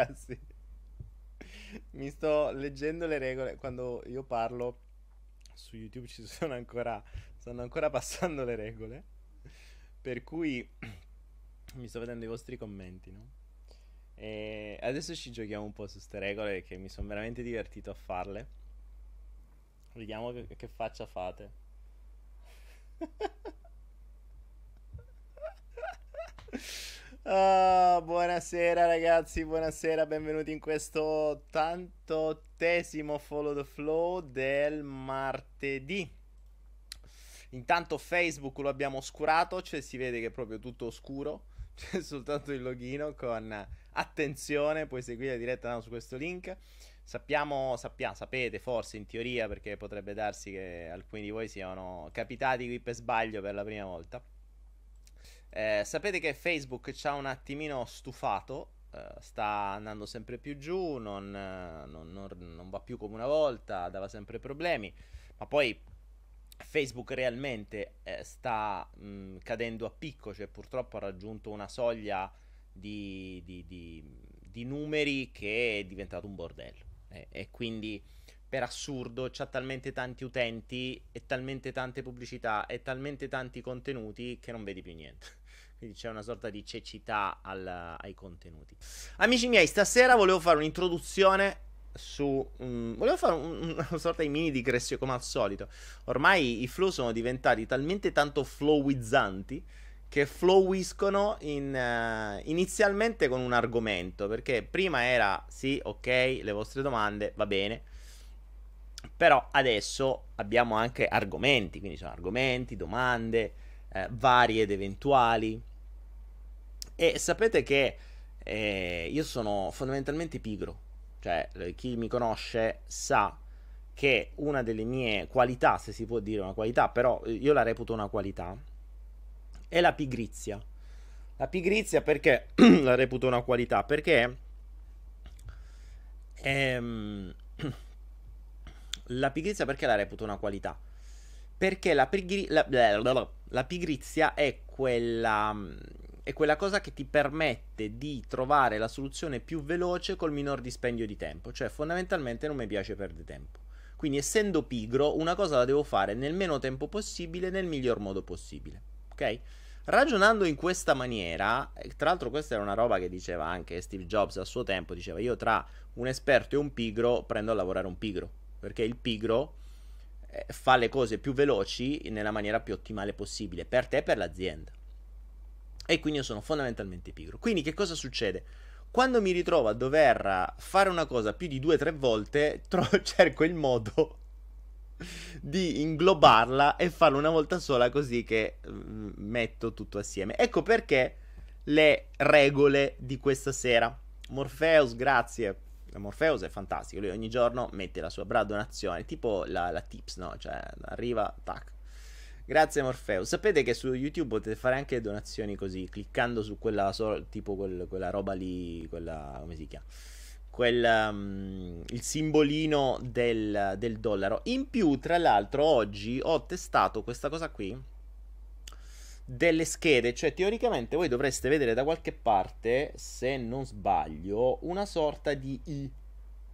Ragazzi. Mi sto leggendo le regole. Quando io parlo su YouTube ci sono ancora. Stanno ancora passando le regole. Per cui mi sto vedendo i vostri commenti, no? E adesso ci giochiamo un po' su queste regole che mi sono veramente divertito a farle. Vediamo che, che faccia fate. Ah, buonasera ragazzi, buonasera, benvenuti in questo ottantotesimo Follow the Flow del martedì. Intanto Facebook lo abbiamo oscurato, cioè si vede che è proprio tutto oscuro, c'è soltanto il login con attenzione, puoi seguire diretta su questo link. Sappiamo, sappia, sapete forse in teoria, perché potrebbe darsi che alcuni di voi siano capitati qui per sbaglio per la prima volta eh, sapete che Facebook ci ha un attimino stufato, eh, sta andando sempre più giù, non, eh, non, non, non, va più come una volta, dava sempre problemi, ma poi Facebook realmente eh, sta mh, mm, cadendo a picco, cioè purtroppo ha raggiunto una soglia di, di, di, di numeri che è diventato un bordello e quindi per assurdo c'ha talmente tanti utenti e talmente tante pubblicità e talmente tanti contenuti che non vedi più niente. Quindi c'è una sorta di cecità al, ai contenuti. Amici miei, stasera volevo fare un'introduzione su. Um, volevo fare un, una sorta di mini digressione come al solito. Ormai i flow sono diventati talmente tanto flowizzanti che flowiscono in, uh, inizialmente con un argomento. Perché prima era sì, ok, le vostre domande, va bene. Però adesso abbiamo anche argomenti, quindi sono argomenti, domande, eh, varie ed eventuali. E sapete che eh, io sono fondamentalmente pigro, cioè chi mi conosce sa che una delle mie qualità, se si può dire una qualità, però io la reputo una qualità, è la pigrizia. La pigrizia perché la reputo una qualità? Perché ehm, la pigrizia perché la reputo una qualità? Perché la, pigri- la, la pigrizia è quella è quella cosa che ti permette di trovare la soluzione più veloce col minor dispendio di tempo. Cioè, fondamentalmente non mi piace perdere tempo. Quindi, essendo pigro, una cosa la devo fare nel meno tempo possibile, nel miglior modo possibile. Ok? Ragionando in questa maniera, eh, tra l'altro questa era una roba che diceva anche Steve Jobs a suo tempo, diceva io tra un esperto e un pigro prendo a lavorare un pigro, perché il pigro eh, fa le cose più veloci nella maniera più ottimale possibile, per te e per l'azienda. E quindi io sono fondamentalmente pigro. Quindi che cosa succede? Quando mi ritrovo a dover fare una cosa più di due o tre volte, tro- cerco il modo di inglobarla e farla una volta sola così che mm, metto tutto assieme. Ecco perché le regole di questa sera. Morpheus, grazie. Morpheus è fantastico, lui ogni giorno mette la sua brava donazione, tipo la, la tips, no? Cioè, arriva, tac, Grazie Morfeo. Sapete che su YouTube potete fare anche donazioni così, cliccando su quella tipo quel, quella roba lì, quella come si chiama? Quel, um, il simbolino del, del dollaro. In più, tra l'altro, oggi ho testato questa cosa qui delle schede, cioè teoricamente voi dovreste vedere da qualche parte, se non sbaglio, una sorta di I.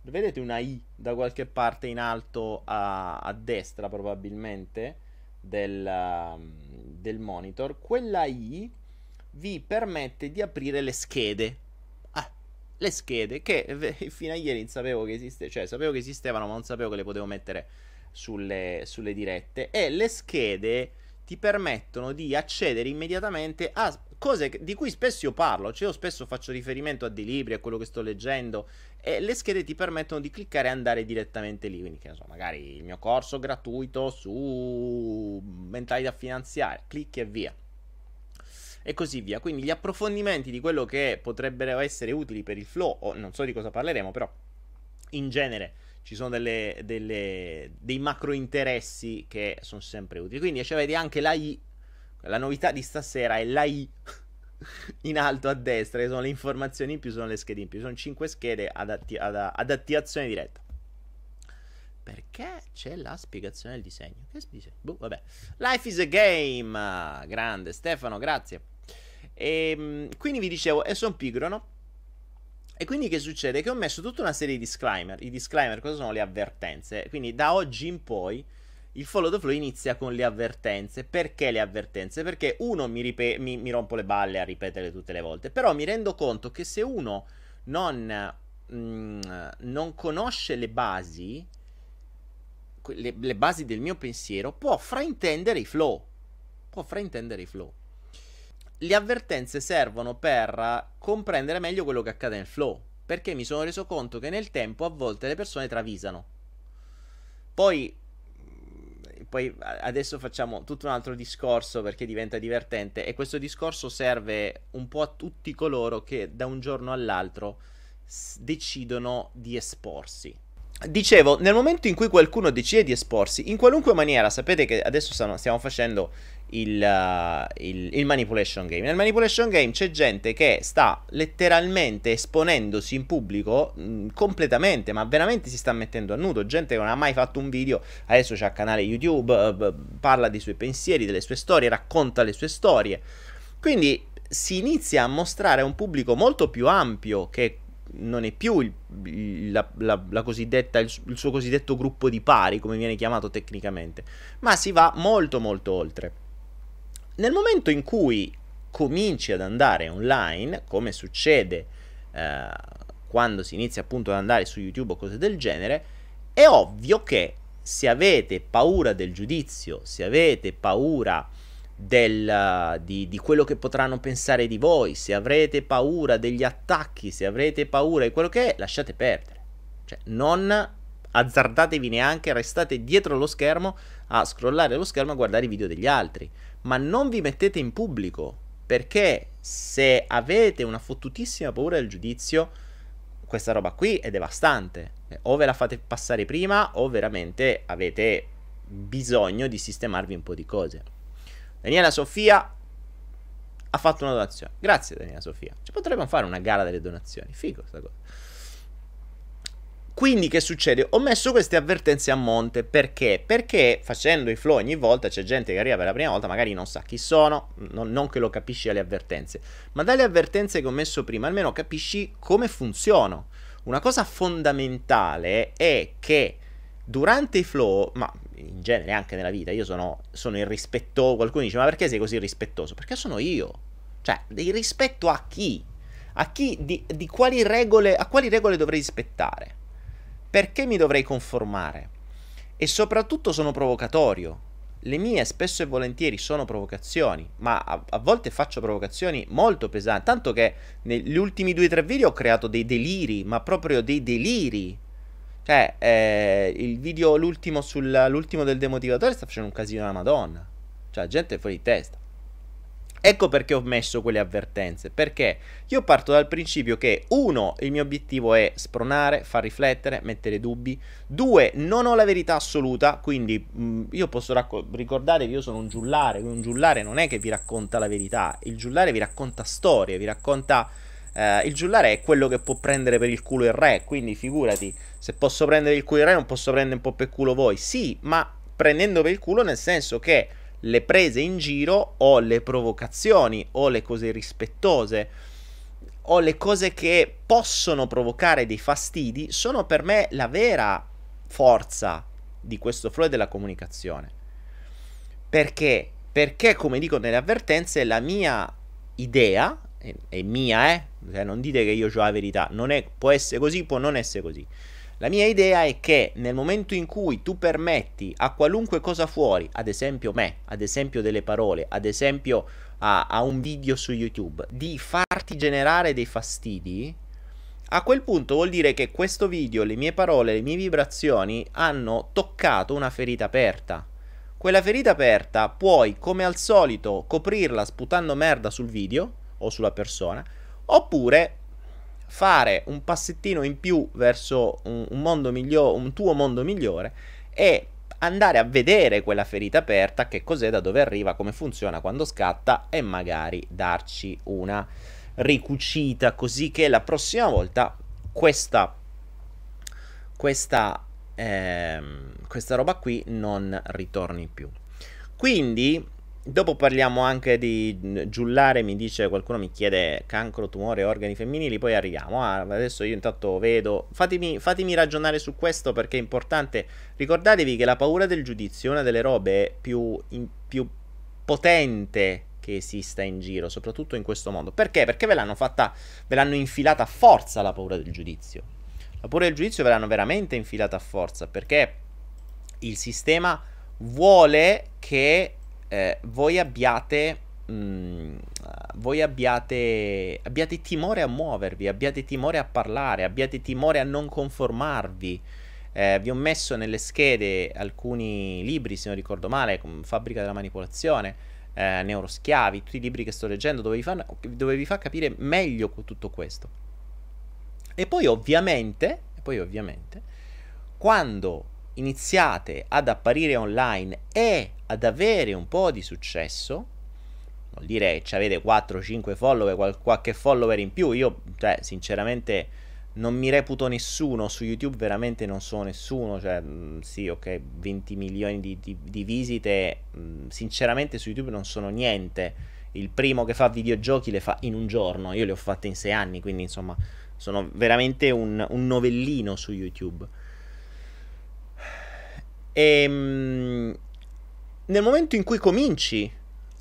Vedete una I da qualche parte in alto a, a destra probabilmente? Del, um, del monitor, quella I vi permette di aprire le schede. Ah, le schede che fino a ieri sapevo che esiste, cioè sapevo che esistevano, ma non sapevo che le potevo mettere sulle, sulle dirette. E le schede ti permettono di accedere immediatamente a cose di cui spesso io parlo, cioè io spesso faccio riferimento a dei libri, a quello che sto leggendo e le schede ti permettono di cliccare e andare direttamente lì, quindi che ne so, magari il mio corso gratuito su mentalità finanziaria, clicchi e via. E così via. Quindi gli approfondimenti di quello che potrebbero essere utili per il flow, o non so di cosa parleremo, però in genere ci sono delle, delle, dei macro interessi che sono sempre utili. Quindi cioè, vedi anche I, la novità di stasera è la I in alto a destra, che sono le informazioni in più, sono le schede in più. Sono 5 schede ad, ad, ad attivazione diretta. Perché c'è la spiegazione del disegno? Che disegno? Boh, vabbè. Life is a game. Grande Stefano, grazie. E, ehm, quindi vi dicevo, e sono pigro, no? E quindi che succede? Che ho messo tutta una serie di disclaimer. I disclaimer cosa sono le avvertenze? Quindi da oggi in poi il follow the flow inizia con le avvertenze. Perché le avvertenze? Perché uno mi, rip- mi, mi rompo le balle a ripetere tutte le volte, però mi rendo conto che se uno non, mm, non conosce le basi, le, le basi del mio pensiero, può fraintendere i flow. Può fraintendere i flow le avvertenze servono per comprendere meglio quello che accade nel flow. Perché mi sono reso conto che nel tempo a volte le persone travisano. Poi, poi adesso facciamo tutto un altro discorso perché diventa divertente. E questo discorso serve un po' a tutti coloro che da un giorno all'altro decidono di esporsi. Dicevo, nel momento in cui qualcuno decide di esporsi, in qualunque maniera, sapete che adesso stiamo facendo il, uh, il, il, manipulation game. Nel manipulation game c'è gente che sta letteralmente esponendosi in pubblico mh, mm, completamente, ma veramente si sta mettendo a nudo. Gente che non ha mai fatto un video, adesso c'ha canale YouTube, uh, parla dei suoi pensieri, delle sue storie, racconta le sue storie. Quindi si inizia a mostrare a un pubblico molto più ampio che non è più il, la, la, la il, il, suo cosiddetto gruppo di pari, come viene chiamato tecnicamente, ma si va molto molto oltre. Nel momento in cui cominci ad andare online, come succede eh, quando si inizia appunto ad andare su YouTube o cose del genere, è ovvio che se avete paura del giudizio, se avete paura del, di, di, quello che potranno pensare di voi, se avrete paura degli attacchi, se avrete paura di quello che è, lasciate perdere. Cioè, non azzardatevi neanche, restate dietro lo schermo a scrollare lo schermo a guardare i video degli altri, ma non vi mettete in pubblico, perché se avete una fottutissima paura del giudizio, questa roba qui è devastante. O ve la fate passare prima o veramente avete bisogno di sistemarvi un po' di cose. Daniela Sofia ha fatto una donazione. Grazie Daniela Sofia. Ci potremmo fare una gara delle donazioni. Figo sta cosa. Quindi che succede? Ho messo queste avvertenze a monte perché? Perché facendo i flow ogni volta c'è gente che arriva per la prima volta, magari non sa chi sono, non, non che lo capisci dalle avvertenze, ma dalle avvertenze che ho messo prima almeno capisci come funziono. Una cosa fondamentale è che durante i flow, ma in genere anche nella vita, io sono, sono irrispettoso. Qualcuno dice: Ma perché sei così irrispettoso? Perché sono io. Cioè, di rispetto a chi? A chi? Di, di quali regole, a quali regole dovrei rispettare? Perché mi dovrei conformare? E soprattutto sono provocatorio. Le mie spesso e volentieri sono provocazioni, ma a, a volte faccio provocazioni molto pesanti. Tanto che negli ultimi due o tre video ho creato dei deliri, ma proprio dei deliri cioè, eh, il video, l'ultimo, sull'ultimo del demotivatore sta facendo un casino alla madonna. Cioè, la gente è fuori di testa. Ecco perché ho messo quelle avvertenze. Perché io parto dal principio che, uno, il mio obiettivo è spronare, far riflettere, mettere dubbi. Due, non ho la verità assoluta, quindi mh, mm, io posso racco- ricordare che io sono un giullare. Un giullare non è che vi racconta la verità, il giullare vi racconta storie, vi racconta eh, il giullare è quello che può prendere per il culo il re, quindi figurati, se posso prendere il culo il re non posso prendere un po' per culo voi. Sì, ma prendendo per il culo nel senso che le prese in giro o le provocazioni o le cose rispettose o le cose che possono provocare dei fastidi sono per me la vera forza di questo flow della comunicazione. Perché? Perché, come dico nelle avvertenze, la mia idea, è, è mia, eh? Cioè, non dite che io ho la verità, è, può essere così, può non essere così. La mia idea è che nel momento in cui tu permetti a qualunque cosa fuori, ad esempio me, ad esempio delle parole, ad esempio a, a un video su YouTube, di farti generare dei fastidi, a quel punto vuol dire che questo video, le mie parole, le mie vibrazioni hanno toccato una ferita aperta. Quella ferita aperta puoi, come al solito, coprirla sputando merda sul video o sulla persona, oppure fare un passettino in più verso un, un mondo migliore, un tuo mondo migliore e andare a vedere quella ferita aperta, che cos'è, da dove arriva, come funziona, quando scatta e magari darci una ricucita così che la prossima volta questa questa ehm, questa roba qui non ritorni più. Quindi Dopo parliamo anche di giullare, mi dice qualcuno mi chiede cancro, tumore, organi femminili, poi arriviamo. Ah, adesso io intanto vedo, fatemi, fatemi, ragionare su questo perché è importante. Ricordatevi che la paura del giudizio è una delle robe più, in, più potente che esista in giro, soprattutto in questo mondo. Perché? Perché ve l'hanno fatta, ve l'hanno infilata a forza la paura del giudizio. La paura del giudizio ve l'hanno veramente infilata a forza perché il sistema vuole che eh, voi abbiate mm, voi abbiate abbiate timore a muovervi, abbiate timore a parlare, abbiate timore a non conformarvi. Eh, vi ho messo nelle schede alcuni libri, se non ricordo male, Fabbrica della manipolazione, eh, Neuroschiavi, tutti i libri che sto leggendo dove vi, fa, dove vi fa capire meglio tutto questo. E poi ovviamente, e poi ovviamente, quando iniziate ad apparire online e ad avere un po' di successo, vuol dire che avete 4-5 follower, qualche follower in più, io cioè, sinceramente non mi reputo nessuno, su YouTube veramente non sono nessuno, cioè mh, sì ok 20 milioni di, di, di visite, mh, sinceramente su YouTube non sono niente, il primo che fa videogiochi le fa in un giorno, io le ho fatte in 6 anni, quindi insomma sono veramente un, un novellino su YouTube. Ehm, nel momento in cui cominci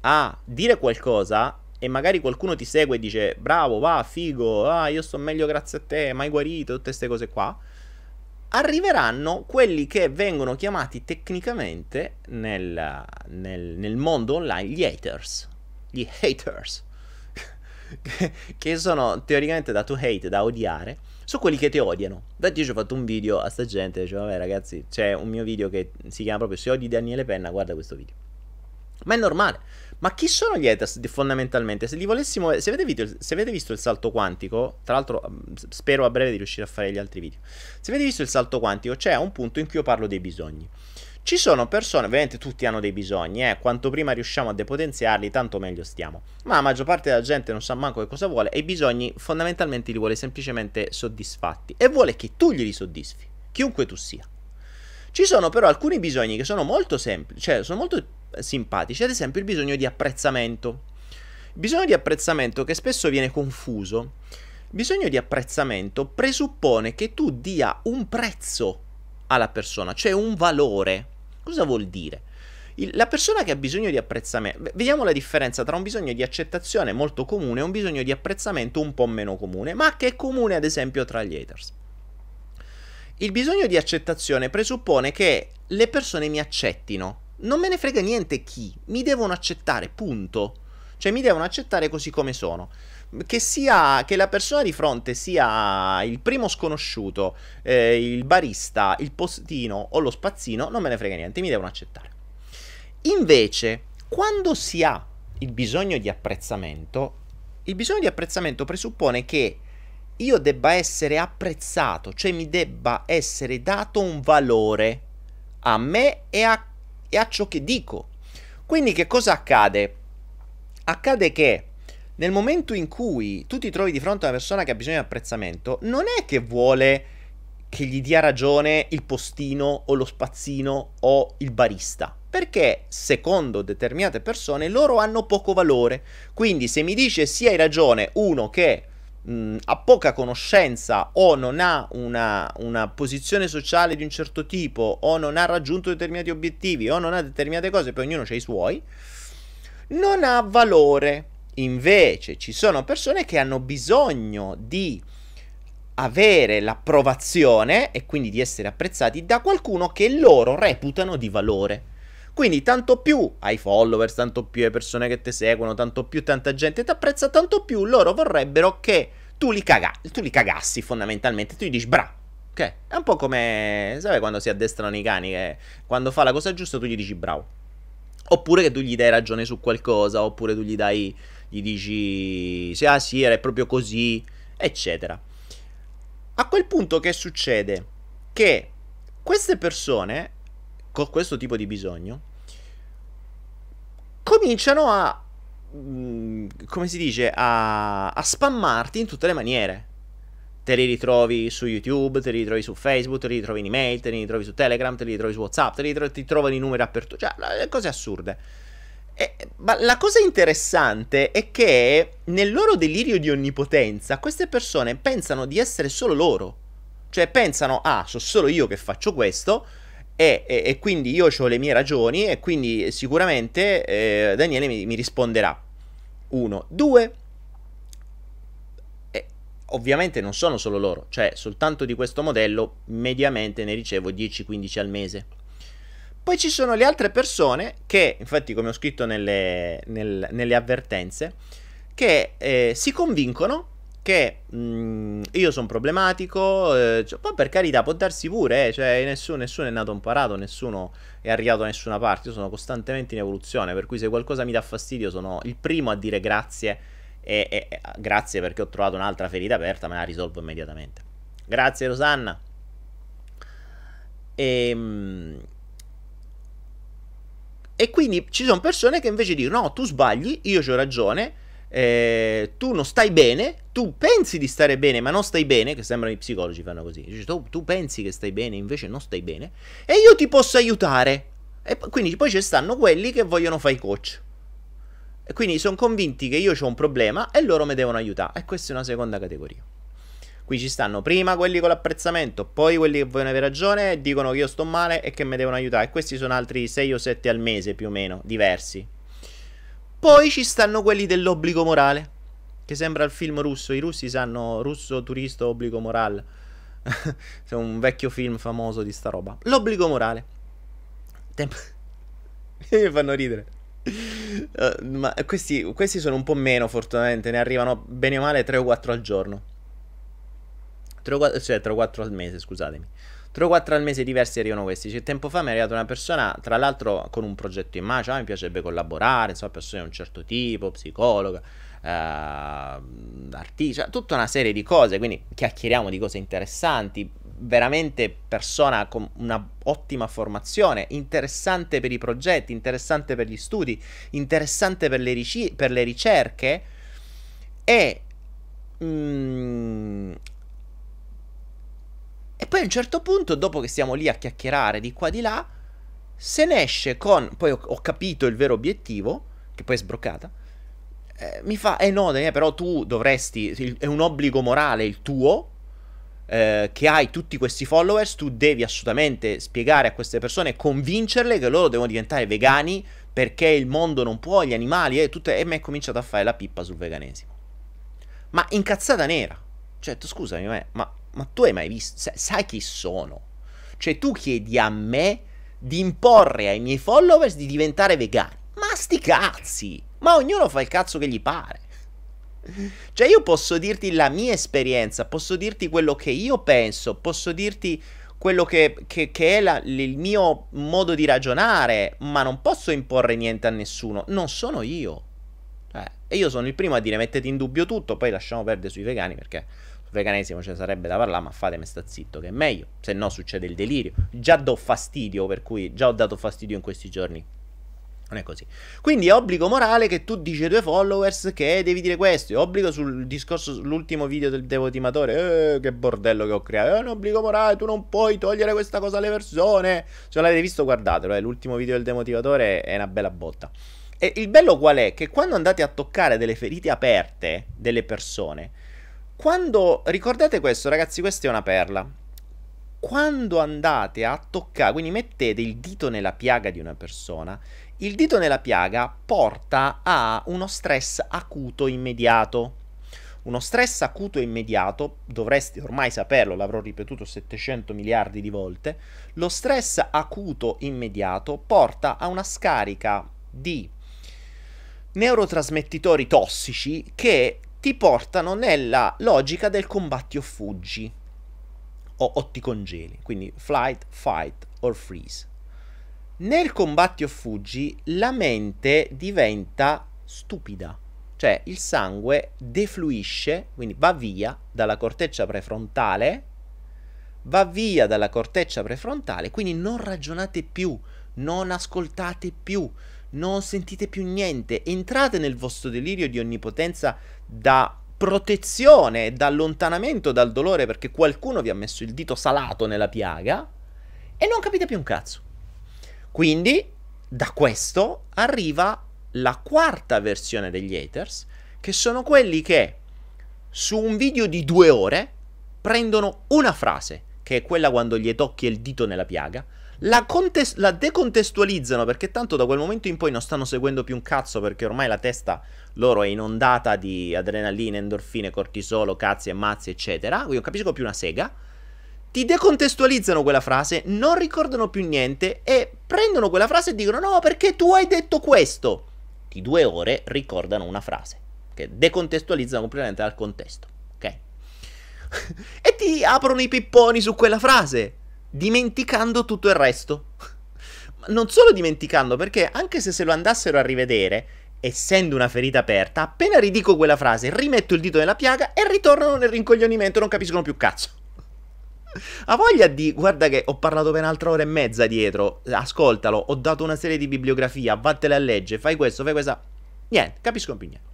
a dire qualcosa e magari qualcuno ti segue e dice bravo, va, figo, ah, io sto meglio grazie a te, mai guarito, tutte queste cose qua, arriveranno quelli che vengono chiamati tecnicamente nel, nel, nel mondo online gli haters. Gli haters. che sono teoricamente da to hate, da odiare sono quelli che ti odiano. Infatti io ci ho fatto un video a sta gente, dicevo, vabbè ragazzi, c'è un mio video che si chiama proprio Se odi Daniele Penna, guarda questo video. Ma è normale. Ma chi sono gli haters fondamentalmente? Se li volessimo. Se avete, video, se avete, visto il salto quantico, tra l'altro spero a breve di riuscire a fare gli altri video. Se avete visto il salto quantico, c'è un punto in cui io parlo dei bisogni. Ci sono persone, ovviamente tutti hanno dei bisogni, eh, quanto prima riusciamo a depotenziarli, tanto meglio stiamo. Ma la maggior parte della gente non sa manco che cosa vuole e i bisogni fondamentalmente li vuole semplicemente soddisfatti e vuole che tu glieli soddisfi, chiunque tu sia. Ci sono però alcuni bisogni che sono molto semplici, cioè sono molto simpatici, ad esempio il bisogno di apprezzamento. Il bisogno di apprezzamento che spesso viene confuso. Bisogno di apprezzamento presuppone che tu dia un prezzo alla persona, cioè un valore. Cosa vuol dire? Il, la persona che ha bisogno di apprezzamento, vediamo la differenza tra un bisogno di accettazione molto comune e un bisogno di apprezzamento un po' meno comune, ma che è comune ad esempio tra gli haters. Il bisogno di accettazione presuppone che le persone mi accettino. Non me ne frega niente chi, mi devono accettare, punto. Cioè mi devono accettare così come sono che sia che la persona di fronte sia il primo sconosciuto, eh, il barista, il postino o lo spazzino, non me ne frega niente, mi devono accettare. Invece, quando si ha il bisogno di apprezzamento, il bisogno di apprezzamento presuppone che io debba essere apprezzato, cioè mi debba essere dato un valore a me e a, e a ciò che dico. Quindi che cosa accade? Accade che nel momento in cui tu ti trovi di fronte a una persona che ha bisogno di apprezzamento, non è che vuole che gli dia ragione il postino o lo spazzino o il barista. Perché secondo determinate persone loro hanno poco valore. Quindi se mi dice sì hai ragione uno che mh, ha poca conoscenza o non ha una, una posizione sociale di un certo tipo o non ha raggiunto determinati obiettivi o non ha determinate cose, poi ognuno ha i suoi, non ha valore Invece ci sono persone che hanno bisogno di avere l'approvazione e quindi di essere apprezzati da qualcuno che loro reputano di valore. Quindi tanto più hai followers, tanto più hai persone che ti seguono, tanto più tanta gente ti apprezza, tanto più loro vorrebbero che tu li, caga- tu li cagassi fondamentalmente. Tu gli dici bravo. Ok? È un po' come, sai quando si addestrano i cani, che quando fa la cosa giusta tu gli dici bravo. Oppure che tu gli dai ragione su qualcosa, oppure tu gli dai gli dici sì, ah sì, era proprio così, eccetera. A quel punto che succede? Che queste persone, con questo tipo di bisogno, cominciano a, mm, come si dice, a, a spammarti in tutte le maniere. Te li ritrovi su YouTube, te li ritrovi su Facebook, te li ritrovi in email, te li ritrovi su Telegram, te li ritrovi su WhatsApp, te li ritrovi, ti trovano i numeri aperto, cioè cose assurde. E, ma la cosa interessante è che nel loro delirio di onnipotenza queste persone pensano di essere solo loro. Cioè pensano, ah, sono solo io che faccio questo e, e, e quindi io ho le mie ragioni e quindi sicuramente eh, Daniele mi, mi risponderà. Uno. Due. Eh, ovviamente non sono solo loro, cioè soltanto di questo modello mediamente ne ricevo 10-15 al mese. Poi ci sono le altre persone che, infatti come ho scritto nelle, nel, nelle avvertenze, che eh, si convincono che mh, mm, io sono problematico, eh, cioè, poi per carità può darsi pure, eh, cioè nessuno, nessuno, è nato imparato, nessuno è arrivato da nessuna parte, io sono costantemente in evoluzione, per cui se qualcosa mi dà fastidio sono il primo a dire grazie e, e, grazie perché ho trovato un'altra ferita aperta, me la risolvo immediatamente. Grazie Rosanna. Ehm, e quindi ci sono persone che invece dicono: no, tu sbagli, io ho ragione, eh, tu non stai bene, tu pensi di stare bene, ma non stai bene, che sembrano i psicologi fanno così. Dice, tu, tu, pensi che stai bene, invece non stai bene, e io ti posso aiutare. E quindi poi ci stanno quelli che vogliono fare i coach. E quindi sono convinti che io ho un problema e loro mi devono aiutare. E questa è una seconda categoria. Qui ci stanno prima quelli con l'apprezzamento, poi quelli che vogliono avere ragione e dicono che io sto male e che mi devono aiutare. E questi sono altri 6 o 7 al mese più o meno, diversi. Poi ci stanno quelli dell'obbligo morale, che sembra il film russo. I russi sanno russo, turista, obbligo morale. C'è un vecchio film famoso di sta roba. L'obbligo morale. Tempo... Mi fanno ridere. Uh, ma questi, questi sono un po' meno, fortunatamente. Ne arrivano bene o male 3 o 4 al giorno. 3 o 4, cioè 3 o 4 al mese, scusatemi. 3 o 4 al mese diversi arrivano questi. Cioè, tempo fa mi è arrivata una persona, tra l'altro con un progetto in mano, cioè, mi piacerebbe collaborare, insomma, persone di un certo tipo, psicologa, eh, artista, cioè, tutta una serie di cose, quindi chiacchieriamo di cose interessanti, veramente persona con una ottima formazione, interessante per i progetti, interessante per gli studi, interessante per le, ric- per le ricerche e mm, e poi a un certo punto, dopo che stiamo lì a chiacchierare di qua di là, se ne esce con. Poi ho, ho capito il vero obiettivo, che poi è sbroccata. Eh, mi fa, eh no, Daniele, però tu dovresti. È un obbligo morale il tuo. Eh, che hai tutti questi followers, tu devi assolutamente spiegare a queste persone, convincerle che loro devono diventare vegani perché il mondo non può, gli animali e tutto. E mi è cominciato a fare la pippa sul veganesimo. Ma incazzata nera. Cioè, scusami, ma ma tu hai mai visto? Sai chi sono? Cioè, tu chiedi a me di imporre ai miei followers di diventare vegani. Ma sti cazzi! Ma ognuno fa il cazzo che gli pare. Cioè, io posso dirti la mia esperienza, posso dirti quello che io penso, posso dirti quello che, che, che è la, il mio modo di ragionare, ma non posso imporre niente a nessuno. Non sono io. Eh, e io sono il primo a dire mettete in dubbio tutto, poi lasciamo perdere sui vegani perché veganesimo ce ne sarebbe da parlare, ma fatemi sta zitto che è meglio, se no succede il delirio. Già do fastidio, per cui già ho dato fastidio in questi giorni. Non è così. Quindi è obbligo morale che tu dici ai tuoi followers che devi dire questo. È obbligo sul discorso, sull'ultimo video del devotimatore. Eh, che bordello che ho creato. È un obbligo morale, tu non puoi togliere questa cosa alle persone. Se non l'avete visto, guardatelo. Eh. L'ultimo video del demotivatore è una bella botta. E il bello qual è? Che quando andate a toccare delle ferite aperte delle persone, quando ricordate questo, ragazzi, questa è una perla. Quando andate a toccare, quindi mettete il dito nella piaga di una persona, il dito nella piaga porta a uno stress acuto immediato. Uno stress acuto immediato, dovreste ormai saperlo, l'avrò ripetuto 700 miliardi di volte, lo stress acuto immediato porta a una scarica di neurotrasmettitori tossici che ti portano nella logica del combatti o fuggi o, o ti congeli, quindi flight, fight or freeze. Nel combatti o fuggi la mente diventa stupida, cioè il sangue defluisce, quindi va via dalla corteccia prefrontale, va via dalla corteccia prefrontale, quindi non ragionate più, non ascoltate più, non sentite più niente, entrate nel vostro delirio di onnipotenza da protezione, da allontanamento dal dolore perché qualcuno vi ha messo il dito salato nella piaga e non capite più un cazzo. Quindi, da questo arriva la quarta versione degli haters, che sono quelli che su un video di due ore prendono una frase, che è quella quando gli tocchi il dito nella piaga, la, contes- la, decontestualizzano perché tanto da quel momento in poi non stanno seguendo più un cazzo perché ormai la testa loro è inondata di adrenalina, endorfine, cortisolo, cazzi e mazzi, eccetera. Quindi non capisco più una sega. Ti decontestualizzano quella frase, non ricordano più niente e prendono quella frase e dicono no perché tu hai detto questo. Di due ore ricordano una frase che decontestualizzano completamente dal contesto. Ok? e ti aprono i pipponi su quella frase dimenticando tutto il resto. non solo dimenticando, perché anche se se lo andassero a rivedere, essendo una ferita aperta, appena ridico quella frase, rimetto il dito nella piaga e ritornano nel rincoglionimento non capiscono più cazzo. Ha voglia di. Guarda che ho parlato per un'altra ora e mezza dietro. Ascoltalo, ho dato una serie di bibliografia, vattene a leggere, fai questo, fai questa. Niente, capiscono più niente.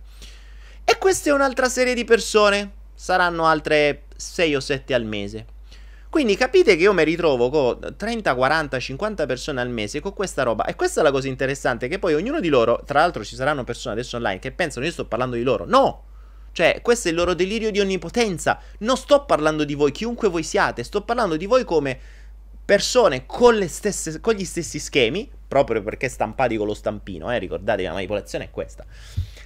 E questa è un'altra serie di persone. Saranno altre 6 o 7 al mese. Quindi capite che io mi ritrovo con 30, 40, 50 persone al mese con questa roba. E questa è la cosa interessante, che poi ognuno di loro, tra l'altro ci saranno persone adesso online che pensano io sto parlando di loro. No! Cioè, questo è il loro delirio di onnipotenza. Non sto parlando di voi, chiunque voi siate, sto parlando di voi come persone con, stesse, con gli stessi schemi, proprio perché stampati con lo stampino, eh, ricordate la manipolazione è questa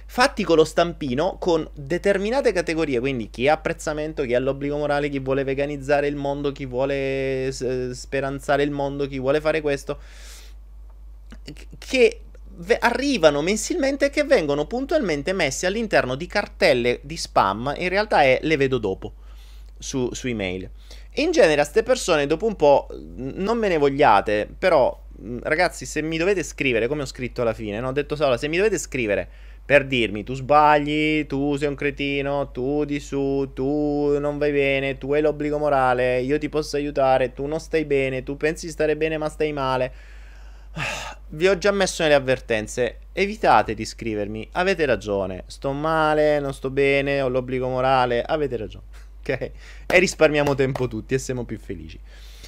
fatti con lo stampino con determinate categorie, quindi chi ha apprezzamento, chi ha l'obbligo morale, chi vuole veganizzare il mondo, chi vuole speranzare il mondo, chi vuole fare questo, che arrivano mensilmente e che vengono puntualmente messi all'interno di cartelle di spam, in realtà è le vedo dopo su, su email. In genere a queste persone dopo un po' non me ne vogliate, però ragazzi se mi dovete scrivere come ho scritto alla fine, no? ho detto solo se mi dovete scrivere per dirmi tu sbagli, tu sei un cretino, tu di su, tu non vai bene, tu hai l'obbligo morale, io ti posso aiutare, tu non stai bene, tu pensi di stare bene ma stai male. Vi ho già messo nelle avvertenze, evitate di scrivermi, avete ragione, sto male, non sto bene, ho l'obbligo morale, avete ragione, ok? E risparmiamo tempo tutti e siamo più felici.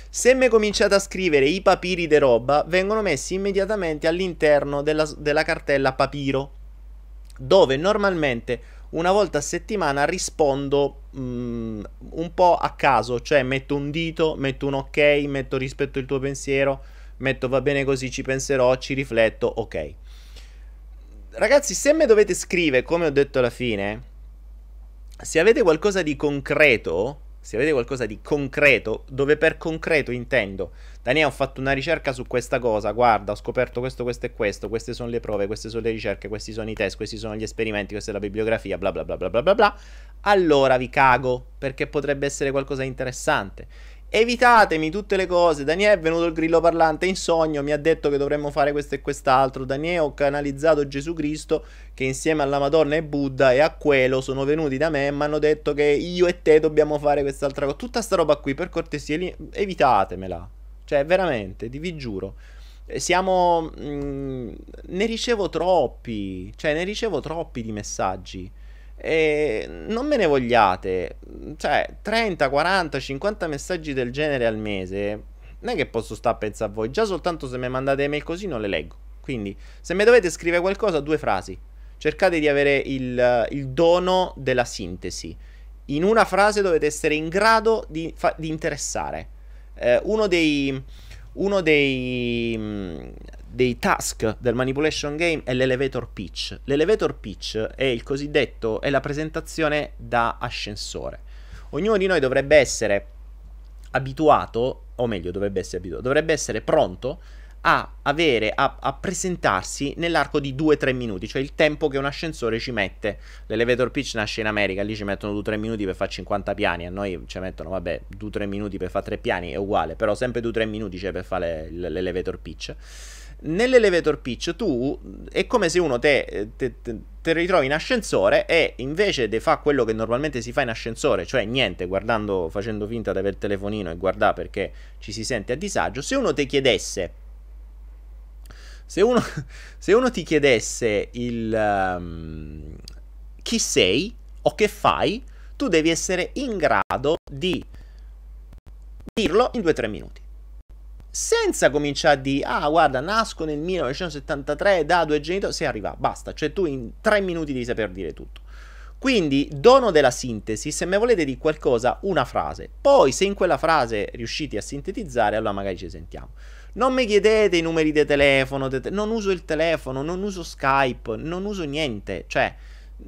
Se mi cominciate a scrivere i papiri de roba, vengono messi immediatamente all'interno della, della cartella papiro dove normalmente una volta a settimana rispondo um, un po' a caso, cioè metto un dito, metto un ok, metto rispetto il tuo pensiero, metto va bene così, ci penserò, ci rifletto, ok. Ragazzi, se mi dovete scrivere, come ho detto alla fine, se avete qualcosa di concreto, se avete qualcosa di concreto, dove per concreto intendo, Daniele ho fatto una ricerca su questa cosa, guarda, ho scoperto questo, questo e questo, queste sono le prove, queste sono le ricerche, questi sono i test, questi sono gli esperimenti, questa è la bibliografia, bla bla bla bla bla bla allora vi cago, perché potrebbe essere qualcosa di interessante. Evitatemi tutte le cose. Daniele è venuto il grillo parlante in sogno, mi ha detto che dovremmo fare questo e quest'altro. Daniele ho canalizzato Gesù Cristo che insieme alla Madonna e Buddha e a quello sono venuti da me e mi hanno detto che io e te dobbiamo fare quest'altra cosa. Tutta sta roba qui, per cortesia, evitatemela. Cioè, veramente, vi giuro. Siamo... Mh, mm, ne ricevo troppi. Cioè, ne ricevo troppi di messaggi. E non me ne vogliate, cioè 30, 40, 50 messaggi del genere al mese. Non è che posso stare a pensare a voi, già soltanto se mi mandate email così non le leggo. Quindi, se mi dovete scrivere qualcosa, due frasi. Cercate di avere il, il dono della sintesi. In una frase dovete essere in grado di, fa- di interessare. Eh, uno dei, uno dei, mm, dei task del manipulation game è l'elevator pitch. L'elevator pitch è il cosiddetto è la presentazione da ascensore. Ognuno di noi dovrebbe essere abituato, o meglio, dovrebbe essere abituato, dovrebbe essere pronto a avere, a, a presentarsi nell'arco di 2-3 minuti, cioè il tempo che un ascensore ci mette. L'elevator pitch nasce in America, lì ci mettono 2-3 minuti per fare 50 piani, a noi ci mettono, vabbè, 2-3 minuti per fare 3 piani, è uguale, però sempre 2-3 minuti c'è per fare l'elevator pitch. Nell'elevator pitch tu è come se uno te, te, te, te ritrovi in ascensore e invece di fare quello che normalmente si fa in ascensore, cioè niente, guardando, facendo finta di aver il telefonino e guardare perché ci si sente a disagio, se uno ti chiedesse se uno, se uno ti chiedesse il um, chi sei o che fai, tu devi essere in grado di dirlo in 2-3 minuti. Senza cominciare a dire, ah guarda, nasco nel 1973 da due genitori, si arriva, basta, cioè tu in tre minuti devi saper dire tutto. Quindi, dono della sintesi, se me volete dire qualcosa, una frase. Poi, se in quella frase riuscite a sintetizzare, allora magari ci sentiamo. Non mi chiedete i numeri di telefono, de te- non uso il telefono, non uso Skype, non uso niente. Cioè,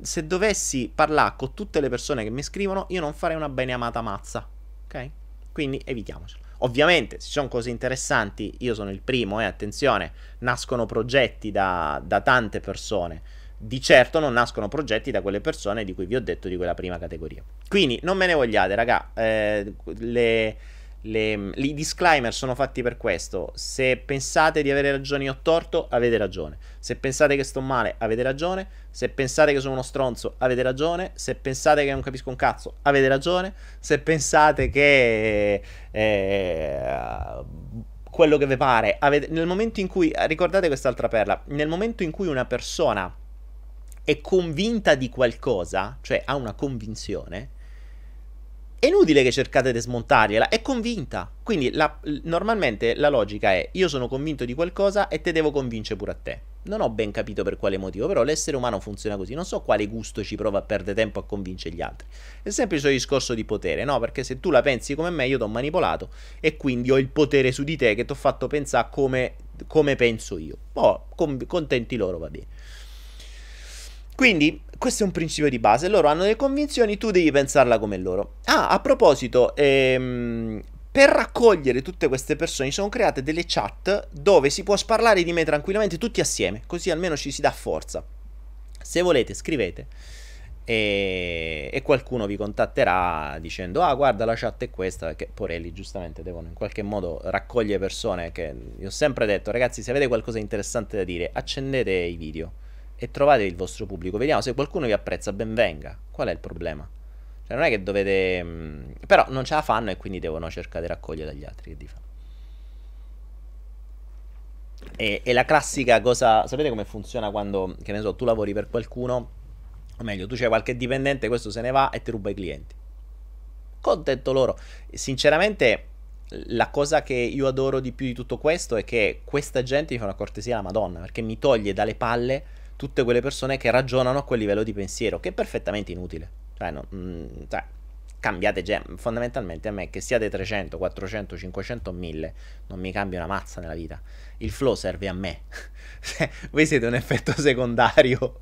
se dovessi parlare con tutte le persone che mi scrivono, io non farei una bene amata mazza. Ok? Quindi evitiamocelo. Ovviamente, se ci sono cose interessanti, io sono il primo, e eh, attenzione, nascono progetti da, da tante persone di certo non nascono progetti da quelle persone di cui vi ho detto di quella prima categoria. Quindi non me ne vogliate, raga. Eh, le, le, I disclaimer sono fatti per questo. Se pensate di avere ragione o torto, avete ragione. Se pensate che sto male, avete ragione. Se pensate che sono uno stronzo, avete ragione. Se pensate che non capisco un cazzo, avete ragione. Se pensate che eh, quello che vi pare, avete... nel momento in cui ricordate quest'altra perla, nel momento in cui una persona è convinta di qualcosa, cioè ha una convinzione, è inutile che cercate di smontargliela, è convinta. Quindi la, normalmente la logica è io sono convinto di qualcosa e te devo convincere pure a te. Non ho ben capito per quale motivo, però l'essere umano funziona così. Non so quale gusto ci prova a perdere tempo a convincere gli altri. È sempre il suo discorso di potere, no? Perché se tu la pensi come me, io ti ho manipolato e quindi ho il potere su di te che ti ho fatto pensare come, come penso io. Oh, contenti loro, va bene. Quindi questo è un principio di base. Loro hanno delle convinzioni, tu devi pensarla come loro. Ah, a proposito, ehm, per raccogliere tutte queste persone sono create delle chat dove si può parlare di me tranquillamente tutti assieme, così almeno ci si dà forza. Se volete, scrivete. E, e, qualcuno vi contatterà dicendo ah guarda la chat è questa perché Porelli giustamente devono in qualche modo raccogliere persone che io ho sempre detto ragazzi se avete qualcosa di interessante da dire accendete i video e trovate il vostro pubblico. Vediamo se qualcuno vi apprezza, ben venga. Qual è il problema? Cioè, non è che dovete. Mh, mm, però non ce la fanno e quindi devono cercare di raccogliere dagli altri. Che di fa. E, e la classica cosa. Sapete come funziona quando, che ne so, tu lavori per qualcuno? O meglio, tu c'hai qualche dipendente, questo se ne va e ti ruba i clienti. Contento loro. Sinceramente, la cosa che io adoro di più di tutto questo è che questa gente mi fa una cortesia alla Madonna, perché mi toglie dalle palle tutte quelle persone che ragionano a quel livello di pensiero, che è perfettamente inutile. Cioè, no, mh, mm, cioè cambiate gen- fondamentalmente a me che siate 300, 400, 500, 1000 non mi cambia una mazza nella vita. Il flow serve a me. Cioè, voi siete un effetto secondario.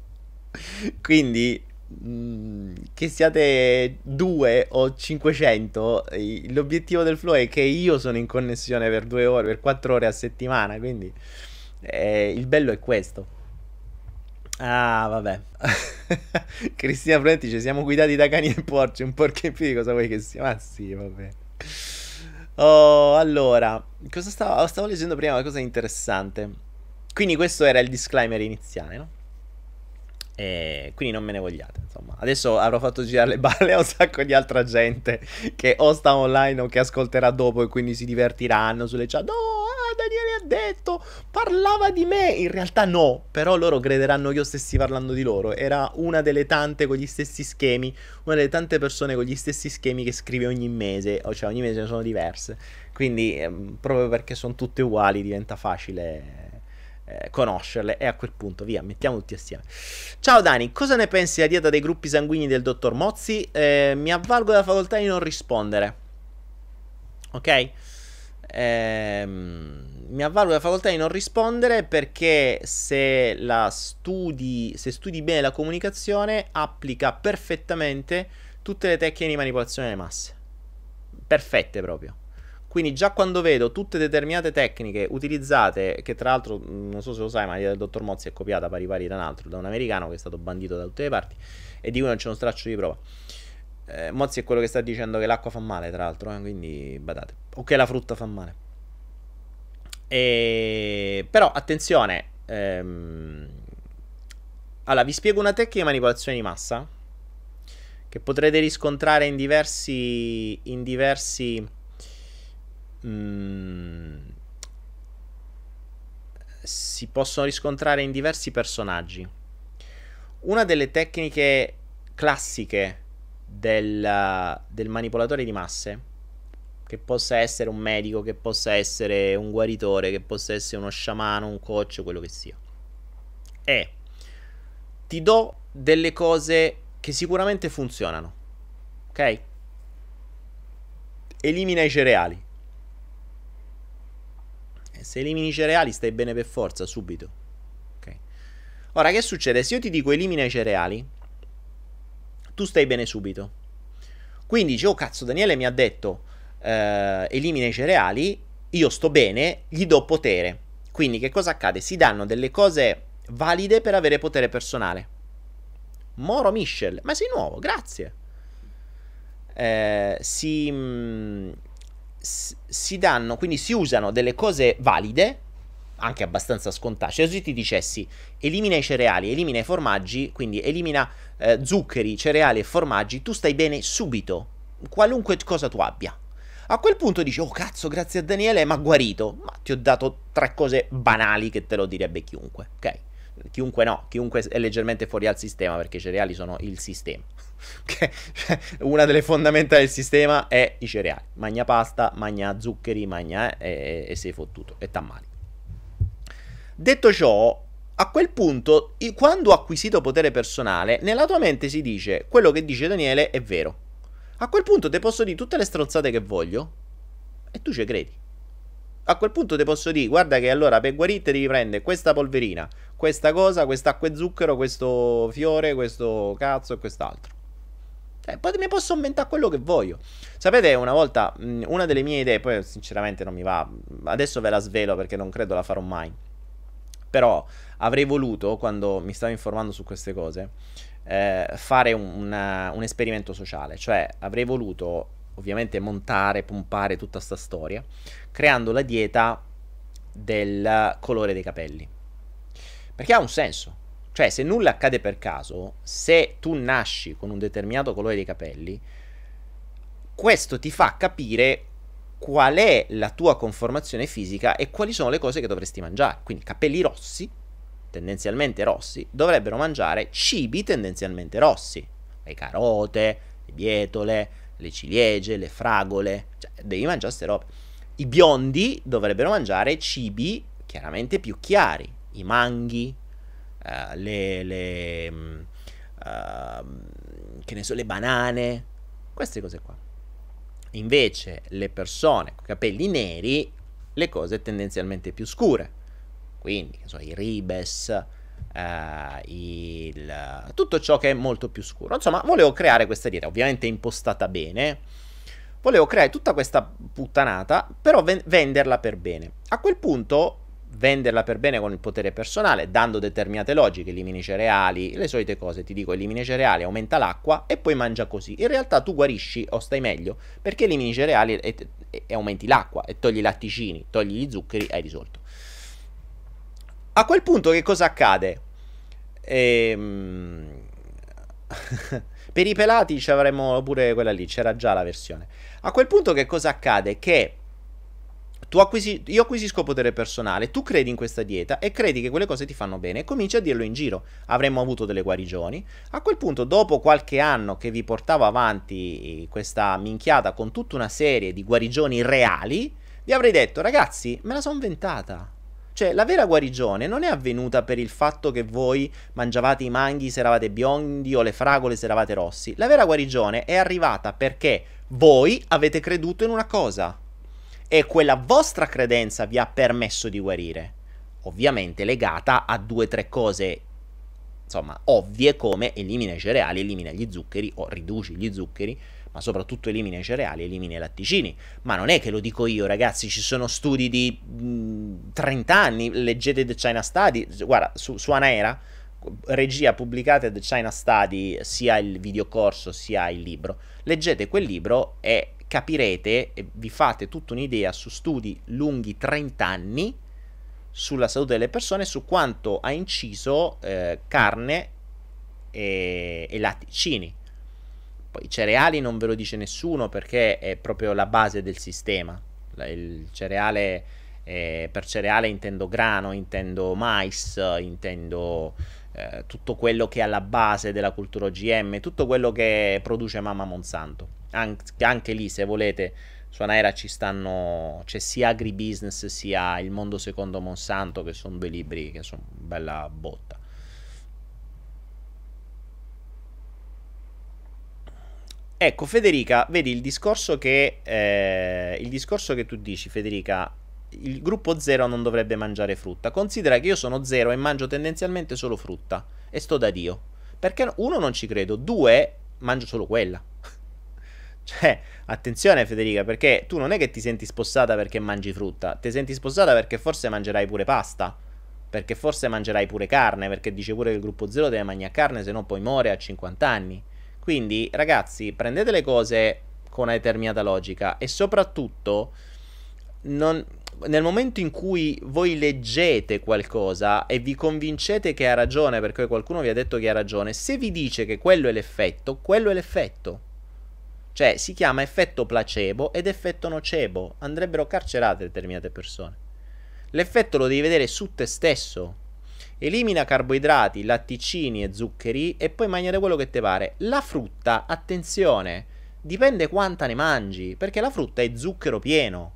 Quindi mh, mm, che siate 2 o 500, l'obiettivo del flow è che io sono in connessione per 2 ore, per 4 ore a settimana, quindi eh, il bello è questo. Ah, vabbè. Cristina Prudenti dice: Siamo guidati da cani e porci. Un porco in piedi, cosa vuoi che sia? Ma sì, vabbè. Oh, allora, cosa stavo, stavo leggendo prima? Una cosa interessante. Quindi, questo era il disclaimer iniziale, no? E quindi non me ne vogliate. Insomma, adesso avrò fatto girare le balle a un sacco di altra gente che o sta online o che ascolterà dopo e quindi si divertiranno sulle chat. No, Daniele ha detto, parlava di me. In realtà no, però loro crederanno che io stessi parlando di loro. Era una delle tante con gli stessi schemi, una delle tante persone con gli stessi schemi che scrive ogni mese, cioè ogni mese ne sono diverse. Quindi, ehm, proprio perché sono tutte uguali, diventa facile eh, conoscerle e a quel punto via, mettiamo tutti assieme. Ciao Dani, cosa ne pensi della dieta dei gruppi sanguigni del dottor Mozzi? Eh, mi avvalgo della facoltà di non rispondere. Ok? Ehm, mi avvalgo della facoltà di non rispondere perché se studi, se studi bene la comunicazione, applica perfettamente tutte le tecniche di manipolazione delle masse. Perfette proprio. Quindi già quando vedo tutte determinate tecniche utilizzate, che tra l'altro non so se lo sai, ma l'idea del dottor Mozzi è copiata pari pari da un altro, da un americano che è stato bandito da tutte le parti, e di cui non c'è uno straccio di prova. Eh, Mozzi è quello che sta dicendo che l'acqua fa male, tra l'altro, eh, quindi badate. O che la frutta fa male. E... Però attenzione, ehm... allora vi spiego una tecnica di manipolazione di massa che potrete riscontrare in diversi, in diversi Mm, si possono riscontrare in diversi personaggi. Una delle tecniche classiche del, del manipolatore di masse, che possa essere un medico, che possa essere un guaritore, che possa essere uno sciamano, un coach, quello che sia. E ti do delle cose che sicuramente funzionano. Ok? Elimina i cereali. E se elimini i cereali stai bene per forza, subito. Ok? Ora, che succede? Se io ti dico elimina i cereali, tu stai bene subito. Quindi dici, oh cazzo, Daniele mi ha detto eh, elimina i cereali, io sto bene, gli do potere. Quindi che cosa accade? Si danno delle cose valide per avere potere personale. Moro Michel, ma sei nuovo, grazie. Eh, si, mm, si danno, quindi si usano delle cose valide, anche abbastanza scontate. Cioè, se ti dicessi elimina i cereali, elimina i formaggi, quindi elimina eh, zuccheri, cereali e formaggi, tu stai bene subito, qualunque cosa tu abbia. A quel punto dici, oh cazzo, grazie a Daniele mi ha guarito. Ma ti ho dato tre cose banali che te lo direbbe chiunque, ok? Chiunque no, chiunque è leggermente fuori al sistema perché i cereali sono il sistema. Okay? Una delle fondamenta del sistema è i cereali. Magna pasta, magna zuccheri, magna eh, e, e sei fottuto. E tammali. Detto ciò, a quel punto, quando ho acquisito potere personale, nella tua mente si dice quello che dice Daniele è vero. A quel punto ti posso dire tutte le stronzate che voglio e tu ci credi. A quel punto ti posso dire, guarda che allora per guarirti devi prendere questa polverina, questa cosa, quest'acqua e zucchero, questo fiore, questo cazzo e quest'altro. Eh, poi mi posso inventare quello che voglio. Sapete, una volta, una delle mie idee, poi sinceramente non mi va, adesso ve la svelo perché non credo la farò mai. Però avrei voluto, quando mi stavo informando su queste cose, eh, fare un, una, un esperimento sociale. Cioè, avrei voluto ovviamente montare, pompare tutta questa storia, creando la dieta del colore dei capelli. Perché ha un senso. Cioè, se nulla accade per caso, se tu nasci con un determinato colore dei capelli, questo ti fa capire qual è la tua conformazione fisica e quali sono le cose che dovresti mangiare. Quindi capelli rossi, tendenzialmente rossi, dovrebbero mangiare cibi tendenzialmente rossi. Le carote, le bietole, le ciliegie, le fragole, cioè devi mangiare queste robe. I biondi dovrebbero mangiare cibi chiaramente più chiari, i manghi, uh, le, le, uh, so, le banane, queste cose qua. Invece le persone con capelli neri, le cose tendenzialmente più scure. Quindi, so, i ribes, Uh, il, tutto ciò che è molto più scuro. Insomma, volevo creare questa dieta, ovviamente impostata bene. Volevo creare tutta questa puttanata, però ven- venderla per bene. A quel punto, venderla per bene con il potere personale, dando determinate logiche, elimini i cereali, le solite cose. Ti dico, elimini i cereali, aumenta l'acqua e poi mangia così. In realtà tu guarisci o stai meglio perché elimini i cereali e, e, e aumenti l'acqua e togli i latticini, togli gli zuccheri, hai risolto. A quel punto che cosa accade? Ehm... per i pelati ci avremmo pure quella lì, c'era già la versione. A quel punto che cosa accade? Che acquisi- io acquisisco potere personale, tu credi in questa dieta e credi che quelle cose ti fanno bene e cominci a dirlo in giro. Avremmo avuto delle guarigioni. A quel punto, dopo qualche anno che vi portavo avanti questa minchiata con tutta una serie di guarigioni reali, vi avrei detto, ragazzi, me la sono inventata. Cioè, la vera guarigione non è avvenuta per il fatto che voi mangiavate i manghi se eravate biondi o le fragole se eravate rossi. La vera guarigione è arrivata perché voi avete creduto in una cosa. E quella vostra credenza vi ha permesso di guarire. Ovviamente legata a due o tre cose insomma, ovvie come elimina i cereali, elimina gli zuccheri o riduci gli zuccheri ma soprattutto elimina i cereali, elimina i latticini. Ma non è che lo dico io, ragazzi, ci sono studi di mh, 30 anni, leggete The China Study, guarda, su, su Anaera, regia pubblicate The China Study, sia il videocorso sia il libro. Leggete quel libro e capirete e vi fate tutta un'idea su studi lunghi 30 anni sulla salute delle persone, su quanto ha inciso eh, carne e, e latticini. Poi i cereali non ve lo dice nessuno perché è proprio la base del sistema. Il cereale, eh, per cereale intendo grano, intendo mais, intendo eh, tutto quello che è alla base della cultura OGM, tutto quello che produce mamma Monsanto. An- anche lì, se volete, su Anaera ci stanno, c'è sia agribusiness sia il mondo secondo Monsanto, che sono due libri che sono bella botta. Ecco, Federica, vedi il discorso che, eh, il discorso che tu dici, Federica, il gruppo zero non dovrebbe mangiare frutta. Considera che io sono zero e mangio tendenzialmente solo frutta. E sto da Dio. Perché uno non ci credo, due mangio solo quella. Cioè, attenzione Federica, perché tu non è che ti senti spossata perché mangi frutta, ti senti spossata perché forse mangerai pure pasta. Perché forse mangerai pure carne, perché dice pure che il gruppo zero deve mangiare carne, se no poi muore a 50 anni. Quindi, ragazzi, prendete le cose con una determinata logica e soprattutto non, nel momento in cui voi leggete qualcosa e vi convincete che ha ragione perché qualcuno vi ha detto che ha ragione, se vi dice che quello è l'effetto, quello è l'effetto. Cioè, si chiama effetto placebo ed effetto nocebo. Andrebbero carcerate determinate persone. L'effetto lo devi vedere su te stesso. Elimina carboidrati, latticini e zuccheri e poi mangiare quello che ti pare. La frutta, attenzione, dipende quanta ne mangi, perché la frutta è zucchero pieno.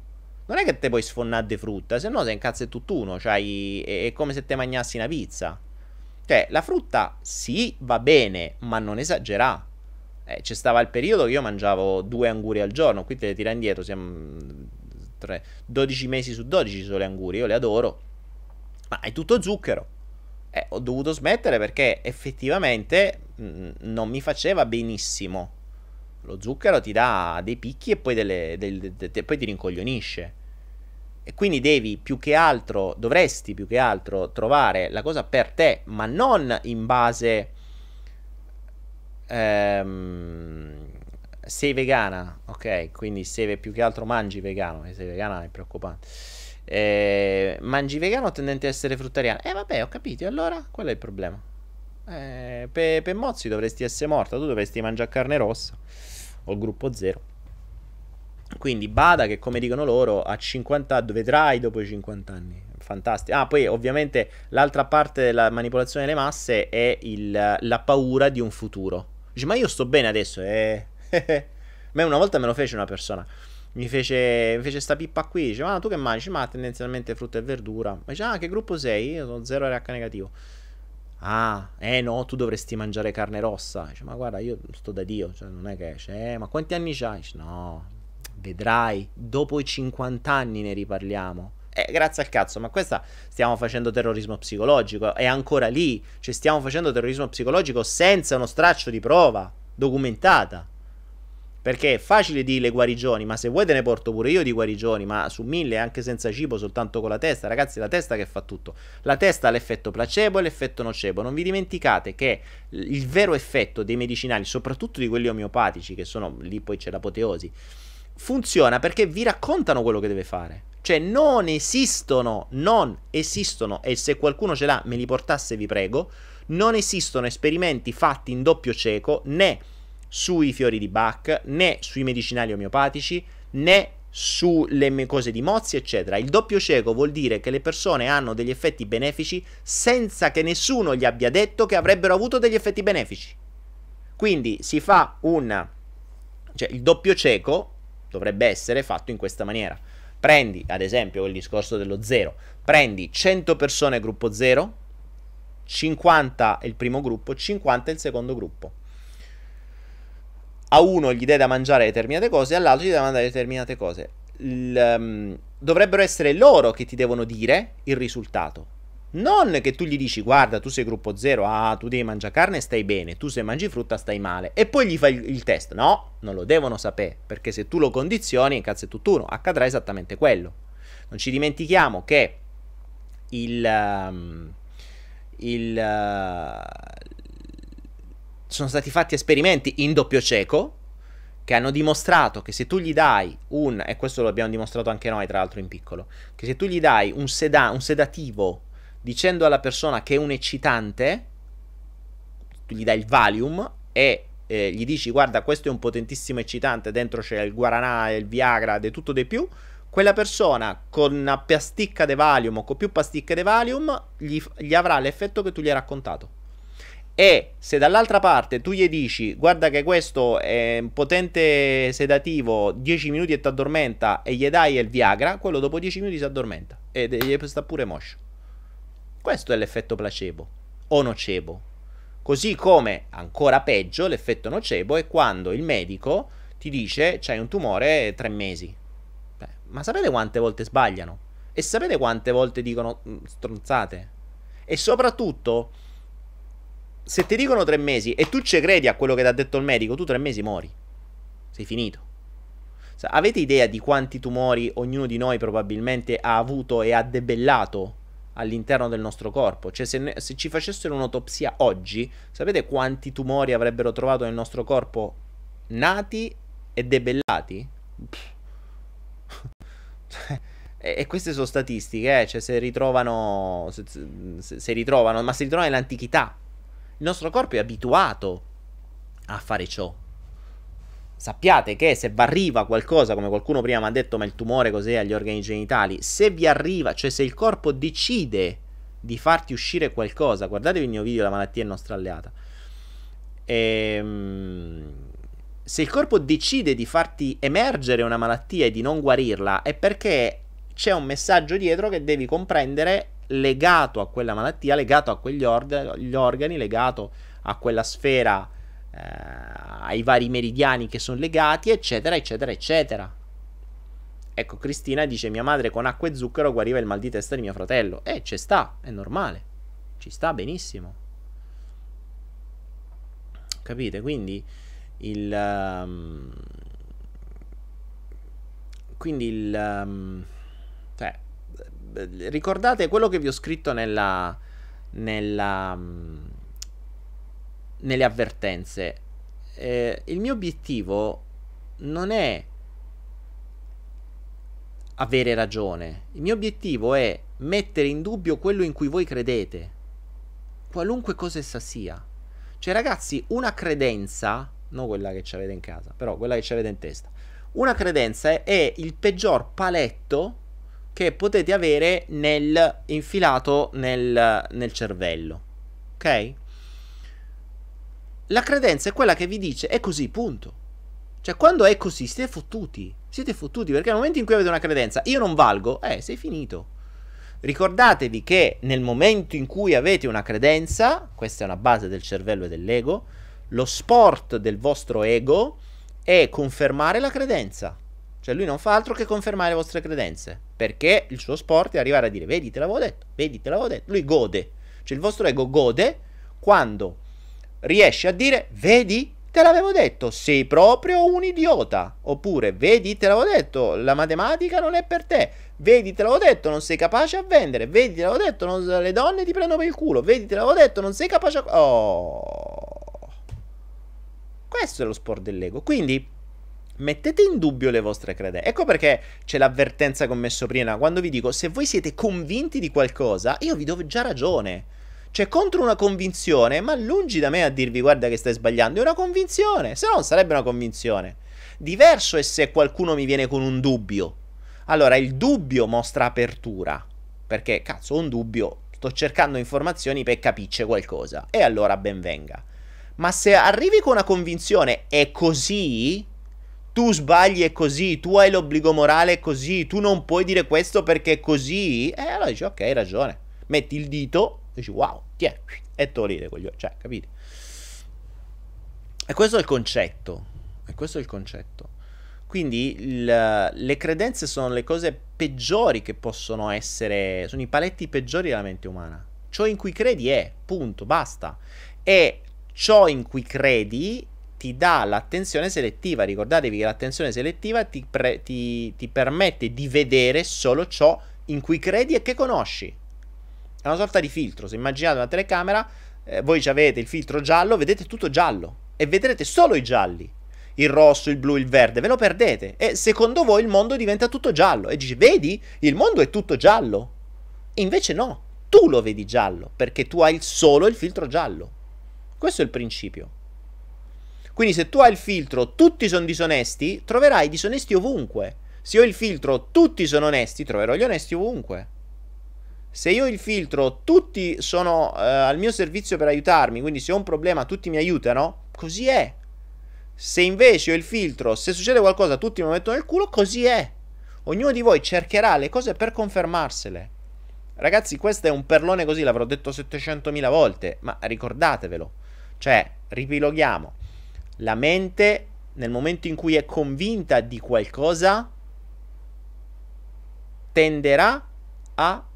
Non è che te puoi sfonnare di frutta, se no sei in cazzo è tutt'uno, cioè è come se te mangiassi una pizza. Cioè, la frutta sì, va bene, ma non esagera. Eh, c'è stava il periodo che io mangiavo due anguri al giorno, qui te le tira indietro, siamo 3, 12 mesi su 12 sono le anguri, io le adoro. Ma è tutto zucchero. Eh, ho dovuto smettere perché effettivamente mh, mm, non mi faceva benissimo. Lo zucchero ti dà dei picchi e poi, delle, delle, de, de, poi ti rincoglionisce. E quindi devi più che altro, dovresti più che altro trovare la cosa per te, ma non in base... Ehm, sei vegana, ok? Quindi se più che altro mangi vegano, se sei vegana è preoccupante eh, mangi vegano tendente a essere fruttariano. Eh vabbè, ho capito. E allora qual è il problema? Eh, per pe Mozzi dovresti essere morta. Tu dovresti mangiare carne rossa. O gruppo zero. Quindi bada che come dicono loro a 50 anni vedrai dopo i 50 anni. Fantastico. Ah, poi ovviamente l'altra parte della manipolazione delle masse è il, la paura di un futuro. Dici, ma io sto bene adesso. Eh. Ma una volta me lo fece una persona mi fece, mi fece sta pippa qui. Dice, ma tu che mangi? Ma tendenzialmente frutta e verdura. Ma dice, ah, che gruppo sei? Io sono 0 RH negativo. Ah, eh no, tu dovresti mangiare carne rossa. Dice, ma guarda, io sto da Dio, cioè non è che esce. Eh, ma quanti anni c'hai? Dice, no, vedrai, dopo i 50 anni ne riparliamo. Eh, grazie al cazzo, ma questa stiamo facendo terrorismo psicologico. È ancora lì. Cioè, stiamo facendo terrorismo psicologico senza uno straccio di prova documentata. Perché è facile dire le guarigioni, ma se vuoi te ne porto pure io di guarigioni, ma su mille anche senza cibo, soltanto con la testa. Ragazzi, la testa che fa tutto. La testa ha l'effetto placebo e l'effetto nocebo. Non vi dimenticate che il vero effetto dei medicinali, soprattutto di quelli omeopatici, che sono lì poi c'è l'apoteosi, funziona perché vi raccontano quello che deve fare. Cioè non esistono, non esistono, e se qualcuno ce l'ha me li portasse vi prego, non esistono esperimenti fatti in doppio cieco né sui fiori di Bach, né sui medicinali omeopatici, né sulle cose di Mozzi, eccetera. Il doppio cieco vuol dire che le persone hanno degli effetti benefici senza che nessuno gli abbia detto che avrebbero avuto degli effetti benefici. Quindi si fa un... cioè il doppio cieco dovrebbe essere fatto in questa maniera. Prendi, ad esempio, il discorso dello zero. Prendi 100 persone gruppo 0, 50 è il primo gruppo, 50 è il secondo gruppo a uno gli dai da mangiare determinate cose, all'altro gli dai da mangiare determinate cose. L, um, dovrebbero essere loro che ti devono dire il risultato. Non che tu gli dici, guarda, tu sei gruppo zero, ah, tu devi mangiare carne, stai bene, tu se mangi frutta stai male. E poi gli fai il, il test. No, non lo devono sapere, perché se tu lo condizioni, cazzo è tutt'uno, accadrà esattamente quello. Non ci dimentichiamo che il... Um, il, uh, sono stati fatti esperimenti in doppio cieco che hanno dimostrato che se tu gli dai un, e questo lo abbiamo dimostrato anche noi tra l'altro in piccolo, che se tu gli dai un, seda, un sedativo dicendo alla persona che è un eccitante, tu gli dai il Valium e eh, gli dici guarda questo è un potentissimo eccitante, dentro c'è il Guaranà, il Viagra, di tutto di più, quella persona con una pasticca di Valium o con più pasticche di Valium gli, gli avrà l'effetto che tu gli hai raccontato E se dall'altra parte tu gli dici guarda che questo è un potente sedativo, 10 minuti e ti addormenta e gli dai il Viagra, quello dopo 10 minuti si addormenta e sta pure moscio. Questo è l'effetto placebo o nocebo. Così come, ancora peggio, l'effetto nocebo è quando il medico ti dice c'hai un tumore tre mesi. Beh, ma sapete quante volte sbagliano? E sapete quante volte dicono mm, stronzate? E soprattutto se ti dicono tre mesi e tu ci credi a quello che ti ha detto il medico, tu tre mesi muori. Sei finito. Avete idea di quanti tumori ognuno di noi probabilmente ha avuto e ha debellato all'interno del nostro corpo? Cioè, se, ne, se ci facessero un'autopsia oggi, sapete quanti tumori avrebbero trovato nel nostro corpo nati e debellati? e, e, queste sono statistiche, eh? cioè, se ritrovano, se, se, se ritrovano, ma si ritrovano nell'antichità. Il nostro corpo è abituato a fare ciò. Sappiate che se vi arriva qualcosa, come qualcuno prima mi ha detto, ma il tumore cos'è agli organi genitali, se vi arriva, cioè se il corpo decide di farti uscire qualcosa, guardatevi il mio video La malattia è nostra alleata. Ehm, se il corpo decide di farti emergere una malattia e di non guarirla, è perché c'è un messaggio dietro che devi comprendere legato a quella malattia, legato a quegli orga- organi, legato a quella sfera, eh, ai vari meridiani che sono legati, eccetera, eccetera, eccetera. Ecco, Cristina dice: Mia madre con acqua e zucchero guariva il mal di testa di mio fratello. Eh, ci sta, è normale. Ci sta benissimo. Capite? Quindi il. Um, quindi il. Um, cioè, ricordate quello che vi ho scritto nella, nella, nelle avvertenze. Eh, il mio obiettivo non è avere ragione. Il mio obiettivo è mettere in dubbio quello in cui voi credete, qualunque cosa essa sia. Cioè, ragazzi, una credenza, non quella che ci avete in casa, però quella che ci avete in testa, una credenza è, è il peggior paletto che potete avere nel, infilato nel, nel cervello. Ok? La credenza è quella che vi dice è così, punto. Cioè, quando è così, siete fottuti. Siete fottuti perché nel momento in cui avete una credenza, io non valgo, eh, sei finito. Ricordatevi che nel momento in cui avete una credenza, questa è una base del cervello e dell'ego, lo sport del vostro ego è confermare la credenza. Cioè lui non fa altro che confermare le vostre credenze. Perché il suo sport è arrivare a dire, vedi, te l'avevo detto, vedi, te l'avevo detto. Lui gode. Cioè il vostro ego gode quando riesce a dire, vedi, te l'avevo detto, sei proprio un idiota. Oppure, vedi, te l'avevo detto, la matematica non è per te. Vedi, te l'avevo detto, non sei capace a vendere. Vedi, te l'avevo detto, non, le donne ti prendono per il culo. Vedi, te l'avevo detto, non sei capace a... Oh. Questo è lo sport dell'ego. Quindi mettete in dubbio le vostre credenze. Ecco perché c'è l'avvertenza che ho messo prima. Quando vi dico, se voi siete convinti di qualcosa, io vi do già ragione. Cioè, contro una convinzione, ma lungi da me a dirvi guarda che stai sbagliando, è una convinzione, se no non sarebbe una convinzione. Diverso è se qualcuno mi viene con un dubbio. Allora, il dubbio mostra apertura. Perché, cazzo, un dubbio, sto cercando informazioni per capire qualcosa. E allora ben venga. Ma se arrivi con una convinzione, è così, tu sbagli è così, tu hai l'obbligo morale è così, tu non puoi dire questo perché è così, e allora dici ok, hai ragione. Metti il dito, dici wow, tiè, e tolire coglione, cioè, capite? E questo è il concetto, e questo è il concetto. Quindi il, le credenze sono le cose peggiori che possono essere, sono i paletti peggiori della mente umana. Ciò in cui credi è, punto, basta. E ciò in cui credi ti dà l'attenzione selettiva. Ricordatevi che l'attenzione selettiva ti, pre- ti, ti permette di vedere solo ciò in cui credi e che conosci. È una sorta di filtro. Se immaginate una telecamera, eh, voi avete il filtro giallo, vedete tutto giallo e vedrete solo i gialli. Il rosso, il blu, il verde, ve lo perdete. E secondo voi il mondo diventa tutto giallo. E dici, vedi, il mondo è tutto giallo. Invece no, tu lo vedi giallo, perché tu hai solo il filtro giallo. Questo è il principio. Quindi se tu hai il filtro tutti sono disonesti, troverai disonesti ovunque. Se ho il filtro tutti sono onesti, troverò gli onesti ovunque. Se io il filtro, tutti sono eh, al mio servizio per aiutarmi, quindi se ho un problema tutti mi aiutano, così è. Se invece ho il filtro, se succede qualcosa tutti mi mettono nel culo, così è. Ognuno di voi cercherà le cose per confermarsele. Ragazzi, questo è un perlone così, l'avrò detto 700.000 volte, ma ricordatevelo. Cioè, ripiloghiamo. La mente, nel momento in cui è convinta di qualcosa, tenderà a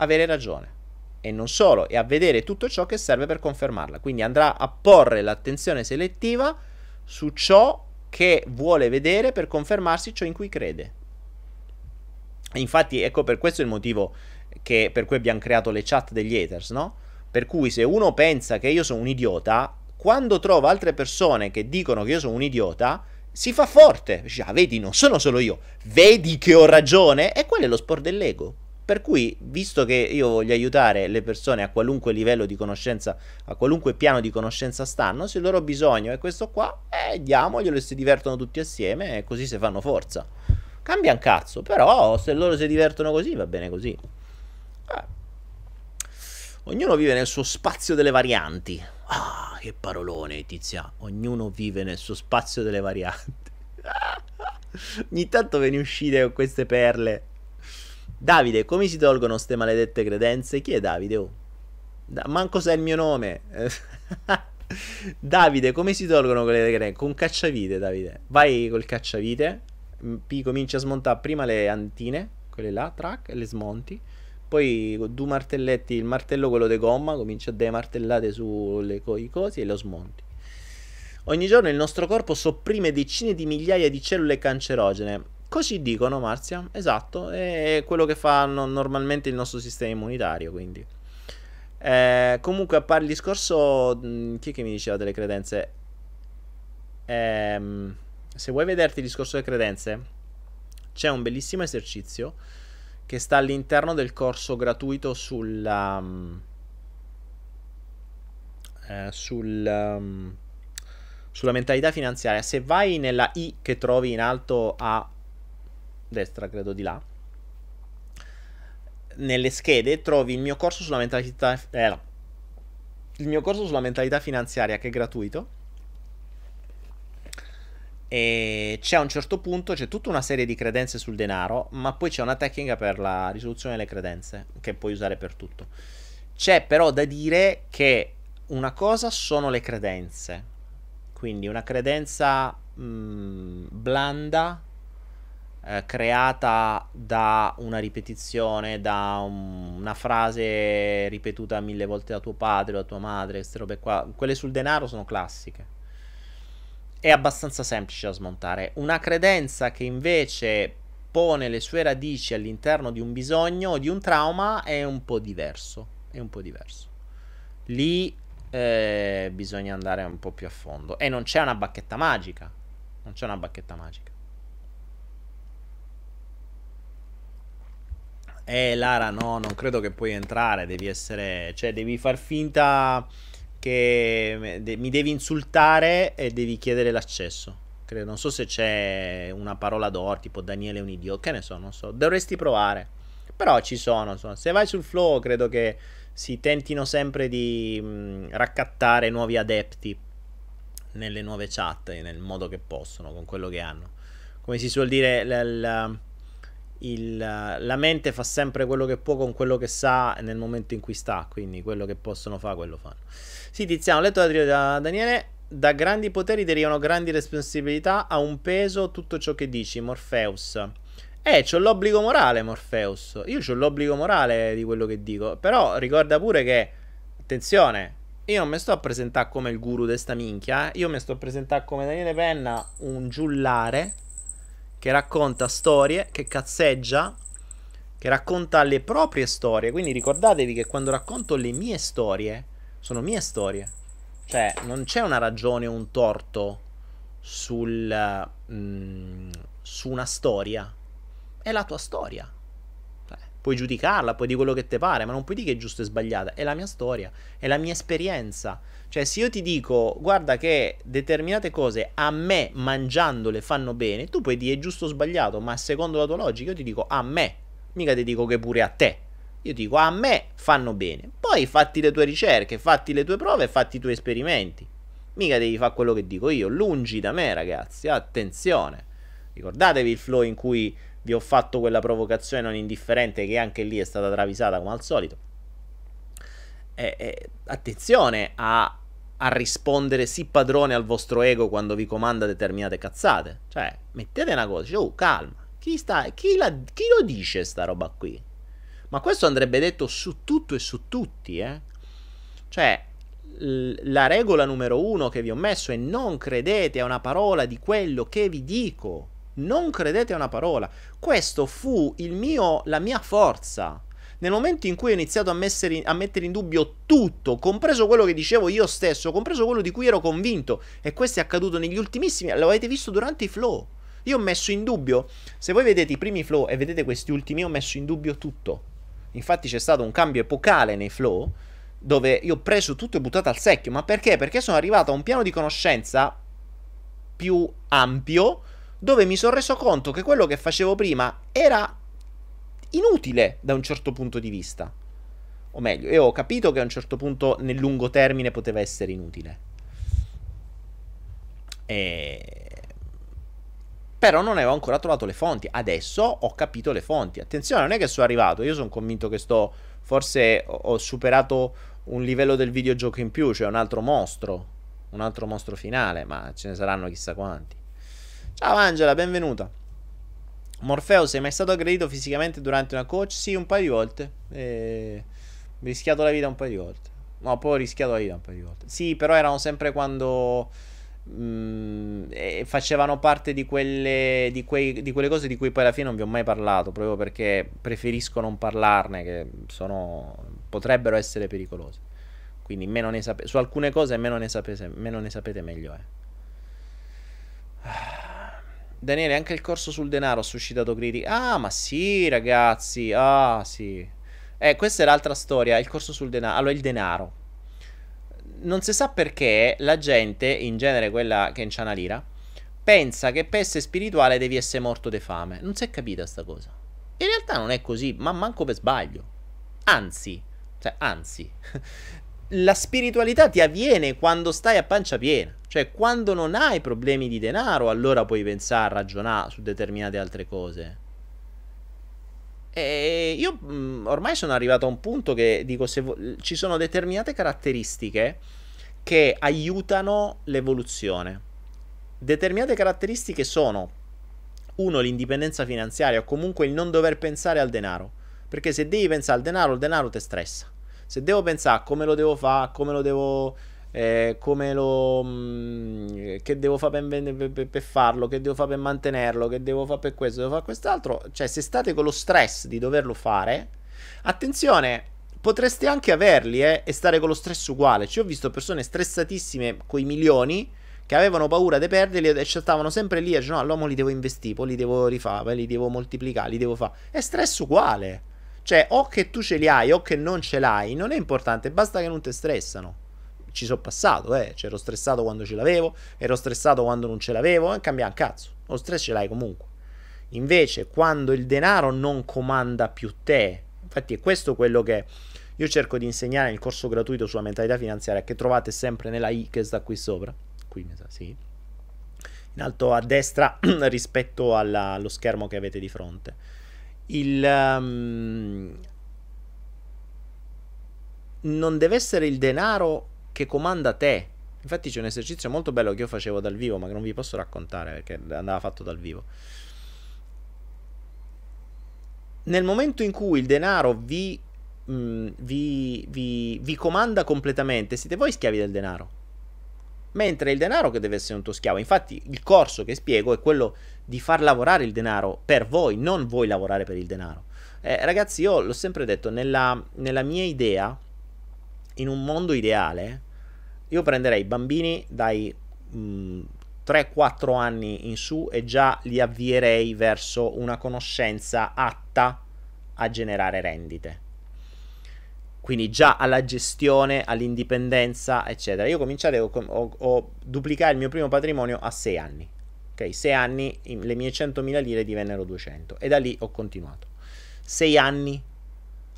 avere ragione. E non solo, e a vedere tutto ciò che serve per confermarla. Quindi andrà a porre l'attenzione selettiva su ciò che vuole vedere per confermarsi ciò in cui crede. Infatti, ecco per questo il motivo che, per cui abbiamo creato le chat degli haters, no? Per cui se uno pensa che io sono un idiota, quando trova altre persone che dicono che io sono un idiota, si fa forte. Dice, ah, vedi, non sono solo io, vedi che ho ragione. E quello è lo sport dell'ego. Per cui, visto che io voglio aiutare le persone a qualunque livello di conoscenza, a qualunque piano di conoscenza stanno, se il loro bisogno è questo qua, eh, diamoglielo e si divertono tutti assieme e così si fanno forza. Cambia un cazzo, però se loro si divertono così va bene così. Eh. Ognuno vive nel suo spazio delle varianti. Ah, che parolone, Tizia. Ognuno vive nel suo spazio delle varianti. Ogni tanto ve ne uscite con queste perle. Davide, come si tolgono ste maledette credenze? Chi è Davide? Oh. Da- manco sai il mio nome. Davide, come si tolgono quelle credenze? Con cacciavite, Davide. Vai col cacciavite. P comincia a smontare prima le antine, quelle là, track, e le smonti. Poi con due martelletti, il martello quello di gomma, comincia a dare martellate sulle co- cosi e lo smonti. Ogni giorno il nostro corpo sopprime decine di migliaia di cellule cancerogene Così dicono, Marzia, esatto, è quello che fa no- normalmente il nostro sistema immunitario, quindi. Eh, comunque, a parte il discorso, mh, chi è che mi diceva delle credenze? Eh, se vuoi vederti il discorso delle credenze, c'è un bellissimo esercizio che sta all'interno del corso gratuito sulla... Um, eh, sul... Um, sulla mentalità finanziaria. Se vai nella I che trovi in alto a destra credo di là, nelle schede trovi il mio corso sulla mentalità, eh, il mio corso sulla mentalità finanziaria che è gratuito. E c'è a un certo punto, c'è tutta una serie di credenze sul denaro, ma poi c'è una tecnica per la risoluzione delle credenze che puoi usare per tutto. C'è però da dire che una cosa sono le credenze, quindi una credenza mh, mm, blanda eh, creata da una ripetizione, da un, una frase ripetuta mille volte da tuo padre o da tua madre, queste robe qua. Quelle sul denaro sono classiche. È abbastanza semplice da smontare. Una credenza che invece pone le sue radici all'interno di un bisogno o di un trauma è un po' diverso. È un po' diverso. Lì eh, bisogna andare un po' più a fondo. E non c'è una bacchetta magica. Non c'è una bacchetta magica. Eh, Lara, no, non credo che puoi entrare. Devi essere. Cioè, devi far finta che mi devi insultare e devi chiedere l'accesso. Credo. Non so se c'è una parola d'oro, tipo Daniele è un idiota. Che ne so, non so. Dovresti provare. Però ci sono. Insomma. Se vai sul flow, credo che si tentino sempre di mh, raccattare nuovi adepti nelle nuove chat nel modo che possono, con quello che hanno. Come si suol dire, l- l- il, la mente fa sempre quello che può con quello che sa nel momento in cui sta, quindi quello che possono fare, quello fanno. Sì, Tiziano, ho letto da Daniele, da grandi poteri derivano grandi responsabilità, a un peso tutto ciò che dici, Morpheus. Eh, c'ho l'obbligo morale, Morpheus. Io ho l'obbligo morale di quello che dico, però ricorda pure che, attenzione, io non mi sto a presentare come il guru di sta minchia, eh. io mi sto a presentare come Daniele Penna, un giullare che racconta storie, che cazzeggia, che racconta le proprie storie. Quindi ricordatevi che quando racconto le mie storie, sono mie storie. Cioè, non c'è una ragione o un torto sul, mm, su una storia. È la tua storia. Puoi giudicarla, puoi dire quello che ti pare, ma non puoi dire che è giusto e sbagliata. È la mia storia, è la mia esperienza. Cioè, se io ti dico, guarda che determinate cose a me mangiandole fanno bene, tu puoi dire giusto o sbagliato, ma secondo la tua logica io ti dico a me, mica ti dico che pure a te. Io dico a me fanno bene. Poi fatti le tue ricerche, fatti le tue prove, fatti i tuoi esperimenti. Mica devi fare quello che dico io. Lungi da me, ragazzi. Attenzione. Ricordatevi il flow in cui vi ho fatto quella provocazione non indifferente che anche lì è stata travisata come al solito. Eh, eh, attenzione a, a, rispondere sì padrone al vostro ego quando vi comanda determinate cazzate. Cioè, mettete una cosa, oh, calma. Chi, sta, chi, la, chi lo dice sta roba qui? Ma questo andrebbe detto su tutto e su tutti, eh? Cioè, la regola numero uno che vi ho messo è non credete a una parola di quello che vi dico. Non credete a una parola. Questo fu mio, la mia forza. Nel momento in cui ho iniziato a, messere, a mettere in dubbio tutto, compreso quello che dicevo io stesso, compreso quello di cui ero convinto, e questo è accaduto negli ultimissimi, lo avete visto durante i flow. Io ho messo in dubbio, se voi vedete i primi flow e vedete questi ultimi, ho messo in dubbio tutto. Infatti c'è stato un cambio epocale nei flow, dove io ho preso tutto e buttato al secchio. Ma perché? Perché sono arrivato a un piano di conoscenza più ampio dove mi sono reso conto che quello che facevo prima era inutile da un certo punto di vista. O meglio, io ho capito che a un certo punto nel lungo termine poteva essere inutile. E... Però non avevo ancora trovato le fonti. Adesso ho capito le fonti. Attenzione, non è che sono arrivato. Io sono convinto che sto. Forse ho superato un livello del videogioco in più, cioè un altro mostro. Un altro mostro finale, ma ce ne saranno chissà quanti. Ciao Angela, benvenuta. Morfeo, sei mai stato aggredito fisicamente durante una coach? Sì, un paio di volte. E... Ho rischiato la vita un paio di volte. No, poi ho rischiato la vita un paio di volte. Sì, però erano sempre quando mh, mm, facevano parte di quelle, di, quei, di quelle cose di cui poi alla fine non vi ho mai parlato, proprio perché preferisco non parlarne, che sono, potrebbero essere pericolose. Quindi meno ne sape- su alcune cose meno ne, sapete, meno ne sapete meglio è. Daniele, anche il corso sul denaro ha suscitato critiche. Ah, ma sì, ragazzi. Ah, sì. Eh, questa è l'altra storia. Il corso sul denaro. Allora, il denaro. Non si sa perché la gente, in genere quella che c'ha una lira, pensa che per essere spirituale devi essere morto di fame. Non si è capita sta cosa. In realtà non è così, ma manco per sbaglio. Anzi, cioè, anzi, la spiritualità ti avviene quando stai a pancia piena. Cioè, quando non hai problemi di denaro, allora puoi pensare, ragionare su determinate altre cose. E io mh, mm, ormai sono arrivato a un punto che dico: se vo- ci sono determinate caratteristiche che aiutano l'evoluzione. Determinate caratteristiche sono: uno, l'indipendenza finanziaria, o comunque il non dover pensare al denaro. Perché se devi pensare al denaro, il denaro ti stressa. Se devo pensare a come lo devo fare, come lo devo eh, come lo... Mh, mm, che devo fare per, per, per, farlo, che devo fare per mantenerlo, che devo fare per questo, devo fare quest'altro. Cioè, se state con lo stress di doverlo fare, attenzione, potreste anche averli eh, e stare con lo stress uguale. Ci ho visto persone stressatissime con i milioni che avevano paura di perderli e stavano sempre lì e dicevano no, l'uomo li devo investire, poi li devo rifare, li devo moltiplicare, li devo fare. È stress uguale. Cioè, o che tu ce li hai o che non ce l'hai, non è importante, basta che non ti stressano ci sono passato, eh. C'ero stressato quando ce l'avevo, ero stressato quando non ce l'avevo, e cambia un cazzo. Lo stress ce l'hai comunque. Invece, quando il denaro non comanda più te, infatti è questo quello che io cerco di insegnare nel corso gratuito sulla mentalità finanziaria, che trovate sempre nella i che sta qui sopra. Qui mi sa, sì. In alto a destra rispetto alla, allo schermo che avete di fronte. Il, um, non deve essere il denaro che comanda te. Infatti c'è un esercizio molto bello che io facevo dal vivo, ma che non vi posso raccontare perché andava fatto dal vivo. Nel momento in cui il denaro vi, mh, mm, vi, vi, vi comanda completamente, siete voi schiavi del denaro. Mentre il denaro che deve essere un tuo schiavo. Infatti, il corso che spiego è quello di far lavorare il denaro per voi, non voi lavorare per il denaro. Eh, ragazzi, io l'ho sempre detto, nella, nella mia idea, in un mondo ideale, io prenderei bambini dai mh, 3-4 anni in su e già li avvierei verso una conoscenza atta a generare rendite. Quindi già alla gestione, all'indipendenza, eccetera. Io cominciare, ho, ho, ho duplicato il mio primo patrimonio a 6 anni. Ok, 6 anni, le mie 100.000 lire divennero 200 e da lì ho continuato. 6 anni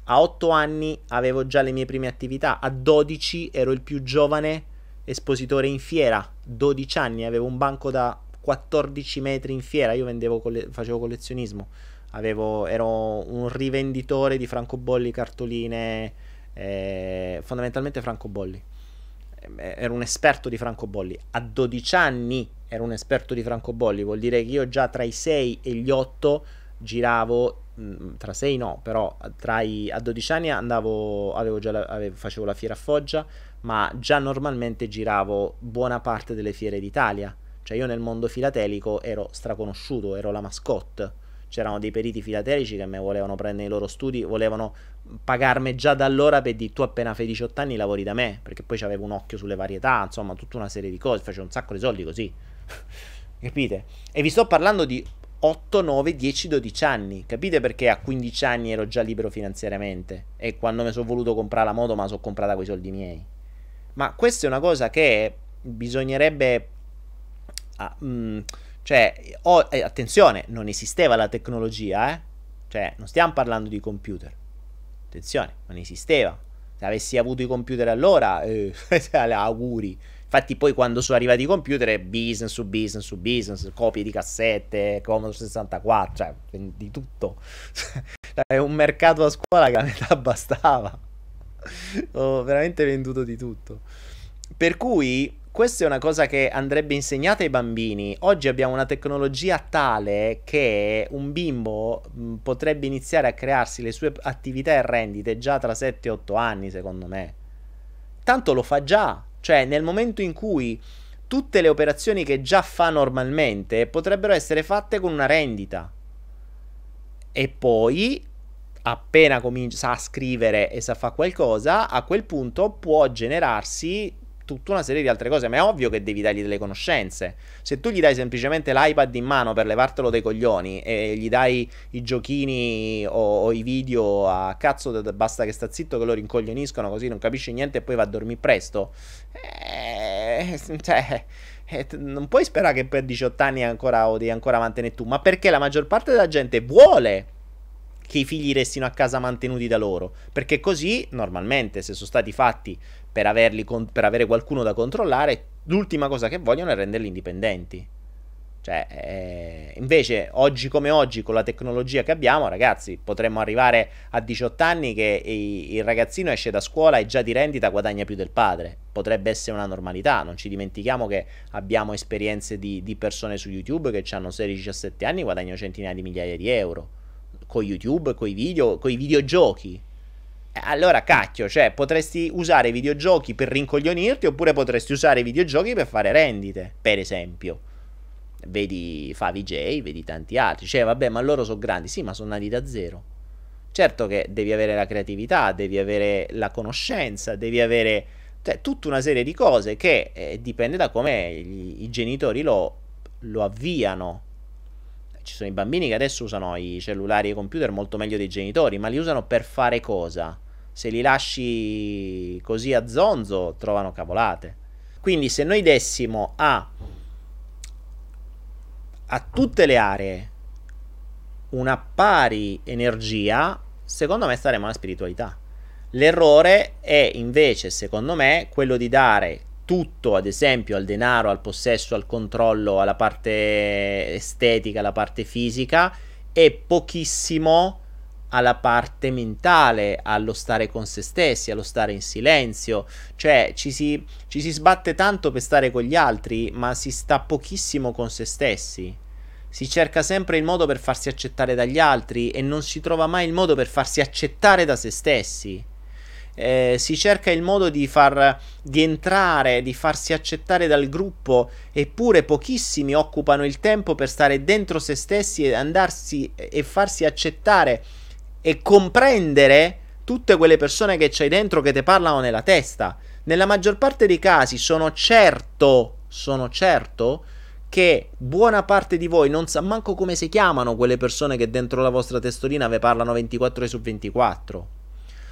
A 8 anni avevo già le mie prime attività, a 12 ero il più giovane espositore in fiera, 12 anni avevo un banco da 14 metri in fiera, io vendevo, facevo collezionismo, avevo, ero un rivenditore di francobolli, cartoline, eh, fondamentalmente francobolli. Eh, ero un esperto di francobolli. A 12 anni ero un esperto di francobolli, vuol dire che io già tra i 6 e gli 8 giravo mm, tra 6 no, però i, a 12 anni andavo, avevo già la, avevo, facevo la fiera a Foggia, ma già normalmente giravo buona parte delle fiere d'Italia. Cioè io nel mondo filatelico ero straconosciuto, ero la mascotte. C'erano dei periti filatelici che mi volevano prendere i loro studi, volevano pagarmi già da allora per dire tu appena fai 18 anni lavori da me, perché poi avevo un occhio sulle varietà, insomma tutta una serie di cose, facevo un sacco di soldi così. Capite? E vi sto parlando di 8, 9, 10, 12 anni. Capite perché a 15 anni ero già libero finanziariamente? E quando mi sono voluto comprare la moto, me la sono comprata con i soldi miei. Ma questa è una cosa che bisognerebbe. Ah, mm, cioè, oh, eh, attenzione, non esisteva la tecnologia, eh? Cioè, non stiamo parlando di computer. Attenzione, non esisteva. Se avessi avuto i computer allora, eh, auguri. Infatti, poi quando sono arrivati i computer business su business su business, copie di cassette, Commodore 64, cioè di tutto. è un mercato a scuola che a metà bastava. Ho veramente venduto di tutto. Per cui questa è una cosa che andrebbe insegnata ai bambini. Oggi abbiamo una tecnologia tale che un bimbo mh, potrebbe iniziare a crearsi le sue attività e rendite già tra 7 e 8 anni, secondo me. Tanto lo fa già. Cioè, nel momento in cui tutte le operazioni che già fa normalmente potrebbero essere fatte con una rendita. E poi, appena comincia a scrivere e sa fare qualcosa, a quel punto può generarsi tutta una serie di altre cose, ma è ovvio che devi dargli delle conoscenze. Se tu gli dai semplicemente l'iPad in mano per levartelo dai coglioni e gli dai i giochini o, o i video a cazzo, basta che sta zitto che lo rincoglioniscono così non capisce niente e poi va a dormire presto. Eh, cioè, eh, non puoi sperare che per 18 anni ancora o devi ancora mantenere tu, ma perché la maggior parte della gente vuole che i figli restino a casa mantenuti da loro, perché così normalmente se sono stati fatti per, con- per avere qualcuno da controllare, l'ultima cosa che vogliono è renderli indipendenti. Cioè, eh, invece, oggi come oggi, con la tecnologia che abbiamo, ragazzi, potremmo arrivare a 18 anni che i- il ragazzino esce da scuola e già di rendita guadagna più del padre. Potrebbe essere una normalità. Non ci dimentichiamo che abbiamo esperienze di, di persone su YouTube che hanno 16-17 anni e guadagnano centinaia di migliaia di euro. Con YouTube, con i video, con i videogiochi. Allora, cacchio, cioè, potresti usare i videogiochi per rincoglionirti oppure potresti usare i videogiochi per fare rendite, per esempio. Vedi Favi vedi tanti altri. Cioè, vabbè, ma loro sono grandi. Sì, ma sono nati da zero. Certo che devi avere la creatività, devi avere la conoscenza, devi avere cioè, tutta una serie di cose che eh, dipende da come gli, i genitori lo, lo avviano ci sono i bambini che adesso usano i cellulari e i computer molto meglio dei genitori, ma li usano per fare cosa? Se li lasci così a zonzo, trovano cavolate. Quindi se noi dessimo a, a tutte le aree una pari energia, secondo me staremo alla spiritualità. L'errore è invece, secondo me, quello di dare tutto, ad esempio, al denaro, al possesso, al controllo, alla parte estetica, alla parte fisica e pochissimo alla parte mentale, allo stare con se stessi, allo stare in silenzio. Cioè, ci si, ci si sbatte tanto per stare con gli altri, ma si sta pochissimo con se stessi. Si cerca sempre il modo per farsi accettare dagli altri e non si trova mai il modo per farsi accettare da se stessi eh, si cerca il modo di, far, di entrare, di farsi accettare dal gruppo, eppure pochissimi occupano il tempo per stare dentro se stessi e andarsi e farsi accettare e comprendere tutte quelle persone che c'hai dentro che ti parlano nella testa. Nella maggior parte dei casi sono certo, sono certo che buona parte di voi non sa manco come si chiamano quelle persone che dentro la vostra testolina vi parlano 24 ore su 24.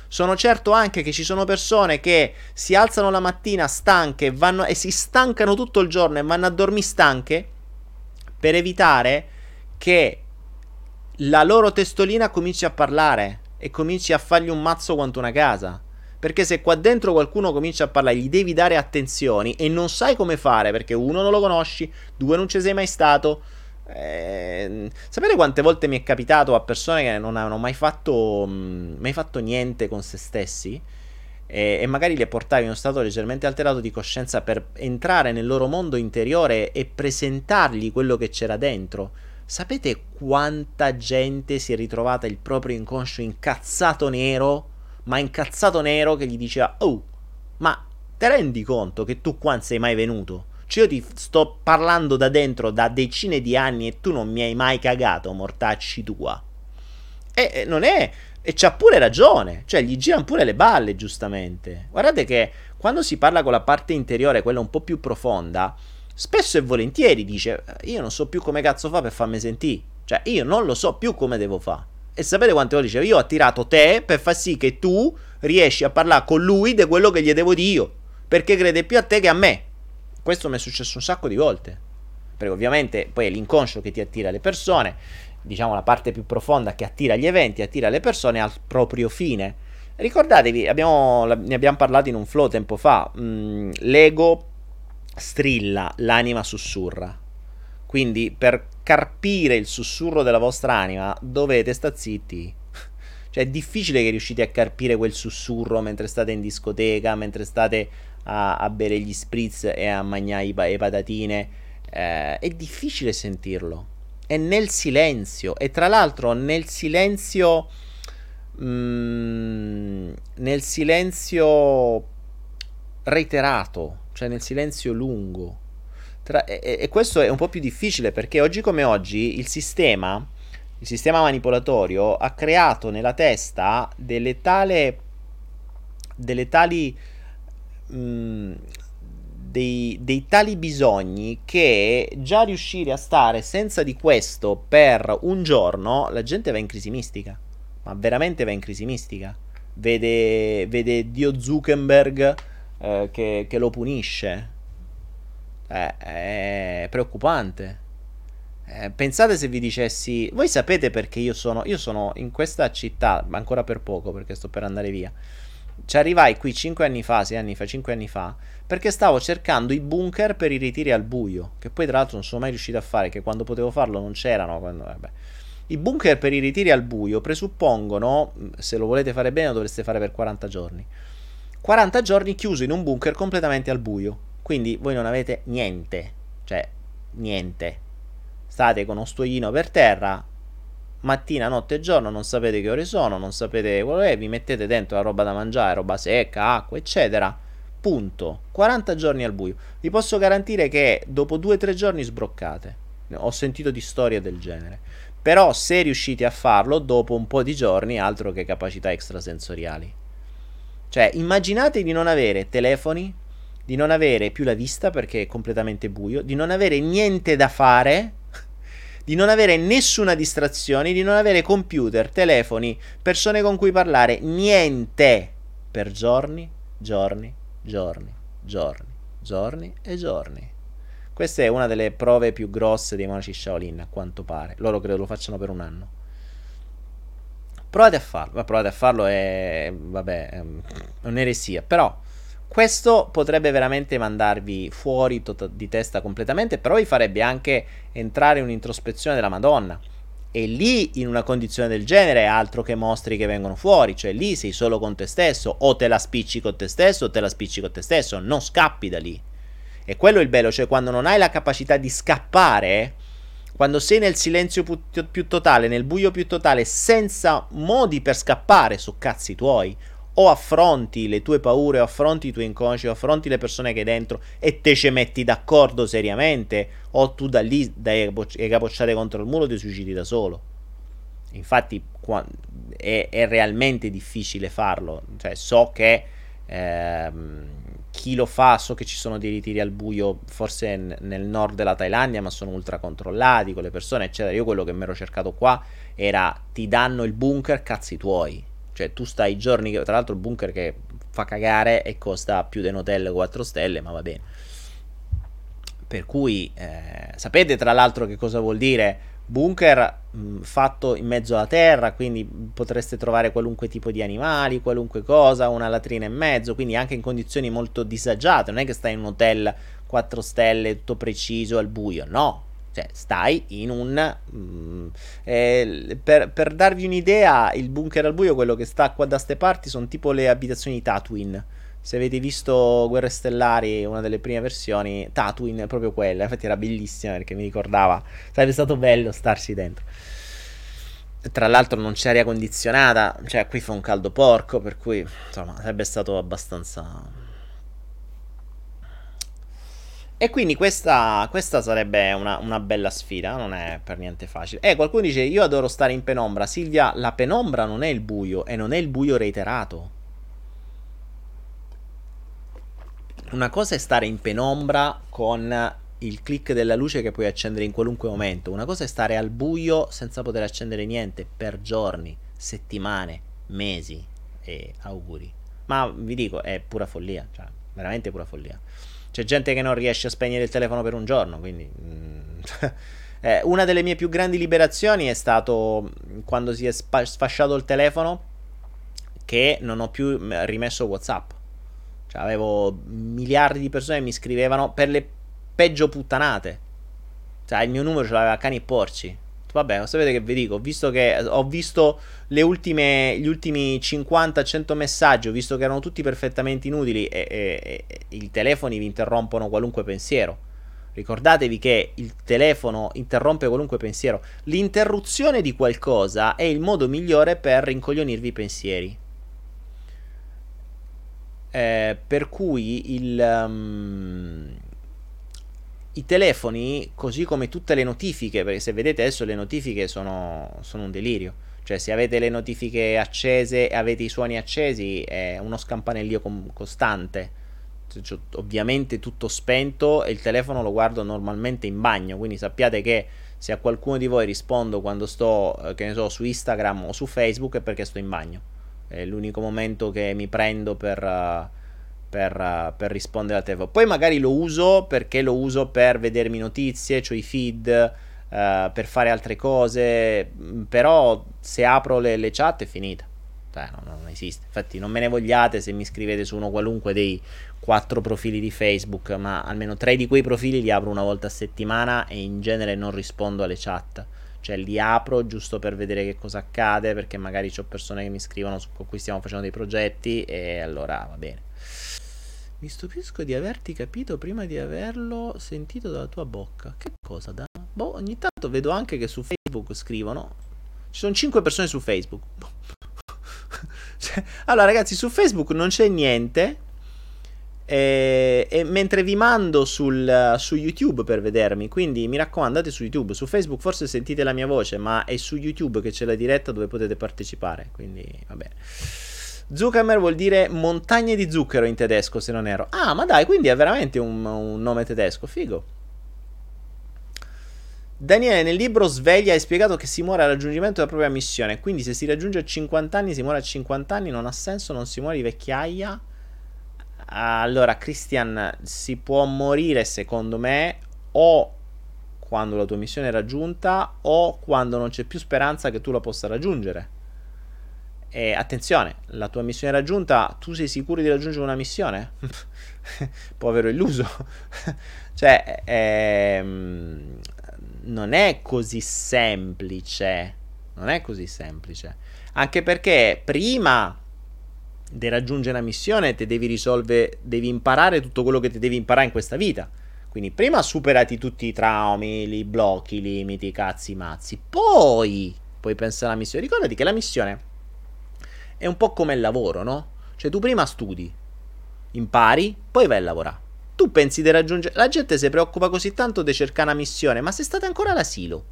Sono certo anche che ci sono persone che si alzano la mattina stanche vanno, e si stancano tutto il giorno e vanno a dormire stanche per evitare che la loro testolina cominci a parlare. e cominci a fargli un mazzo quanto una casa. Perché se qua dentro qualcuno comincia a parlare, gli devi dare attenzioni e non sai come fare perché uno non lo conosci, due non ci sei mai stato. Eh, sapete quante volte mi è capitato a persone che non hanno mai fatto, mh, mm, mai fatto niente con se stessi? E, e, magari li portavi in uno stato leggermente alterato di coscienza per entrare nel loro mondo interiore e presentargli quello che c'era dentro. Sapete quanta gente si è ritrovata il proprio inconscio incazzato nero ma incazzato nero che gli diceva Oh, ma te rendi conto che tu qua non sei mai venuto? Cioè io ti sto parlando da dentro da decine di anni e tu non mi hai mai cagato, mortacci tua. E non è... E c'ha pure ragione, cioè gli girano pure le balle, giustamente. Guardate che quando si parla con la parte interiore, quella un po' più profonda, spesso e volentieri dice: Io non so più come cazzo fa per farmi sentire. Cioè, io non lo so più come devo fare. E sapete quante volte dicevo? Io ho attirato te per far sì che tu riesci a parlare con lui di quello che gli devo dire io. Perché crede più a te che a me. Questo mi è successo un sacco di volte. Perché ovviamente poi è l'inconscio che ti attira le persone. Diciamo la parte più profonda che attira gli eventi, attira le persone al proprio fine. Ricordatevi, abbiamo, ne abbiamo parlato in un flow tempo fa. Mm, l'ego strilla, l'anima sussurra. Quindi per carpire il sussurro della vostra anima dovete sta zitti. Cioè è difficile che riuscite a carpire quel sussurro mentre state in discoteca, mentre state a, a bere gli spritz e a mangiare le patatine. Eh, è difficile sentirlo. È nel silenzio. E tra l'altro nel silenzio... Mm, nel silenzio reiterato, cioè nel silenzio lungo. Tra, e, e, questo è un po' più difficile perché oggi come oggi il sistema, il sistema manipolatorio ha creato nella testa delle tale, delle tali, mh, mm, dei, dei tali bisogni che già riuscire a stare senza di questo per un giorno la gente va in crisi mistica, ma veramente va in crisi mistica. Vede, vede Dio Zuckerberg eh, che, che lo punisce eh, è preoccupante. Eh, pensate se vi dicessi, voi sapete perché io sono, io sono in questa città, ma ancora per poco perché sto per andare via. Ci arrivai qui 5 anni fa, 6 anni fa, 5 anni fa, perché stavo cercando i bunker per i ritiri al buio, che poi tra l'altro non sono mai riuscito a fare, che quando potevo farlo non c'erano. Quando, I bunker per i ritiri al buio presuppongono, se lo volete fare bene, lo dovreste fare per 40 giorni. 40 giorni chiuso in un bunker completamente al buio quindi voi non avete niente, cioè niente. State con uno stoglino per terra, mattina, notte e giorno, non sapete che ore sono, non sapete quello che è, vi mettete dentro la roba da mangiare, roba secca, acqua, eccetera. Punto. 40 giorni al buio. Vi posso garantire che dopo 2-3 giorni sbroccate. Ho sentito di storie del genere. Però se riuscite a farlo dopo un po' di giorni, altro che capacità extrasensoriali. Cioè, immaginate di non avere telefoni, di non avere più la vista perché è completamente buio, di non avere niente da fare, di non avere nessuna distrazione, di non avere computer, telefoni, persone con cui parlare, niente per giorni, giorni, giorni, giorni, giorni e giorni. Questa è una delle prove più grosse dei monaci Shaolin, a quanto pare. Loro credo lo facciano per un anno. Provate a farlo, ma provate a farlo è, vabbè, è un'eresia, però questo potrebbe veramente mandarvi fuori to- di testa completamente, però vi farebbe anche entrare in un'introspezione della Madonna. E lì, in una condizione del genere, è altro che mostri che vengono fuori, cioè lì sei solo con te stesso, o te la spicci con te stesso, o te la spicci con te stesso, non scappi da lì. E quello è il bello, cioè quando non hai la capacità di scappare, quando sei nel silenzio più, più totale, nel buio più totale, senza modi per scappare su cazzi tuoi, o affronti le tue paure, o affronti i tuoi inconsci, o affronti le persone che hai dentro e te ci metti d'accordo seriamente, o tu da lì dai capocciate contro il muro e ti suicidi da solo. Infatti è, è, realmente difficile farlo, cioè, so che ehm, chi lo fa, so che ci sono dei ritiri al buio, forse n- nel nord della Thailandia, ma sono ultra controllati con le persone, eccetera. Io quello che mi ero cercato qua era ti danno il bunker, cazzi tuoi cioè, tu stai giorni. Tra l'altro, il bunker che fa cagare e costa più di un hotel 4 stelle, ma va bene. Per cui, eh, sapete tra l'altro che cosa vuol dire bunker mh, fatto in mezzo alla terra, quindi potreste trovare qualunque tipo di animali, qualunque cosa, una latrina in mezzo, quindi anche in condizioni molto disagiate, non è che stai in un hotel 4 stelle, tutto preciso al buio, no, cioè, stai in un. Mm, eh, per, per, darvi un'idea, il bunker al buio, quello che sta qua da ste parti, sono tipo le abitazioni di Tatooine. Se avete visto Guerre Stellari, una delle prime versioni, Tatooine è proprio quella. Infatti era bellissima perché mi ricordava. Sarebbe stato bello starci dentro. Tra l'altro non c'è aria condizionata, cioè qui fa un caldo porco, per cui insomma sarebbe stato abbastanza e quindi questa, questa sarebbe una, una, bella sfida, non è per niente facile. Eh, qualcuno dice, io adoro stare in penombra. Silvia, la penombra non è il buio e non è il buio reiterato. Una cosa è stare in penombra con il click della luce che puoi accendere in qualunque momento. Una cosa è stare al buio senza poter accendere niente per giorni, settimane, mesi e auguri. Ma vi dico, è pura follia, cioè veramente pura follia. C'è gente che non riesce a spegnere il telefono per un giorno, quindi... Mm, eh, una delle mie più grandi liberazioni è stato quando si è spa- sfasciato il telefono che non ho più rimesso WhatsApp. Cioè, avevo miliardi di persone che mi scrivevano per le peggio puttanate. Cioè, il mio numero ce l'aveva cani e porci. Vabbè, sapete che vi dico, visto che ho visto ultime, gli ultimi 50-100 messaggi, ho visto che erano tutti perfettamente inutili e, e, e i telefoni vi interrompono qualunque pensiero. Ricordatevi che il telefono interrompe qualunque pensiero. L'interruzione di qualcosa è il modo migliore per rincoglionirvi i pensieri. Eh, per cui il... Um, i telefoni, così come tutte le notifiche, perché se vedete adesso le notifiche sono, sono un delirio. Cioè, se avete le notifiche accese e avete i suoni accesi, è uno scampanellio com- costante. Cioè, ovviamente tutto spento e il telefono lo guardo normalmente in bagno. Quindi sappiate che se a qualcuno di voi rispondo quando sto, eh, che ne so, su Instagram o su Facebook è perché sto in bagno. È l'unico momento che mi prendo per. Per, per, rispondere al telefono. Poi magari lo uso perché lo uso per vedermi notizie, cioè i feed, uh, per fare altre cose, mm, però se apro le, le chat è finita. Cioè, no, non esiste. Infatti, non me ne vogliate se mi scrivete su uno qualunque dei quattro profili di Facebook, ma almeno tre di quei profili li apro una volta a settimana e in genere non rispondo alle chat. Cioè, li apro giusto per vedere che cosa accade, perché magari ho persone che mi scrivono su, con cui stiamo facendo dei progetti e allora va bene. Mi stupisco di averti capito prima di averlo sentito dalla tua bocca. Che cosa da? Boh, ogni tanto vedo anche che su Facebook scrivono. Ci sono 5 persone su Facebook. cioè, allora, ragazzi, su Facebook non c'è niente. E, e mentre vi mando sul, su YouTube per vedermi, quindi mi raccomando, andate su YouTube. Su Facebook forse sentite la mia voce, ma è su YouTube che c'è la diretta dove potete partecipare. Quindi va bene. Zuckermer vuol dire montagne di zucchero in tedesco, se non ero. Ah, ma dai, quindi è veramente un, un nome tedesco, figo. Daniele, nel libro Sveglia hai spiegato che si muore al raggiungimento della propria missione. Quindi, se si raggiunge a 50 anni, si muore a 50 anni, non ha senso, non si muore di vecchiaia. Allora, Christian, si può morire, secondo me, o quando la tua missione è raggiunta, o quando non c'è più speranza che tu la possa raggiungere. E attenzione, la tua missione è raggiunta, tu sei sicuro di raggiungere una missione? Povero illuso. cioè, ehm, non è così semplice. Non è così semplice. Anche perché prima di raggiungere una missione ti devi risolvere, devi imparare tutto quello che ti devi imparare in questa vita. Quindi prima superati tutti i traumi, i blocchi, i limiti, i cazzi, i mazzi. Poi puoi pensare alla missione. Ricordati che la missione è un po' come il lavoro, no? Cioè tu prima studi, impari, poi vai a lavorare. Tu pensi di raggiungere... La gente si preoccupa così tanto di cercare una missione, ma se state ancora all'asilo.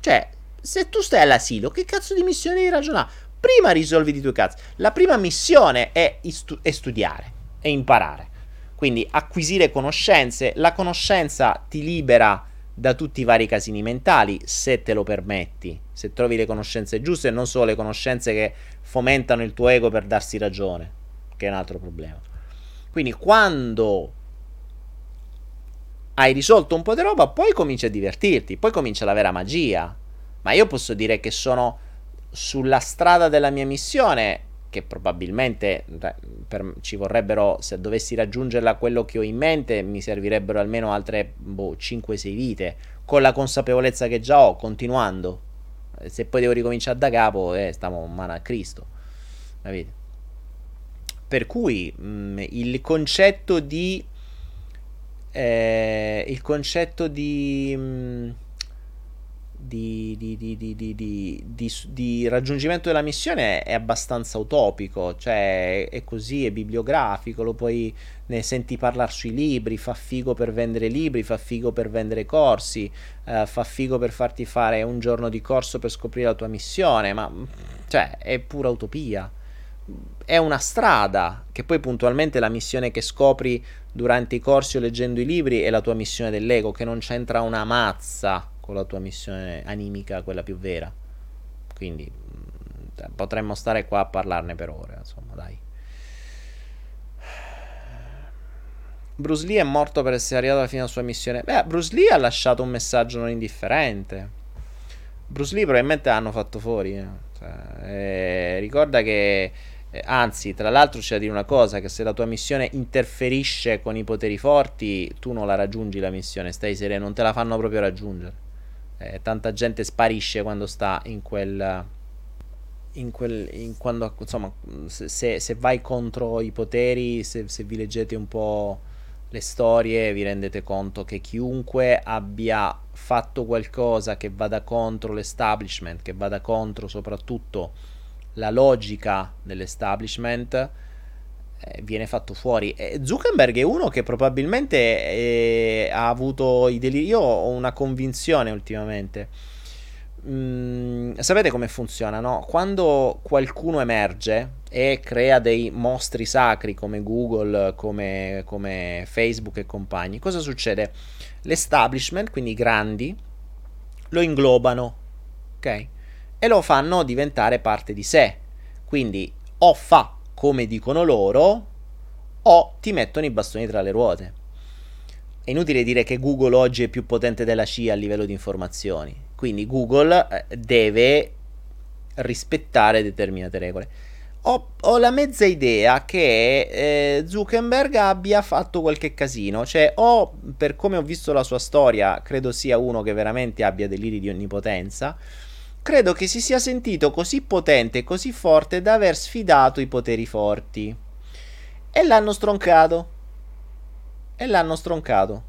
Cioè, se tu stai all'asilo, che cazzo di missione devi ragionare? Prima risolvi i tuoi cazzi. La prima missione è, istu- è studiare, è imparare. Quindi acquisire conoscenze. La conoscenza ti libera da tutti i vari casini mentali, se te lo permetti, se trovi le conoscenze giuste e non solo le conoscenze che fomentano il tuo ego per darsi ragione, che è un altro problema. Quindi quando hai risolto un po' di roba, poi cominci a divertirti, poi comincia la vera magia. ma io posso dire che sono sulla strada della mia missione, che probabilmente per, ci vorrebbero, se dovessi raggiungerla quello che ho in mente, mi servirebbero almeno altre boh, 5-6 vite, con la consapevolezza che già ho, continuando. Se poi devo ricominciare da capo, eh, stiamo mano a Cristo. Capite? Per cui mh, mm, il concetto di... Eh, il concetto di... Mh, mm, di, di, di, raggiungimento della missione è abbastanza utopico, cioè è così, è bibliografico, lo puoi, ne senti parlare sui libri, fa figo per vendere libri, fa figo per vendere corsi, eh, fa figo per farti fare un giorno di corso per scoprire la tua missione, ma cioè è pura utopia. È una strada che poi puntualmente la missione che scopri durante i corsi o leggendo i libri è la tua missione dell'ego, che non c'entra una mazza con la tua missione animica, quella più vera. Quindi mm, potremmo stare qua a parlarne per ore, insomma, dai. Bruce Lee è morto per essere arrivato alla fine della sua missione. Beh, Bruce Lee ha lasciato un messaggio non indifferente. Bruce Lee probabilmente l'hanno fatto fuori. Eh. Cioè, eh, ricorda che, eh, anzi, tra l'altro c'è da dire una cosa, che se la tua missione interferisce con i poteri forti, tu non la raggiungi la missione, stai sereno, non te la fanno proprio raggiungere eh, tanta gente sparisce quando sta in quel in quel in quando insomma se, se vai contro i poteri se, se, vi leggete un po' le storie vi rendete conto che chiunque abbia fatto qualcosa che vada contro l'establishment che vada contro soprattutto la logica dell'establishment viene fatto fuori. Eh, Zuckerberg è uno che probabilmente eh, ha avuto i deliri. Io ho una convinzione ultimamente. Mm, sapete come funziona, no? Quando qualcuno emerge e crea dei mostri sacri come Google, come, come Facebook e compagni, cosa succede? L'establishment, quindi i grandi, lo inglobano, ok? E lo fanno diventare parte di sé. Quindi o fa come dicono loro, o ti mettono i bastoni tra le ruote. È inutile dire che Google oggi è più potente della CIA a livello di informazioni, quindi Google eh, deve rispettare determinate regole. Ho, ho la mezza idea che eh, Zuckerberg abbia fatto qualche casino, cioè o per come ho visto la sua storia, credo sia uno che veramente abbia deliri di onnipotenza, credo che si sia sentito così potente e così forte da aver sfidato i poteri forti. E l'hanno stroncato. E l'hanno stroncato.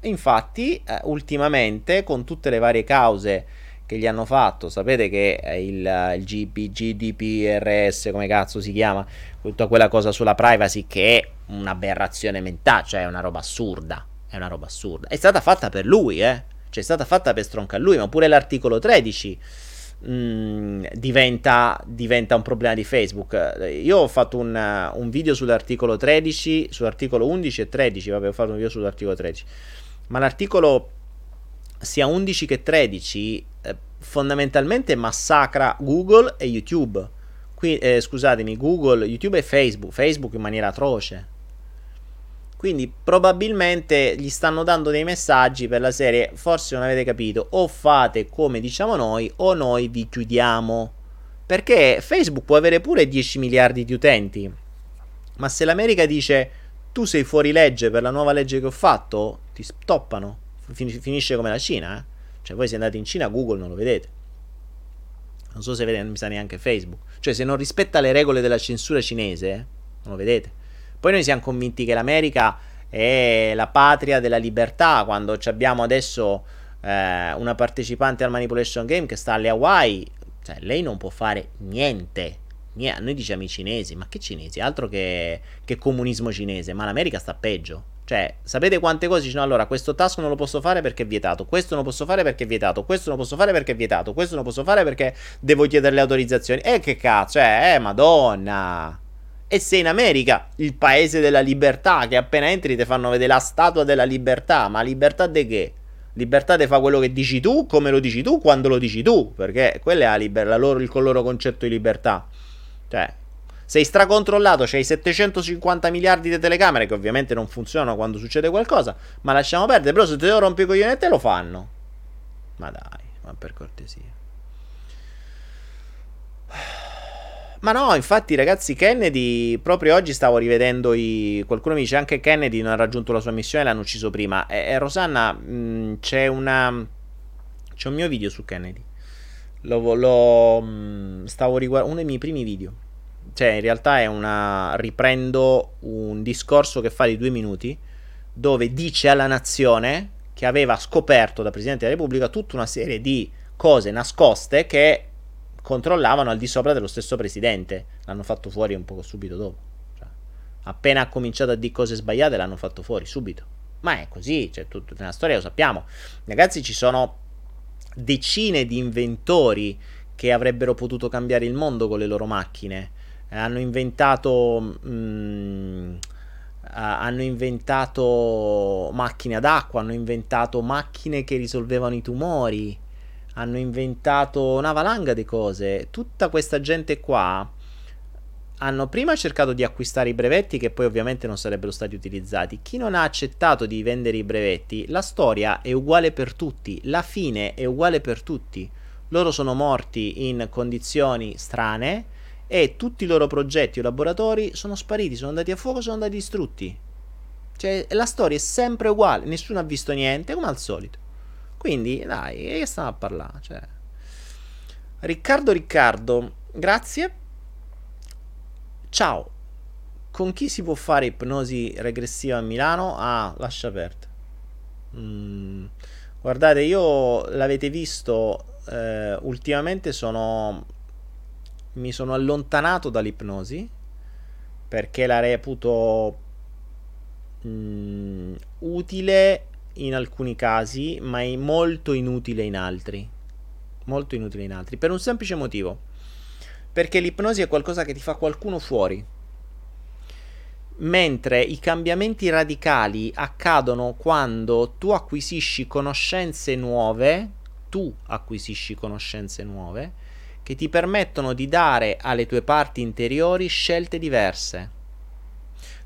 Infatti, eh, ultimamente, con tutte le varie cause che gli hanno fatto, sapete che il, il GP, GDPRS, come cazzo si chiama, tutta quella cosa sulla privacy che è un'aberrazione mentale, cioè è una roba assurda. È una roba assurda. È stata fatta per lui, eh. Cioè, è stata fatta per stroncare lui, ma pure l'articolo 13 mm, diventa, diventa, un problema di Facebook. Io ho fatto un, un, video sull'articolo 13, sull'articolo 11 e 13, vabbè ho fatto un video sull'articolo 13, ma l'articolo sia 11 che 13 eh, fondamentalmente massacra Google e YouTube. Qui, eh, scusatemi, Google, YouTube e Facebook, Facebook in maniera atroce. Quindi probabilmente gli stanno dando dei messaggi per la serie, forse non avete capito, o fate come diciamo noi o noi vi chiudiamo. Perché Facebook può avere pure 10 miliardi di utenti, ma se l'America dice tu sei fuori legge per la nuova legge che ho fatto, ti stoppano. finisce come la Cina, eh? Cioè voi se andate in Cina Google non lo vedete. Non so se vedete, non mi sa neanche Facebook. Cioè se non rispetta le regole della censura cinese, eh, non lo vedete. Poi noi siamo convinti che l'America è la patria della libertà, quando abbiamo adesso eh, una partecipante al Manipulation Game che sta alle Hawaii, cioè lei non può fare niente. niente. Noi diciamo i cinesi, ma che cinesi? Altro che, che comunismo cinese, ma l'America sta peggio. Cioè, sapete quante cose dicono? Allora, questo task non lo posso fare perché è vietato. Questo non posso fare perché è vietato. Questo non posso fare perché è vietato. Questo non posso fare perché devo chiedere le autorizzazioni. E eh, che cazzo, eh, eh madonna. E se in America, il paese della libertà, che appena entri ti fanno vedere la statua della libertà, ma libertà di che? Libertà di fare quello che dici tu, come lo dici tu, quando lo dici tu, perché quello è la liber- la loro, il loro concetto di libertà. Cioè, sei stracontrollato, c'hai 750 miliardi di telecamere che ovviamente non funzionano quando succede qualcosa, ma lasciamo perdere, però se te lo rompi i coglioni te lo fanno. Ma dai, ma per cortesia. Ma no, infatti, ragazzi, Kennedy. Proprio oggi stavo rivedendo i. Qualcuno mi dice anche Kennedy non ha raggiunto la sua missione, l'hanno ucciso prima. E, e Rosanna, mh, c'è una. C'è un mio video su Kennedy. Lo, lo mh, stavo riguardando. Uno dei miei primi video. Cioè, in realtà è una. Riprendo un discorso che fa di due minuti. Dove dice alla nazione che aveva scoperto da Presidente della Repubblica tutta una serie di cose nascoste che controllavano al di sopra dello stesso presidente. L'hanno fatto fuori un po' subito dopo. Cioè, appena ha cominciato a dire cose sbagliate, l'hanno fatto fuori subito. Ma è così, cioè, tutta nella storia lo sappiamo. Ragazzi, ci sono decine di inventori che avrebbero potuto cambiare il mondo con le loro macchine. Eh, hanno inventato. Mh, mm, hanno inventato macchine ad acqua, hanno inventato macchine che risolvevano i tumori hanno inventato una valanga di cose. Tutta questa gente qua hanno prima cercato di acquistare i brevetti che poi ovviamente non sarebbero stati utilizzati. Chi non ha accettato di vendere i brevetti, la storia è uguale per tutti, la fine è uguale per tutti. Loro sono morti in condizioni strane e tutti i loro progetti o laboratori sono spariti, sono andati a fuoco, sono andati distrutti. Cioè, la storia è sempre uguale, nessuno ha visto niente, come al solito. Quindi, dai, che stiamo a parlare? Cioè. Riccardo Riccardo, grazie. Ciao. Con chi si può fare ipnosi regressiva a Milano? Ah, lascia aperto. Mm, guardate, io l'avete visto, eh, ultimamente sono... Mi sono allontanato dall'ipnosi perché la reputo mm, utile in alcuni casi, ma è molto inutile in altri. Molto inutile in altri. Per un semplice motivo. Perché l'ipnosi è qualcosa che ti fa qualcuno fuori. Mentre i cambiamenti radicali accadono quando tu acquisisci conoscenze nuove, tu acquisisci conoscenze nuove, che ti permettono di dare alle tue parti interiori scelte diverse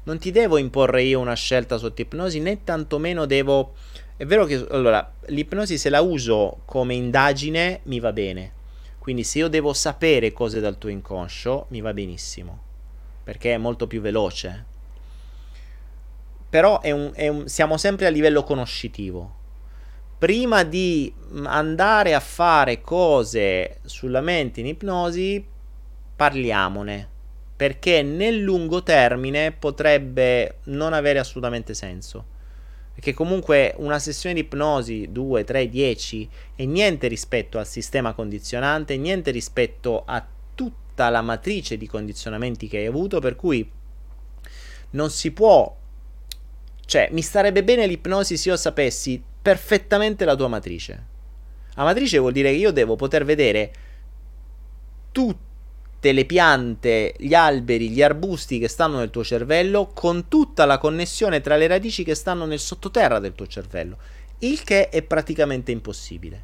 non ti devo imporre io una scelta sotto ipnosi, né tantomeno devo... È vero che allora, l'ipnosi se la uso come indagine mi va bene. Quindi se io devo sapere cose dal tuo inconscio, mi va benissimo. Perché è molto più veloce. Però è un, è un, siamo sempre a livello conoscitivo. Prima di andare a fare cose sulla mente in ipnosi, parliamone perché nel lungo termine potrebbe non avere assolutamente senso. Perché comunque una sessione di ipnosi 2, 3, 10 è niente rispetto al sistema condizionante, niente rispetto a tutta la matrice di condizionamenti che hai avuto, per cui non si può cioè, mi starebbe bene l'ipnosi se io sapessi perfettamente la tua matrice. La matrice vuol dire che io devo poter vedere tutto tutte le piante, gli alberi, gli arbusti che stanno nel tuo cervello con tutta la connessione tra le radici che stanno nel sottoterra del tuo cervello, il che è praticamente impossibile.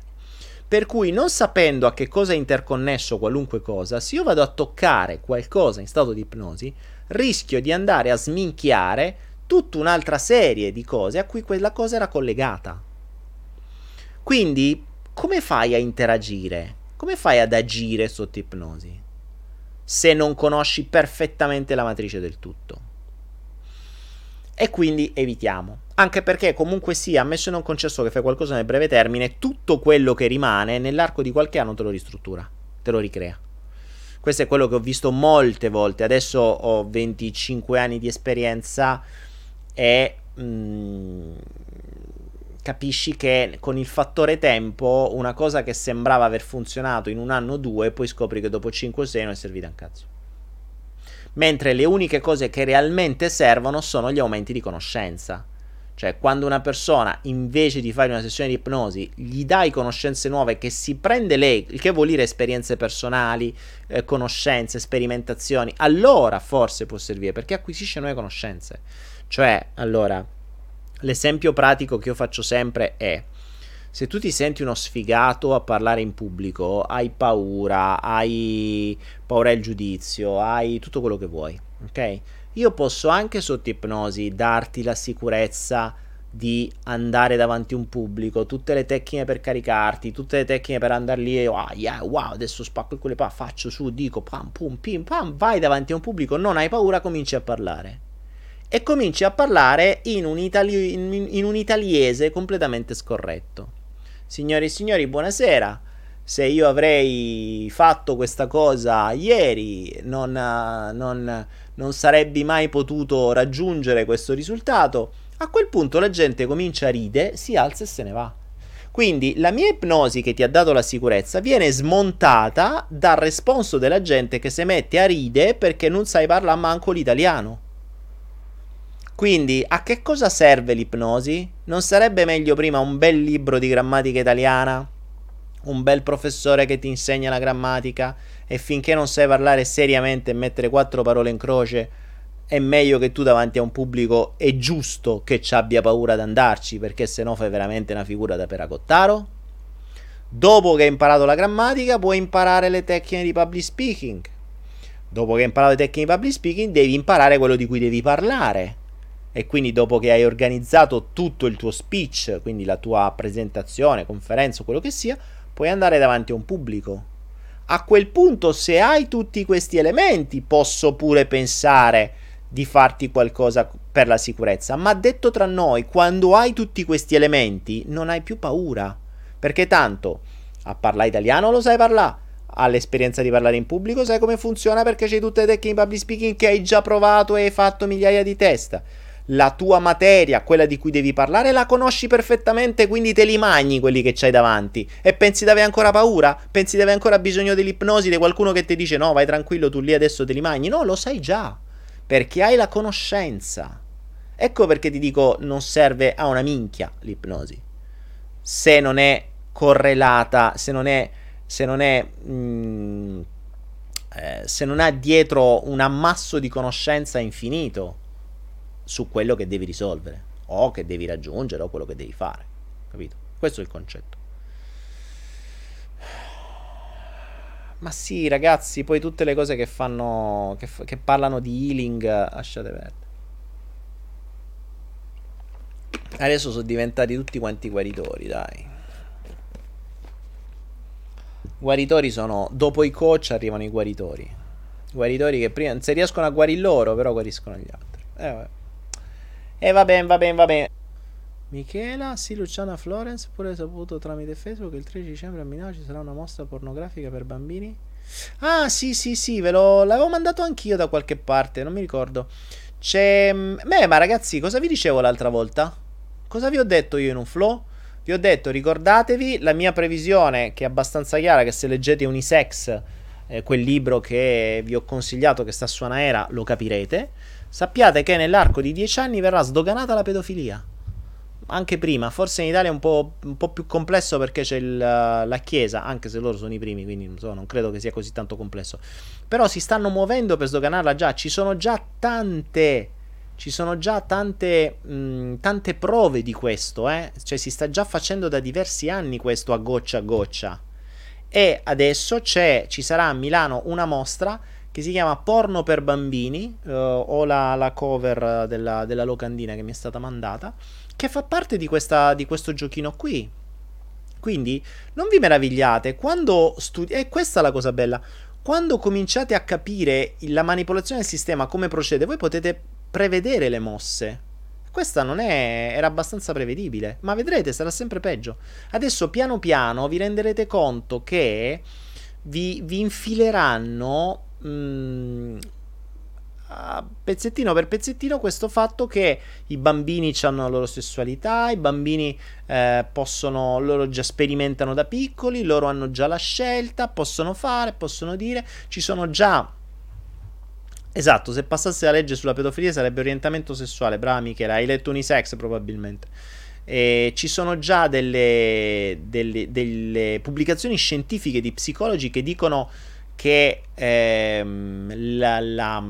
Per cui non sapendo a che cosa è interconnesso qualunque cosa, se io vado a toccare qualcosa in stato di ipnosi, rischio di andare a sminchiare tutta un'altra serie di cose a cui quella cosa era collegata. Quindi, come fai a interagire? Come fai ad agire sotto ipnosi? Se non conosci perfettamente la matrice del tutto. E quindi evitiamo. Anche perché comunque sia, ammesso e non concesso che fai qualcosa nel breve termine, tutto quello che rimane nell'arco di qualche anno te lo ristruttura, te lo ricrea. Questo è quello che ho visto molte volte. Adesso ho 25 anni di esperienza e mh, mm, capisci che con il fattore tempo una cosa che sembrava aver funzionato in un anno o due, poi scopri che dopo 5 o 6 non è servita un cazzo. Mentre le uniche cose che realmente servono sono gli aumenti di conoscenza. Cioè, quando una persona invece di fare una sessione di ipnosi gli dai conoscenze nuove che si prende lei, il che vuol dire esperienze personali, eh, conoscenze, sperimentazioni, allora forse può servire perché acquisisce nuove conoscenze. Cioè, allora, L'esempio pratico che io faccio sempre è se tu ti senti uno sfigato a parlare in pubblico, hai paura, hai paura del giudizio, hai tutto quello che vuoi, ok? Io posso anche sotto ipnosi darti la sicurezza di andare davanti a un pubblico, tutte le tecniche per caricarti, tutte le tecniche per andare lì e oh, yeah, wow, adesso spacco quelle pa, faccio su, dico pam pum pim pam, vai davanti a un pubblico, non hai paura, cominci a parlare. E cominci a parlare in un, itali- in, in un italiese completamente scorretto. Signori e signori, buonasera. Se io avrei fatto questa cosa ieri, non, non, non sarebbe mai potuto raggiungere questo risultato a quel punto la gente comincia a ridere, si alza e se ne va. Quindi la mia ipnosi che ti ha dato la sicurezza viene smontata dal responso della gente che si mette a ridere perché non sai parlare manco l'italiano. Quindi a che cosa serve l'ipnosi? Non sarebbe meglio prima un bel libro di grammatica italiana? Un bel professore che ti insegna la grammatica e finché non sai parlare seriamente e mettere quattro parole in croce è meglio che tu davanti a un pubblico è giusto che ci abbia paura ad andarci perché se no fai veramente una figura da peracottaro. Dopo che hai imparato la grammatica puoi imparare le tecniche di public speaking. Dopo che hai imparato le tecniche di public speaking devi imparare quello di cui devi parlare. E quindi dopo che hai organizzato tutto il tuo speech, quindi la tua presentazione, conferenza, quello che sia, puoi andare davanti a un pubblico. A quel punto, se hai tutti questi elementi, posso pure pensare di farti qualcosa per la sicurezza. Ma detto tra noi, quando hai tutti questi elementi, non hai più paura. Perché tanto a parlare italiano lo sai parlare. All'esperienza di parlare in pubblico sai come funziona perché c'hai tutte le tecniche di public speaking che hai già provato e hai fatto migliaia di test. La tua materia, quella di cui devi parlare, la conosci perfettamente, quindi te li magni quelli che c'hai davanti. E pensi di avere ancora paura? Pensi di avere ancora bisogno dell'ipnosi, di qualcuno che ti dice no, vai tranquillo, tu lì adesso te li magni? No, lo sai già perché hai la conoscenza. Ecco perché ti dico non serve a una minchia l'ipnosi. Se non è correlata, se non è se non è mh, mm, eh, se non ha dietro un ammasso di conoscenza infinito su quello che devi risolvere o che devi raggiungere o quello che devi fare. Capito? Questo è il concetto. Ma sì, ragazzi, poi tutte le cose che fanno. che, f- che parlano di healing, lasciate perdere. Adesso sono diventati tutti quanti guaritori, dai. Guaritori sono. Dopo i coach arrivano i guaritori. Guaritori che prima. Se riescono a guarire loro, però guariscono gli altri. Eh, vabbè. E eh, va bene, va bene, va bene. Michela, sì, Luciana Florence, pure saputo tramite Facebook che il 13 dicembre a Milano ci sarà una mostra pornografica per bambini. Ah, sì, sì, sì, ve lo, l'avevo mandato anch'io da qualche parte, non mi ricordo. C'è... Mm, beh, ma ragazzi, cosa vi dicevo l'altra volta? Cosa vi ho detto io in un flow? Vi ho detto, ricordatevi la mia previsione, che è abbastanza chiara, che se leggete Unisex, eh, quel libro che vi ho consigliato che sta su Anaera, lo capirete. Sappiate che nell'arco di dieci anni verrà sdoganata la pedofilia anche prima, forse in Italia è un po', un po più complesso perché c'è il, la Chiesa, anche se loro sono i primi, quindi so, non credo che sia così tanto complesso. Però si stanno muovendo per sdoganarla già, ci sono già tante, ci sono già tante, mh, tante prove di questo, eh? cioè si sta già facendo da diversi anni questo a goccia a goccia. E adesso ci sarà a Milano una mostra che si chiama Porno per bambini, uh, ho la, la cover della, della locandina che mi è stata mandata che fa parte di, questa, di questo giochino qui. Quindi non vi meravigliate, quando studi- e questa è la cosa bella, quando cominciate a capire la manipolazione del sistema, come procede, voi potete prevedere le mosse. Questa non è. era abbastanza prevedibile, ma vedrete, sarà sempre peggio. Adesso piano piano vi renderete conto che vi, vi infileranno mh, mm, pezzettino per pezzettino questo fatto che i bambini hanno la loro sessualità, i bambini eh, possono, loro già sperimentano da piccoli, loro hanno già la scelta, possono fare, possono dire, ci sono già... Esatto, se passasse la legge sulla pedofilia sarebbe orientamento sessuale, brava Michela, hai letto unisex probabilmente. E ci sono già delle, delle, delle pubblicazioni scientifiche di psicologi che dicono che ehm, la, la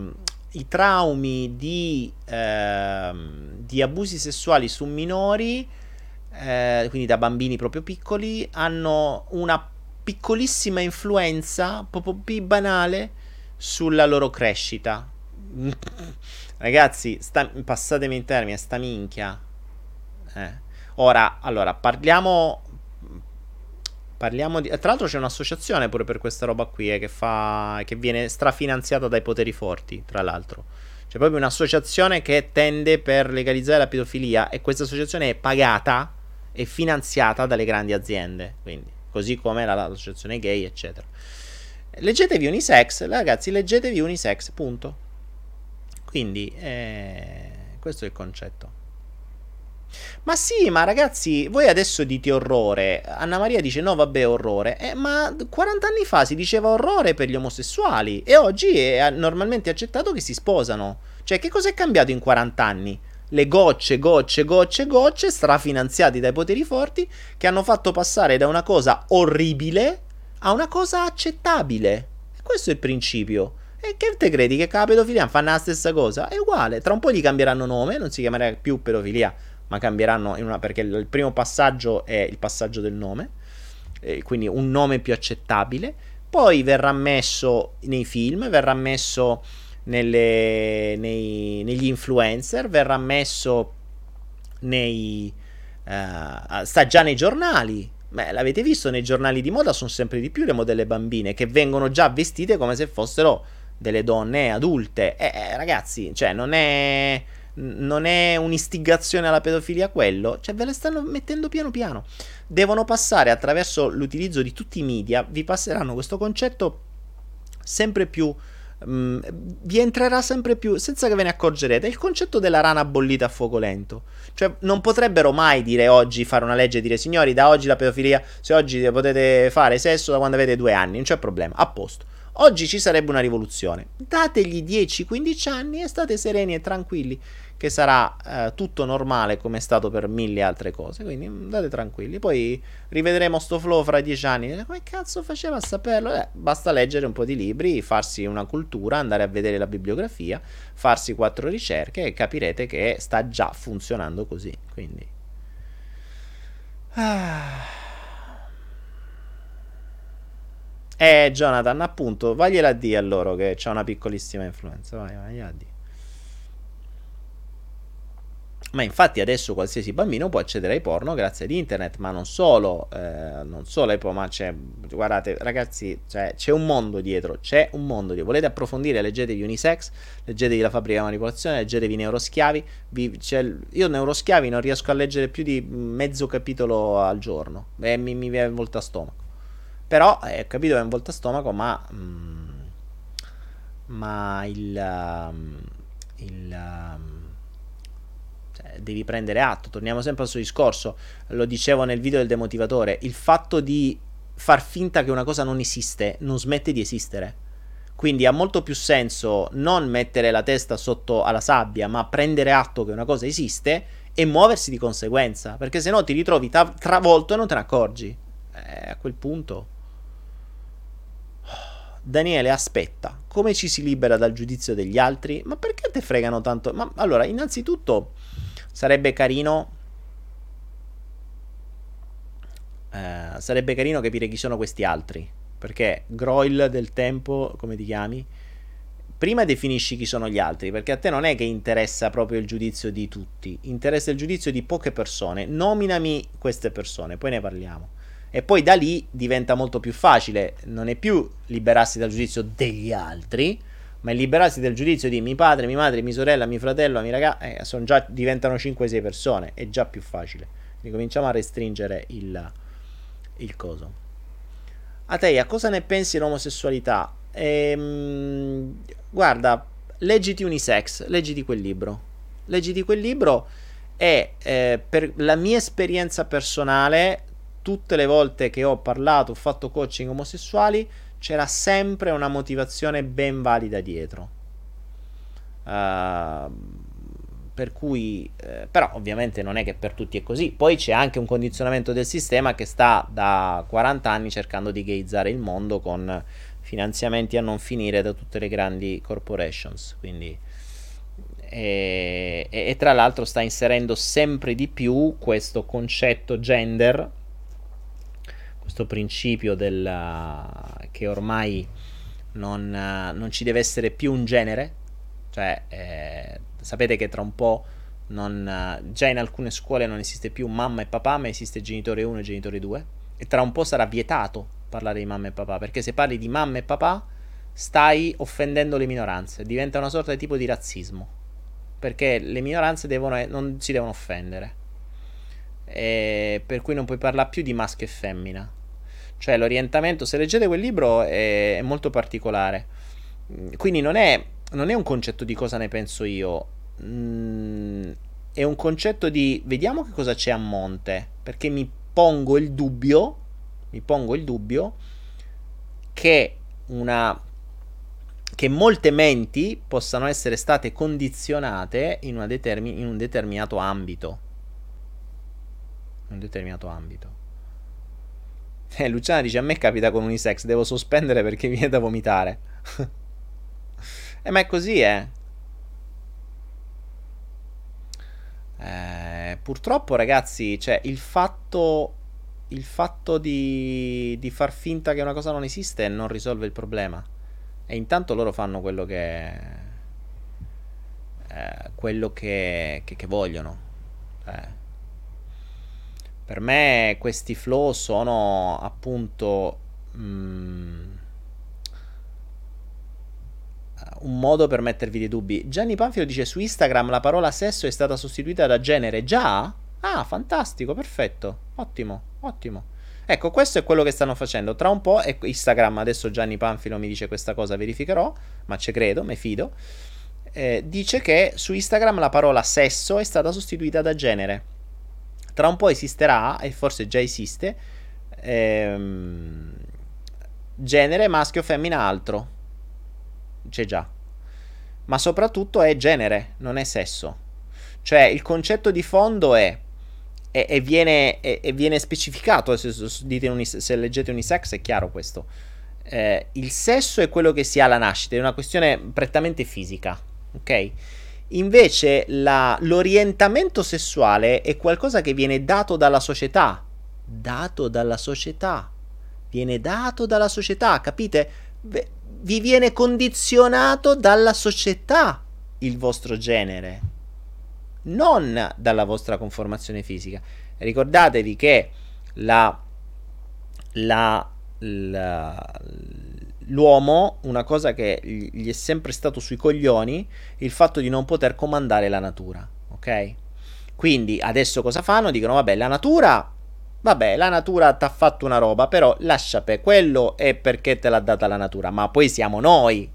i traumi di, eh, di, abusi sessuali su minori, eh, quindi da bambini proprio piccoli, hanno una piccolissima influenza, proprio più banale, sulla loro crescita. Ragazzi, sta, passatemi in termini, sta minchia. Eh. Ora, allora, parliamo Parliamo di. Tra l'altro c'è un'associazione pure per questa roba qui eh, che, fa... che viene strafinanziata dai poteri forti, tra l'altro. C'è proprio un'associazione che tende per legalizzare la pedofilia e questa associazione è pagata e finanziata dalle grandi aziende, quindi, così come l'associazione gay, eccetera. Leggetevi Unisex, ragazzi, leggetevi Unisex, punto. Quindi, eh, questo è il concetto. Ma sì, ma ragazzi, voi adesso dite orrore. Anna Maria dice no, vabbè, orrore. Eh, ma 40 anni fa si diceva orrore per gli omosessuali e oggi è normalmente accettato che si sposano. Cioè, che cosa è cambiato in 40 anni? Le gocce, gocce, gocce, gocce, strafinanziati dai poteri forti, che hanno fatto passare da una cosa orribile a una cosa accettabile. Questo è il principio. E che te credi che la pedofilia fanno la stessa cosa? È uguale. Tra un po' gli cambieranno nome, non si chiamerà più pedofilia ma cambieranno in una, perché il primo passaggio è il passaggio del nome, eh, quindi un nome più accettabile. Poi verrà messo nei film, verrà messo nelle, nei, negli influencer, verrà messo nei... Uh, sta già nei giornali. Beh, l'avete visto, nei giornali di moda sono sempre di più le modelle bambine che vengono già vestite come se fossero delle donne adulte. Eh, eh ragazzi, cioè, non è non è un'istigazione alla pedofilia quello, cioè ve le stanno mettendo piano piano. Devono passare attraverso l'utilizzo di tutti i media, vi passeranno questo concetto sempre più um, vi entrerà sempre più senza che ve ne accorgerete. Il concetto della rana bollita a fuoco lento. Cioè, non potrebbero mai dire oggi, fare una legge e dire signori, da oggi la pedofilia, se oggi potete fare sesso da quando avete due anni, non c'è problema, a posto. Oggi ci sarebbe una rivoluzione. Dategli 10-15 anni e state sereni e tranquilli che sarà eh, tutto normale come è stato per mille altre cose. Quindi andate tranquilli. Poi rivedremo sto flow fra dieci anni. Come cazzo faceva a saperlo? Eh, basta leggere un po' di libri, farsi una cultura, andare a vedere la bibliografia, farsi quattro ricerche e capirete che sta già funzionando così. Quindi. Ah. Eh, Jonathan, appunto, vagliela a dire a loro che c'è una piccolissima influenza. Vai, vai, a dire. Ma infatti adesso qualsiasi bambino può accedere ai porno grazie ad internet, ma non solo, eh, non solo ai porno, ma c'è, guardate ragazzi, cioè, c'è un mondo dietro, c'è un mondo dietro. Volete approfondire, leggetevi Unisex, leggetevi La fabbrica di manipolazione, leggetevi Neuroschiavi. Vi, io Neuroschiavi non riesco a leggere più di mezzo capitolo al giorno, e mi, mi viene volta stomaco. Però, eh, capito che è un volta stomaco, ma... Mm, ma il... Um, il um, devi prendere atto. Torniamo sempre al suo discorso, lo dicevo nel video del demotivatore, il fatto di far finta che una cosa non esiste non smette di esistere. Quindi ha molto più senso non mettere la testa sotto alla sabbia, ma prendere atto che una cosa esiste e muoversi di conseguenza, perché se no ti ritrovi tra- travolto e non te ne accorgi. Eh, a quel punto... Daniele, aspetta, come ci si libera dal giudizio degli altri? Ma perché te fregano tanto? Ma allora, innanzitutto Sarebbe carino. Eh, sarebbe carino capire chi sono questi altri. Perché Groil del tempo, come ti chiami? Prima definisci chi sono gli altri, perché a te non è che interessa proprio il giudizio di tutti, interessa il giudizio di poche persone. Nominami queste persone, poi ne parliamo. E poi da lì diventa molto più facile, non è più liberarsi dal giudizio degli altri, ma il liberarsi del giudizio di mio padre, mia madre, mia sorella, mio fratello, mia ragazza, eh, già, diventano 5-6 persone, è già più facile. Quindi cominciamo a restringere il, il coso. A te, a cosa ne pensi dell'omosessualità? Ehm, guarda, leggiti Unisex, leggiti quel libro. Leggiti quel libro e eh, per la mia esperienza personale, tutte le volte che ho parlato, ho fatto coaching omosessuali, c'era sempre una motivazione ben valida dietro. Uh, per cui, eh, però ovviamente non è che per tutti è così. Poi c'è anche un condizionamento del sistema che sta da 40 anni cercando di gayzzare il mondo con finanziamenti a non finire da tutte le grandi corporations. Quindi, e, e, e tra l'altro sta inserendo sempre di più questo concetto gender questo principio della, che ormai non, non, ci deve essere più un genere, cioè eh, sapete che tra un po' Non, già in alcune scuole non esiste più mamma e papà, ma esiste genitore 1 e genitore 2. E tra un po' sarà vietato parlare di mamma e papà, perché se parli di mamma e papà stai offendendo le minoranze, diventa una sorta di tipo di razzismo, perché le minoranze devono, non si devono offendere. E per cui non puoi parlare più di maschio e femmina. Cioè l'orientamento, se leggete quel libro, è, è molto particolare. Quindi non è, non è, un concetto di cosa ne penso io, mm, è un concetto di vediamo che cosa c'è a monte, perché mi pongo il dubbio, mi pongo il dubbio che una che molte menti possano essere state condizionate in, determin- in un determinato ambito. In un determinato ambito. Eh, Luciana dice: A me capita con unisex, devo sospendere perché viene da vomitare. eh, ma è così, eh. eh. Purtroppo, ragazzi, cioè, il fatto. Il fatto di, di far finta che una cosa non esiste non risolve il problema. E intanto loro fanno quello che. Eh, quello che, che, che vogliono. Eh. Per me questi flow sono appunto. Mm, un modo per mettervi dei dubbi. Gianni Panfilo dice su Instagram la parola sesso è stata sostituita da genere. Già? Ah, fantastico, perfetto. Ottimo, ottimo. Ecco, questo è quello che stanno facendo. Tra un po', e Instagram, adesso Gianni Panfilo mi dice questa cosa, verificherò, ma ci credo, mi fido. Eh, dice che su Instagram la parola sesso è stata sostituita da genere. Tra un po' esisterà, e forse già esiste, ehm, genere maschio, femmina, altro. C'è già. Ma soprattutto è genere, non è sesso. Cioè, il concetto di fondo è e, viene, e, viene, specificato, se, unis, se, leggete unisex è chiaro questo. Eh, il sesso è quello che si ha alla nascita, è una questione prettamente fisica, ok? Invece la, l'orientamento sessuale è qualcosa che viene dato dalla società, dato dalla società, viene dato dalla società, capite? Vi viene condizionato dalla società il vostro genere non dalla vostra conformazione fisica. Ricordatevi che la, la, la, l'uomo, una cosa che gli è sempre stato sui coglioni, il fatto di non poter comandare la natura, ok? Quindi adesso cosa fanno? Dicono, vabbè, la natura Vabbè, la natura ti ha fatto una roba, però lascia per quello è perché te l'ha data la natura, ma poi siamo noi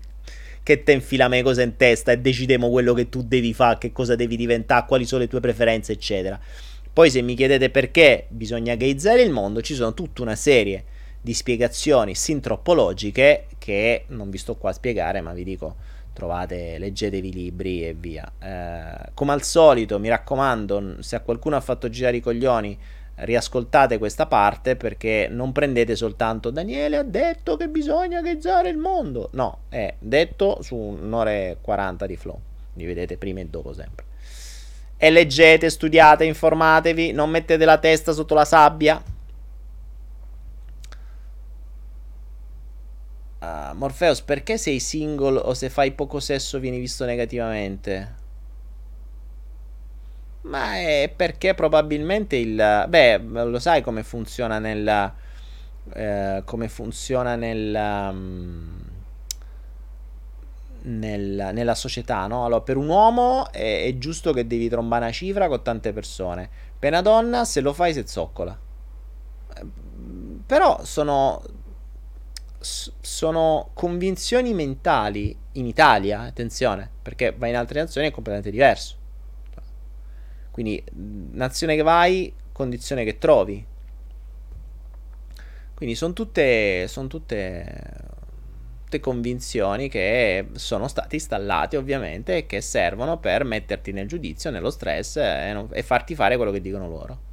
che te infiliamo le cose in testa e decidiamo quello che tu devi fare, che cosa devi diventare, quali sono le tue preferenze, eccetera. Poi se mi chiedete perché bisogna gayzare il mondo, ci sono tutta una serie di spiegazioni sintropologiche che non vi sto qua a spiegare, ma vi dico trovate, leggetevi i libri e via. Eh, come al solito, mi raccomando, se a qualcuno ha fatto girare i coglioni, riascoltate questa parte perché non prendete soltanto Daniele ha detto che bisogna ghezzare il mondo. No, è detto su un'ora e 40 di flow. Li vedete prima e dopo sempre. E leggete, studiate, informatevi, non mettete la testa sotto la sabbia. Uh, Morpheus, perché sei single o se fai poco sesso vieni visto negativamente? Ma è perché probabilmente il... Beh, lo sai come funziona nel... Eh, come funziona nel... Um, nel, nella società, no? Allora, per un uomo è, è, giusto che devi trombare una cifra con tante persone. Per una donna, se lo fai, si zoccola. Però sono, sono convinzioni mentali in Italia, attenzione, perché vai in altre nazioni è completamente diverso. Quindi nazione che vai, condizione che trovi. Quindi sono tutte, son tutte, tutte convinzioni che sono state installate ovviamente e che servono per metterti nel giudizio, nello stress e, non, e farti fare quello che dicono loro.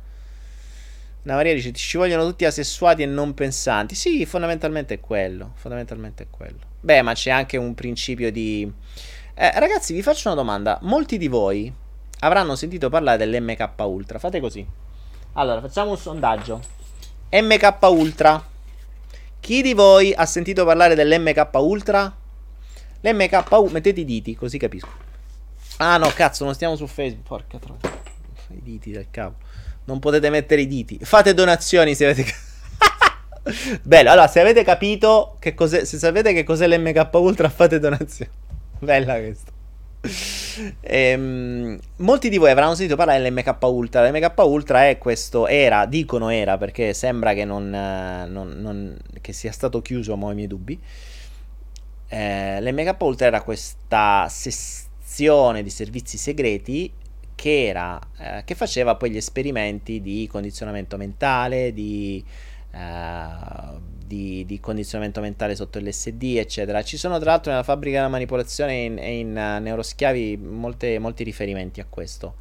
Una dice: Ci vogliono tutti asessuati e non pensanti. Sì, fondamentalmente è quello. Fondamentalmente è quello. Beh, ma c'è anche un principio di. Eh, ragazzi, vi faccio una domanda. Molti di voi avranno sentito parlare dell'MK Ultra. Fate così. Allora, facciamo un sondaggio. MK Ultra. Chi di voi ha sentito parlare dell'MK Ultra? L'MK Ultra, mettete i diti, così capisco. Ah no, cazzo, non stiamo su Facebook. Porca troia. I diti del cavolo. Non potete mettere i diti. Fate donazioni se avete... Bello, allora se avete capito che cos'è, se sapete che cos'è l'MK Ultra fate donazioni. Bella questa. Ehm, molti di voi avranno sentito parlare dell'MK Ultra. L'MK Ultra è questo, era, dicono era perché sembra che, non, non, non, che sia stato chiuso, ma ho i miei dubbi. Eh, L'MK Ultra era questa sezione di servizi segreti che, era, eh, che faceva poi gli esperimenti di condizionamento mentale, di Uh, di, di, condizionamento mentale sotto l'SD, eccetera. Ci sono tra l'altro nella fabbrica della manipolazione e in, in uh, neuroschiavi molte, molti riferimenti a questo.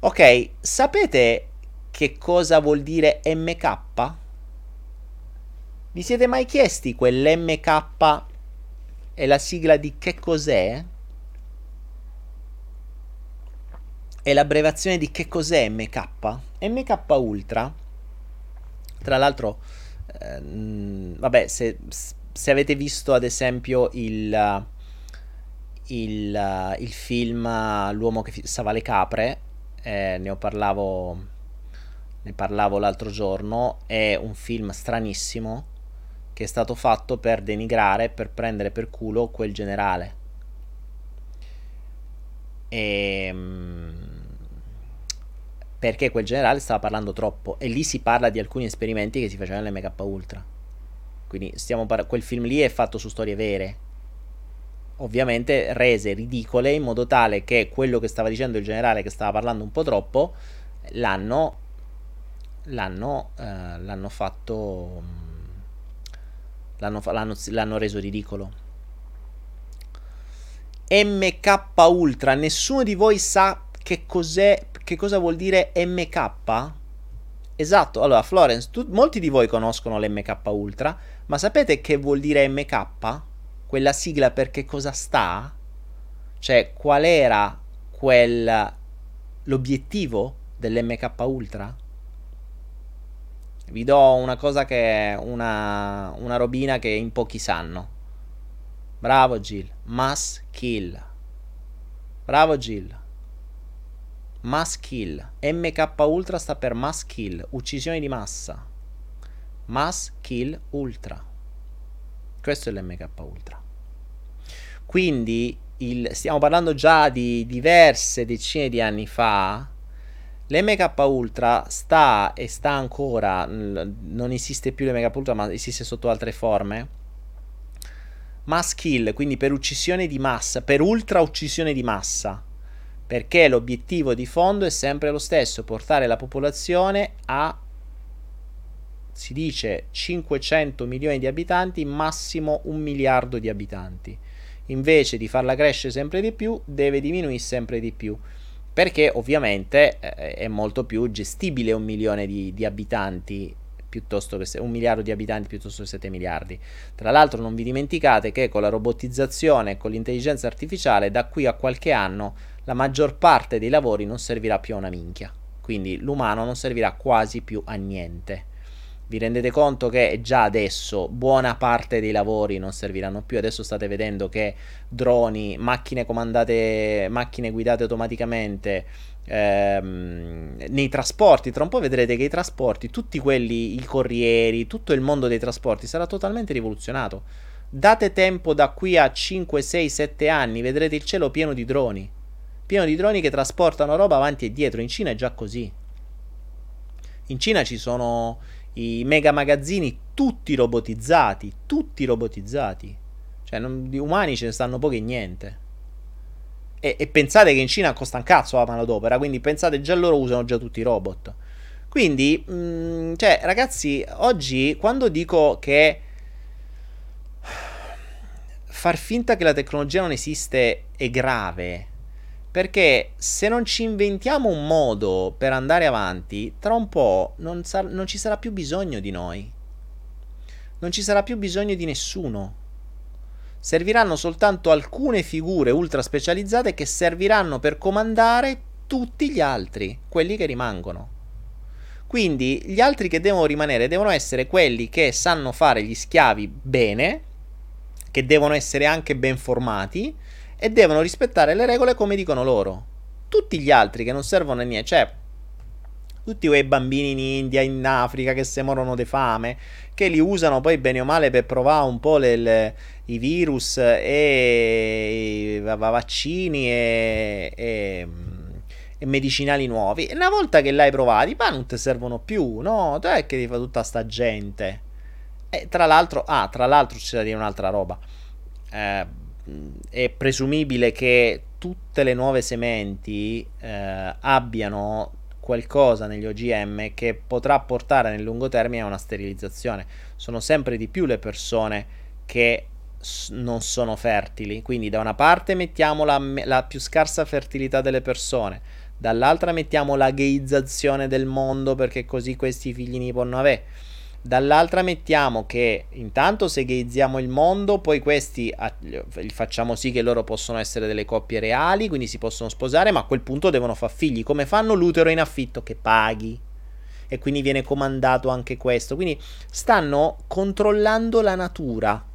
Ok, sapete che cosa vuol dire MK? Vi siete mai chiesti quell'MK è la sigla di che cos'è? È l'abbreviazione di che cos'è MK? MK Ultra tra l'altro, ehm, vabbè, se, se, avete visto ad esempio il, il, il film L'uomo che fissava le capre, eh, ne parlavo, ne parlavo l'altro giorno, è un film stranissimo che è stato fatto per denigrare, per prendere per culo quel generale. E ehm, perché quel generale stava parlando troppo e lì si parla di alcuni esperimenti che si facevano nell'MK Ultra. Quindi par- quel film lì è fatto su storie vere. Ovviamente rese ridicole in modo tale che quello che stava dicendo il generale che stava parlando un po' troppo l'hanno l'hanno, eh, l'hanno fatto l'hanno, l'hanno, l'hanno reso ridicolo. MK Ultra, nessuno di voi sa che cos'è che cosa vuol dire MK? Esatto, allora Florence, tu, molti di voi conoscono l'MK Ultra, ma sapete che vuol dire MK? Quella sigla per che cosa sta? Cioè, qual era quel l'obiettivo dell'MK Ultra? Vi do una cosa che è una, una robina che in pochi sanno. Bravo Jill. Mass kill. Bravo Jill. Mass kill. MK Ultra sta per mass kill, uccisioni di massa. Mass kill ultra. Questo è l'MK Ultra. Quindi il, stiamo parlando già di diverse decine di anni fa. L'MK Ultra sta e sta ancora, non esiste più l'MK Ultra, ma esiste sotto altre forme. Mass kill, quindi per uccisione di massa, per ultra uccisione di massa perché l'obiettivo di fondo è sempre lo stesso, portare la popolazione a, si dice, 500 milioni di abitanti, massimo un miliardo di abitanti. Invece di farla crescere sempre di più, deve diminuire sempre di più perché ovviamente eh, è molto più gestibile un milione di, di abitanti piuttosto che un miliardo di abitanti piuttosto che 7 miliardi. Tra l'altro non vi dimenticate che con la robotizzazione e con l'intelligenza artificiale da qui a qualche anno la maggior parte dei lavori non servirà più a una minchia. Quindi l'umano non servirà quasi più a niente. Vi rendete conto che già adesso buona parte dei lavori non serviranno più. Adesso state vedendo che droni, macchine comandate, macchine guidate automaticamente ehm, nei trasporti. Tra un po' vedrete che i trasporti, tutti quelli, i corrieri, tutto il mondo dei trasporti sarà totalmente rivoluzionato. Date tempo da qui a 5, 6, 7 anni, vedrete il cielo pieno di droni pieno di droni che trasportano roba avanti e dietro. In Cina è già così. In Cina ci sono i mega magazzini tutti robotizzati, tutti robotizzati. Cioè, non, di umani ce ne stanno pochi e niente. E, e, pensate che in Cina costa un cazzo la manodopera, quindi pensate già loro usano già tutti i robot. Quindi, mh, mm, cioè, ragazzi, oggi quando dico che far finta che la tecnologia non esiste è grave, perché se non ci inventiamo un modo per andare avanti, tra un po' non, sar- non ci sarà più bisogno di noi. Non ci sarà più bisogno di nessuno. Serviranno soltanto alcune figure ultra specializzate che serviranno per comandare tutti gli altri, quelli che rimangono. Quindi gli altri che devono rimanere devono essere quelli che sanno fare gli schiavi bene, che devono essere anche ben formati, e devono rispettare le regole come dicono loro. Tutti gli altri che non servono a niente, cioè tutti quei bambini in India, in Africa che se morono di fame, che li usano poi bene o male per provare un po' le, le, i virus e i vaccini e, e, e, medicinali nuovi. Una volta che l'hai provati, ma non ti servono più, no? Tu è che ti fa tutta sta gente. E tra l'altro, ah, tra l'altro c'è da dire un'altra roba. Eh, è presumibile che tutte le nuove sementi eh, abbiano qualcosa negli OGM che potrà portare nel lungo termine a una sterilizzazione. Sono sempre di più le persone che non sono fertili. Quindi da una parte mettiamo la, la, più scarsa fertilità delle persone, dall'altra mettiamo la gayizzazione del mondo perché così questi figli ne possono avere. Dall'altra mettiamo che intanto se gayizziamo il mondo, poi questi facciamo sì che loro possono essere delle coppie reali, quindi si possono sposare, ma a quel punto devono fare figli. Come fanno l'utero in affitto? Che paghi. E quindi viene comandato anche questo. Quindi stanno controllando la natura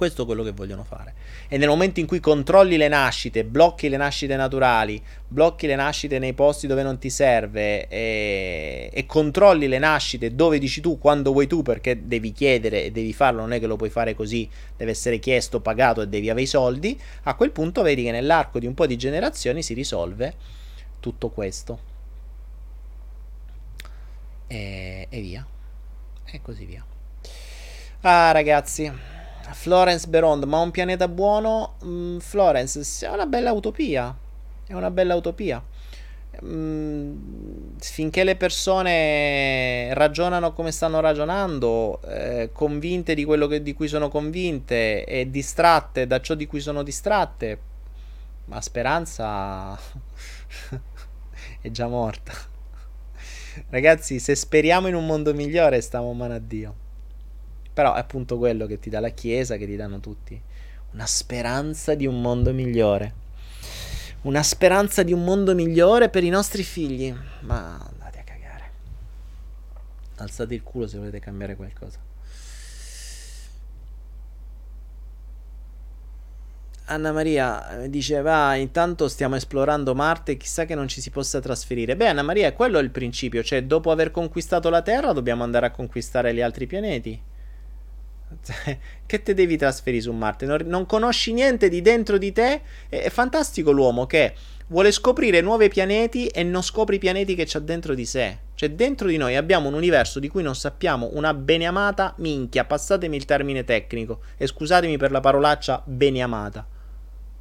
questo è quello che vogliono fare. E nel momento in cui controlli le nascite, blocchi le nascite naturali, blocchi le nascite nei posti dove non ti serve e, e controlli le nascite dove dici tu, quando vuoi tu, perché devi chiedere e devi farlo, non è che lo puoi fare così, deve essere chiesto, pagato e devi avere i soldi, a quel punto vedi che nell'arco di un po' di generazioni si risolve tutto questo. E, e via. E così via. Ah ragazzi. Florence Berond, ma un pianeta buono? Mm, Florence, è una bella utopia. È una bella utopia. Mm, finché le persone ragionano come stanno ragionando, eh, convinte di quello che, di cui sono convinte e distratte da ciò di cui sono distratte, la speranza è già morta. Ragazzi, se speriamo in un mondo migliore, stiamo mano a Dio. Però è appunto quello che ti dà la Chiesa, che ti danno tutti. Una speranza di un mondo migliore. Una speranza di un mondo migliore per i nostri figli. Ma andate a cagare. Alzate il culo se volete cambiare qualcosa. Anna Maria eh, dice: Va, intanto stiamo esplorando Marte, chissà che non ci si possa trasferire. Beh, Anna Maria, quello è il principio, cioè dopo aver conquistato la Terra dobbiamo andare a conquistare gli altri pianeti. che te devi trasferire su Marte? Non, non, conosci niente di dentro di te. È, è, fantastico l'uomo che vuole scoprire nuovi pianeti e non scopre i pianeti che c'ha dentro di sé. Cioè, dentro di noi abbiamo un universo di cui non sappiamo una beneamata minchia. Passatemi il termine tecnico. E scusatemi per la parolaccia beneamata.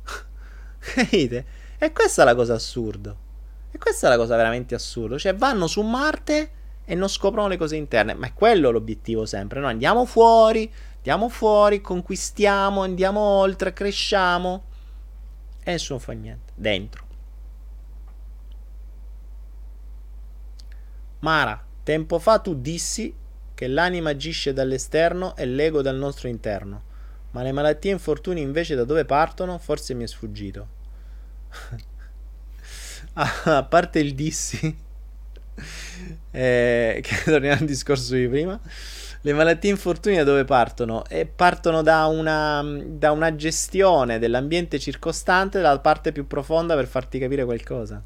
Capite? E questa è la cosa assurda. E questa è la cosa veramente assurda. Cioè, vanno su Marte e non scoprono le cose interne. Ma è quello l'obiettivo sempre. Noi andiamo fuori, andiamo fuori, conquistiamo, andiamo oltre, cresciamo. E nessuno fa niente. Dentro. Mara, tempo fa tu dissi che l'anima agisce dall'esterno e l'ego dal nostro interno. Ma le malattie e infortuni invece da dove partono? Forse mi è sfuggito. a parte il dissi eh, che torniamo al discorso di prima. Le malattie infortuni da dove partono? E partono da una, da una gestione dell'ambiente circostante dalla parte più profonda per farti capire qualcosa.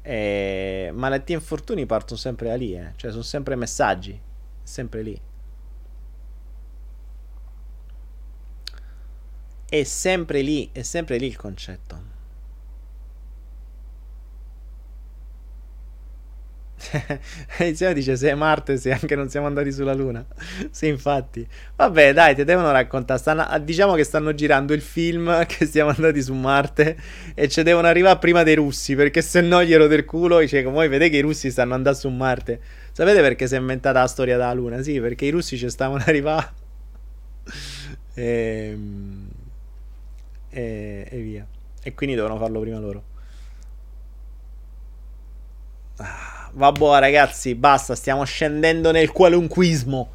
E malattie e infortuni partono sempre da lì, eh? cioè sono sempre messaggi, sempre lì. È sempre lì, è sempre lì il concetto. Iniziamo dice se è Marte, se anche non siamo andati sulla Luna. sì, infatti. Vabbè, dai, ti devono raccontare. Stanno, ah, diciamo che stanno girando il film che siamo andati su Marte e ci devono arrivare prima dei russi, perché se no glielo del culo. Dice, come vedete che i russi stanno andando su Marte. Sapete perché si è inventata la storia della Luna? Sì, perché i russi ci stavano arrivando. e, e, e via. E quindi devono farlo prima loro. Ah. Vabbè, ragazzi, basta. Stiamo scendendo nel qualunquismo.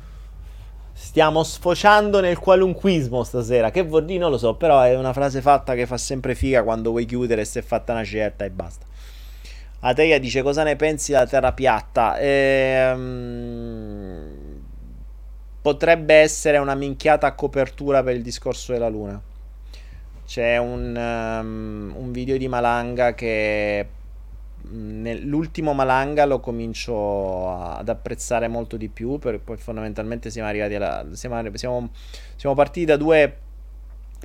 Stiamo sfociando nel qualunquismo stasera. Che vuol dire? Non lo so. Però è una frase fatta che fa sempre figa quando vuoi chiudere. Se è fatta una certa e basta. Ateia dice: Cosa ne pensi della terra piatta? Ehm, potrebbe essere una minchiata a copertura per il discorso della luna. c'è un, um, un video di Malanga che nell'ultimo Malanga lo comincio ad apprezzare molto di più, perché poi fondamentalmente siamo arrivati alla... Siamo, siamo, siamo partiti da due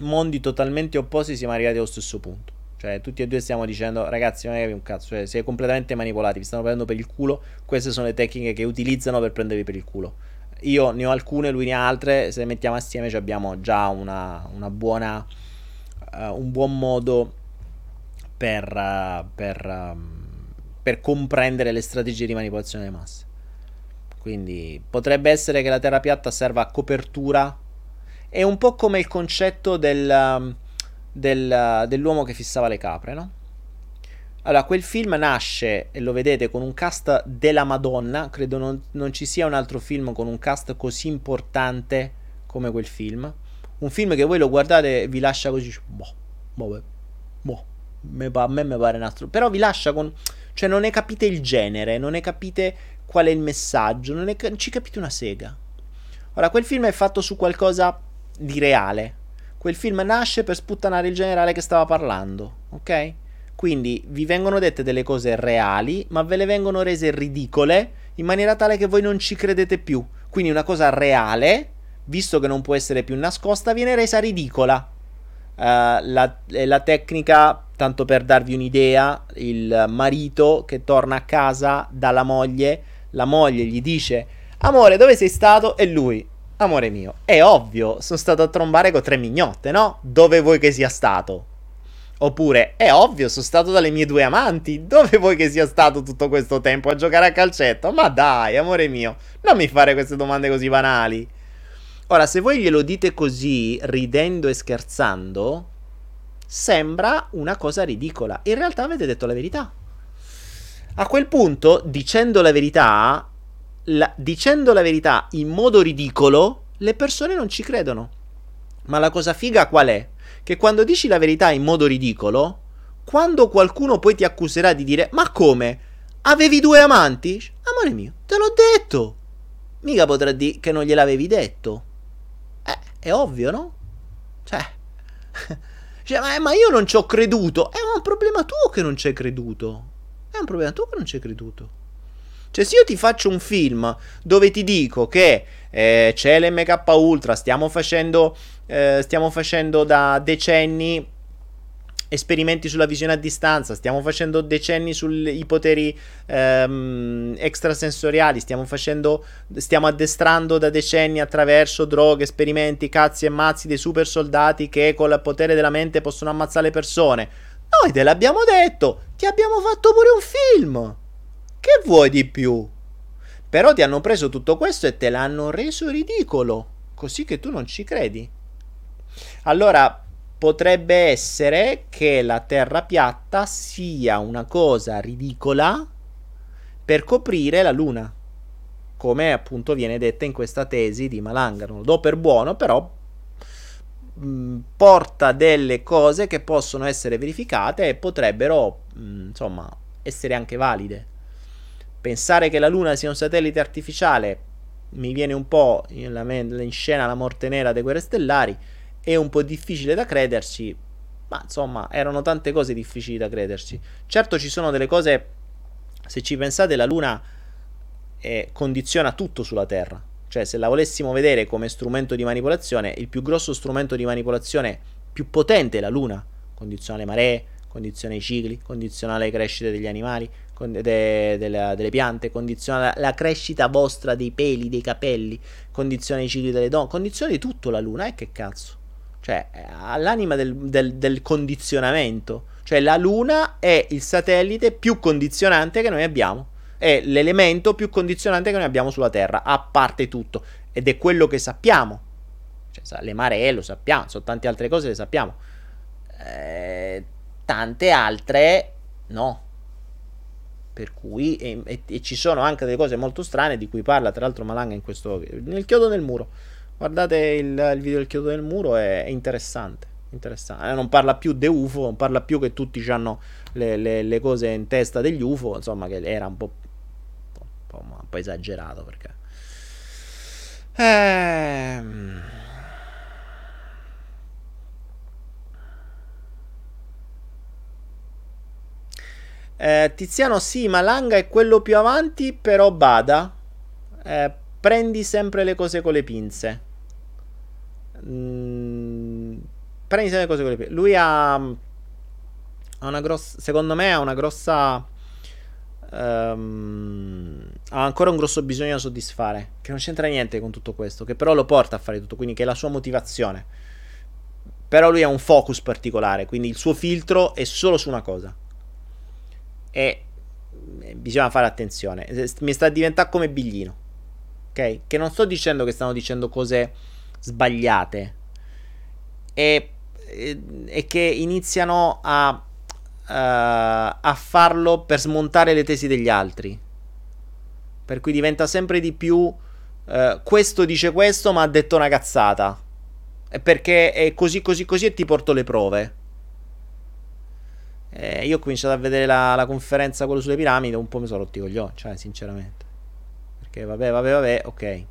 mondi totalmente opposti, siamo arrivati allo stesso punto. Cioè, tutti e due stiamo dicendo, ragazzi, non è un cazzo, cioè, siete completamente manipolati, vi stanno prendendo per il culo. Queste sono le tecniche che utilizzano per prendervi per il culo. Io ne ho alcune, lui ne ha altre. Se le mettiamo assieme, abbiamo già una, una buona, uh, un buon modo per, uh, per um, per comprendere le strategie di manipolazione delle masse. Quindi potrebbe essere che la terra piatta serva a copertura. È un po' come il concetto del, um, del, uh, dell'uomo che fissava le capre, no? Allora, quel film nasce, e lo vedete, con un cast della Madonna. Credo non, non ci sia un altro film con un cast così importante come quel film. Un film che voi lo guardate e vi lascia così. Boh, boh, boh. a me mi pare un altro. Però vi lascia con cioè non ne capite il genere, non ne capite qual è il messaggio, non, ne, non ci capite una sega. Ora, quel film è fatto su qualcosa di reale. Quel film nasce per sputtanare il generale che stava parlando, ok? Quindi vi vengono dette delle cose reali, ma ve le vengono rese ridicole in maniera tale che voi non ci credete più. Quindi una cosa reale, visto che non può essere più nascosta, viene resa ridicola. Uh, la, la tecnica tanto per darvi un'idea, il marito che torna a casa dalla moglie, la moglie gli dice: Amore, dove sei stato? E lui: Amore mio, è ovvio, sono stato a trombare con tre mignotte, no? Dove vuoi che sia stato? Oppure, è ovvio, sono stato dalle mie due amanti. Dove vuoi che sia stato tutto questo tempo a giocare a calcetto? Ma dai, amore mio, non mi fare queste domande così banali. Ora, se voi glielo dite così, ridendo e scherzando, sembra una cosa ridicola. In realtà avete detto la verità. A quel punto, dicendo la verità, la, dicendo la verità in modo ridicolo, le persone non ci credono. Ma la cosa figa qual è? Che quando dici la verità in modo ridicolo, quando qualcuno poi ti accuserà di dire ma come? Avevi due amanti? Amore mio, te l'ho detto. Mica potrà dire che non gliel'avevi detto. Eh, è ovvio, no? Cioè, Cioè, ma, ma, io non ci ho creduto. È un problema tuo che non ci hai creduto. È un problema tuo che non ci hai creduto. Cioè, se io ti faccio un film dove ti dico che eh, c'è l'MK Ultra, stiamo facendo, eh, stiamo facendo da decenni esperimenti sulla visione a distanza, stiamo facendo decenni sui poteri ehm, extrasensoriali, stiamo facendo, stiamo addestrando da decenni attraverso droghe, esperimenti, cazzi e mazzi dei super soldati che con il potere della mente possono ammazzare persone. Noi te l'abbiamo detto, ti abbiamo fatto pure un film. Che vuoi di più? Però ti hanno preso tutto questo e te l'hanno reso ridicolo, così che tu non ci credi. Allora, potrebbe essere che la terra piatta sia una cosa ridicola per coprire la luna, come appunto viene detta in questa tesi di Malanga. Non lo do per buono, però mh, mm, porta delle cose che possono essere verificate e potrebbero, mh, mm, insomma, essere anche valide. Pensare che la luna sia un satellite artificiale mi viene un po' in, in scena la morte nera dei guerre stellari è un po' difficile da crederci, ma insomma erano tante cose difficili da crederci. Certo ci sono delle cose, se ci pensate, la Luna eh, condiziona tutto sulla Terra. Cioè se la volessimo vedere come strumento di manipolazione, il più grosso strumento di manipolazione più potente è la Luna. Condiziona le maree, condiziona i cicli, condiziona le crescite degli animali, de, de, de, delle piante, condiziona la, la, crescita vostra dei peli, dei capelli, condiziona i cicli delle donne, condiziona di tutto la Luna. E eh, che cazzo? Cioè, all'anima del, del, del condizionamento. Cioè, la Luna è il satellite più condizionante che noi abbiamo. È l'elemento più condizionante che noi abbiamo sulla Terra, a parte tutto. Ed è quello che sappiamo. Cioè, le maree lo sappiamo, sono tante altre cose le sappiamo. Eh, tante altre no. Per cui, e, e, e, ci sono anche delle cose molto strane di cui parla tra l'altro Malanga in questo nel chiodo nel muro. Guardate il, il video del chiodo del muro, è, è interessante. interessante. Eh, non parla più di UFO, non parla più che tutti hanno le, le, le, cose in testa degli UFO, insomma che era un po', un po', un po esagerato perché... Ehm... Eh, Tiziano, sì, ma Langa è quello più avanti, però bada. Eh, prendi sempre le cose con le pinze. Mm, prendi le cose con le pinze. Lui ha, ha una grossa. Secondo me ha una grossa. Um, ha ancora un grosso bisogno da soddisfare. Che non c'entra niente con tutto questo. Che però lo porta a fare tutto. Quindi che è la sua motivazione. Però lui ha un focus particolare. Quindi il suo filtro è solo su una cosa. E bisogna fare attenzione. Mi sta a diventare come Biglino. Ok? Che non sto dicendo che stanno dicendo cose sbagliate. E, e, e che iniziano a uh, a farlo per smontare le tesi degli altri. Per cui diventa sempre di più uh, questo dice questo ma ha detto una cazzata. Perché è così così così e ti porto le prove. Eh, io ho cominciato a vedere la, la conferenza quello sulle piramidi, un po' mi sono rotti con gli occhi, cioè sinceramente. Perché vabbè, vabbè, vabbè, ok.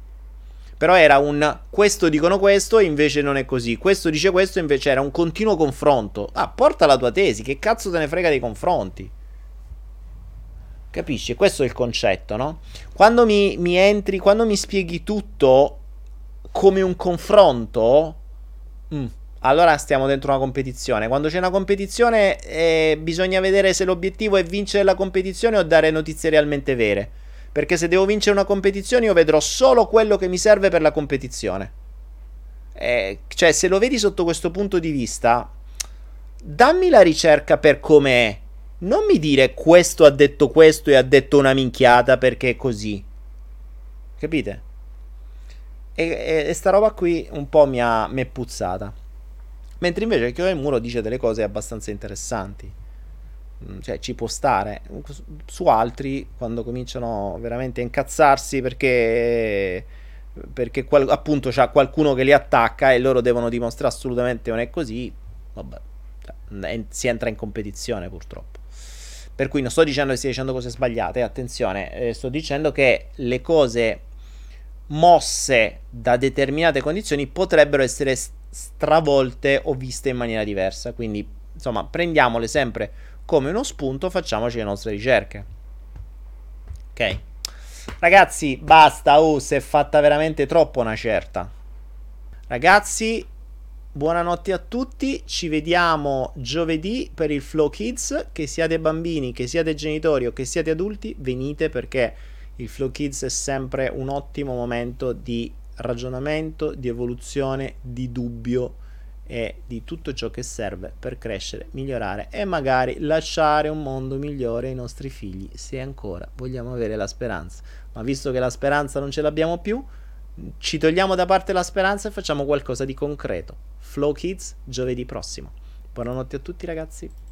Però era un questo dicono questo e invece non è così. Questo dice questo e invece era un continuo confronto. Ah, porta la tua tesi, che cazzo te ne frega dei confronti? Capisci? Questo è il concetto, no? Quando mi, mi entri, quando mi spieghi tutto come un confronto, mm, allora stiamo dentro una competizione. Quando c'è una competizione eh, bisogna vedere se l'obiettivo è vincere la competizione o dare notizie realmente vere. Perché se devo vincere una competizione io vedrò solo quello che mi serve per la competizione. Eh, cioè, se lo vedi sotto questo punto di vista, dammi la ricerca per com'è. Non mi dire questo ha detto questo e ha detto una minchiata perché è così. Capite? E, e, e sta roba qui un po' mi ha è puzzata. Mentre invece Chio del Muro dice delle cose abbastanza interessanti. Mm, cioè ci può stare. Su altri, quando cominciano veramente a incazzarsi perché, perché qual, appunto c'è qualcuno che li attacca e loro devono dimostrare assolutamente non è così, vabbè, cioè, si entra in competizione purtroppo. Per cui non sto dicendo che stia dicendo cose sbagliate, attenzione, eh, sto dicendo che le cose mosse da determinate condizioni potrebbero essere stravolte o viste in maniera diversa. Quindi, insomma, prendiamole sempre come uno spunto facciamoci le nostre ricerche. Ok. Ragazzi, basta, oh, si è fatta veramente troppo una certa. Ragazzi, buonanotte a tutti, ci vediamo giovedì per il Flow Kids, che siate bambini, che siate genitori o che siate adulti, venite perché il Flow Kids è sempre un ottimo momento di ragionamento, di evoluzione, di dubbio e di tutto ciò che serve per crescere, migliorare e magari lasciare un mondo migliore ai nostri figli se ancora vogliamo avere la speranza. Ma visto che la speranza non ce l'abbiamo più, ci togliamo da parte la speranza e facciamo qualcosa di concreto. Flow Kids giovedì prossimo. Buonanotte a tutti ragazzi.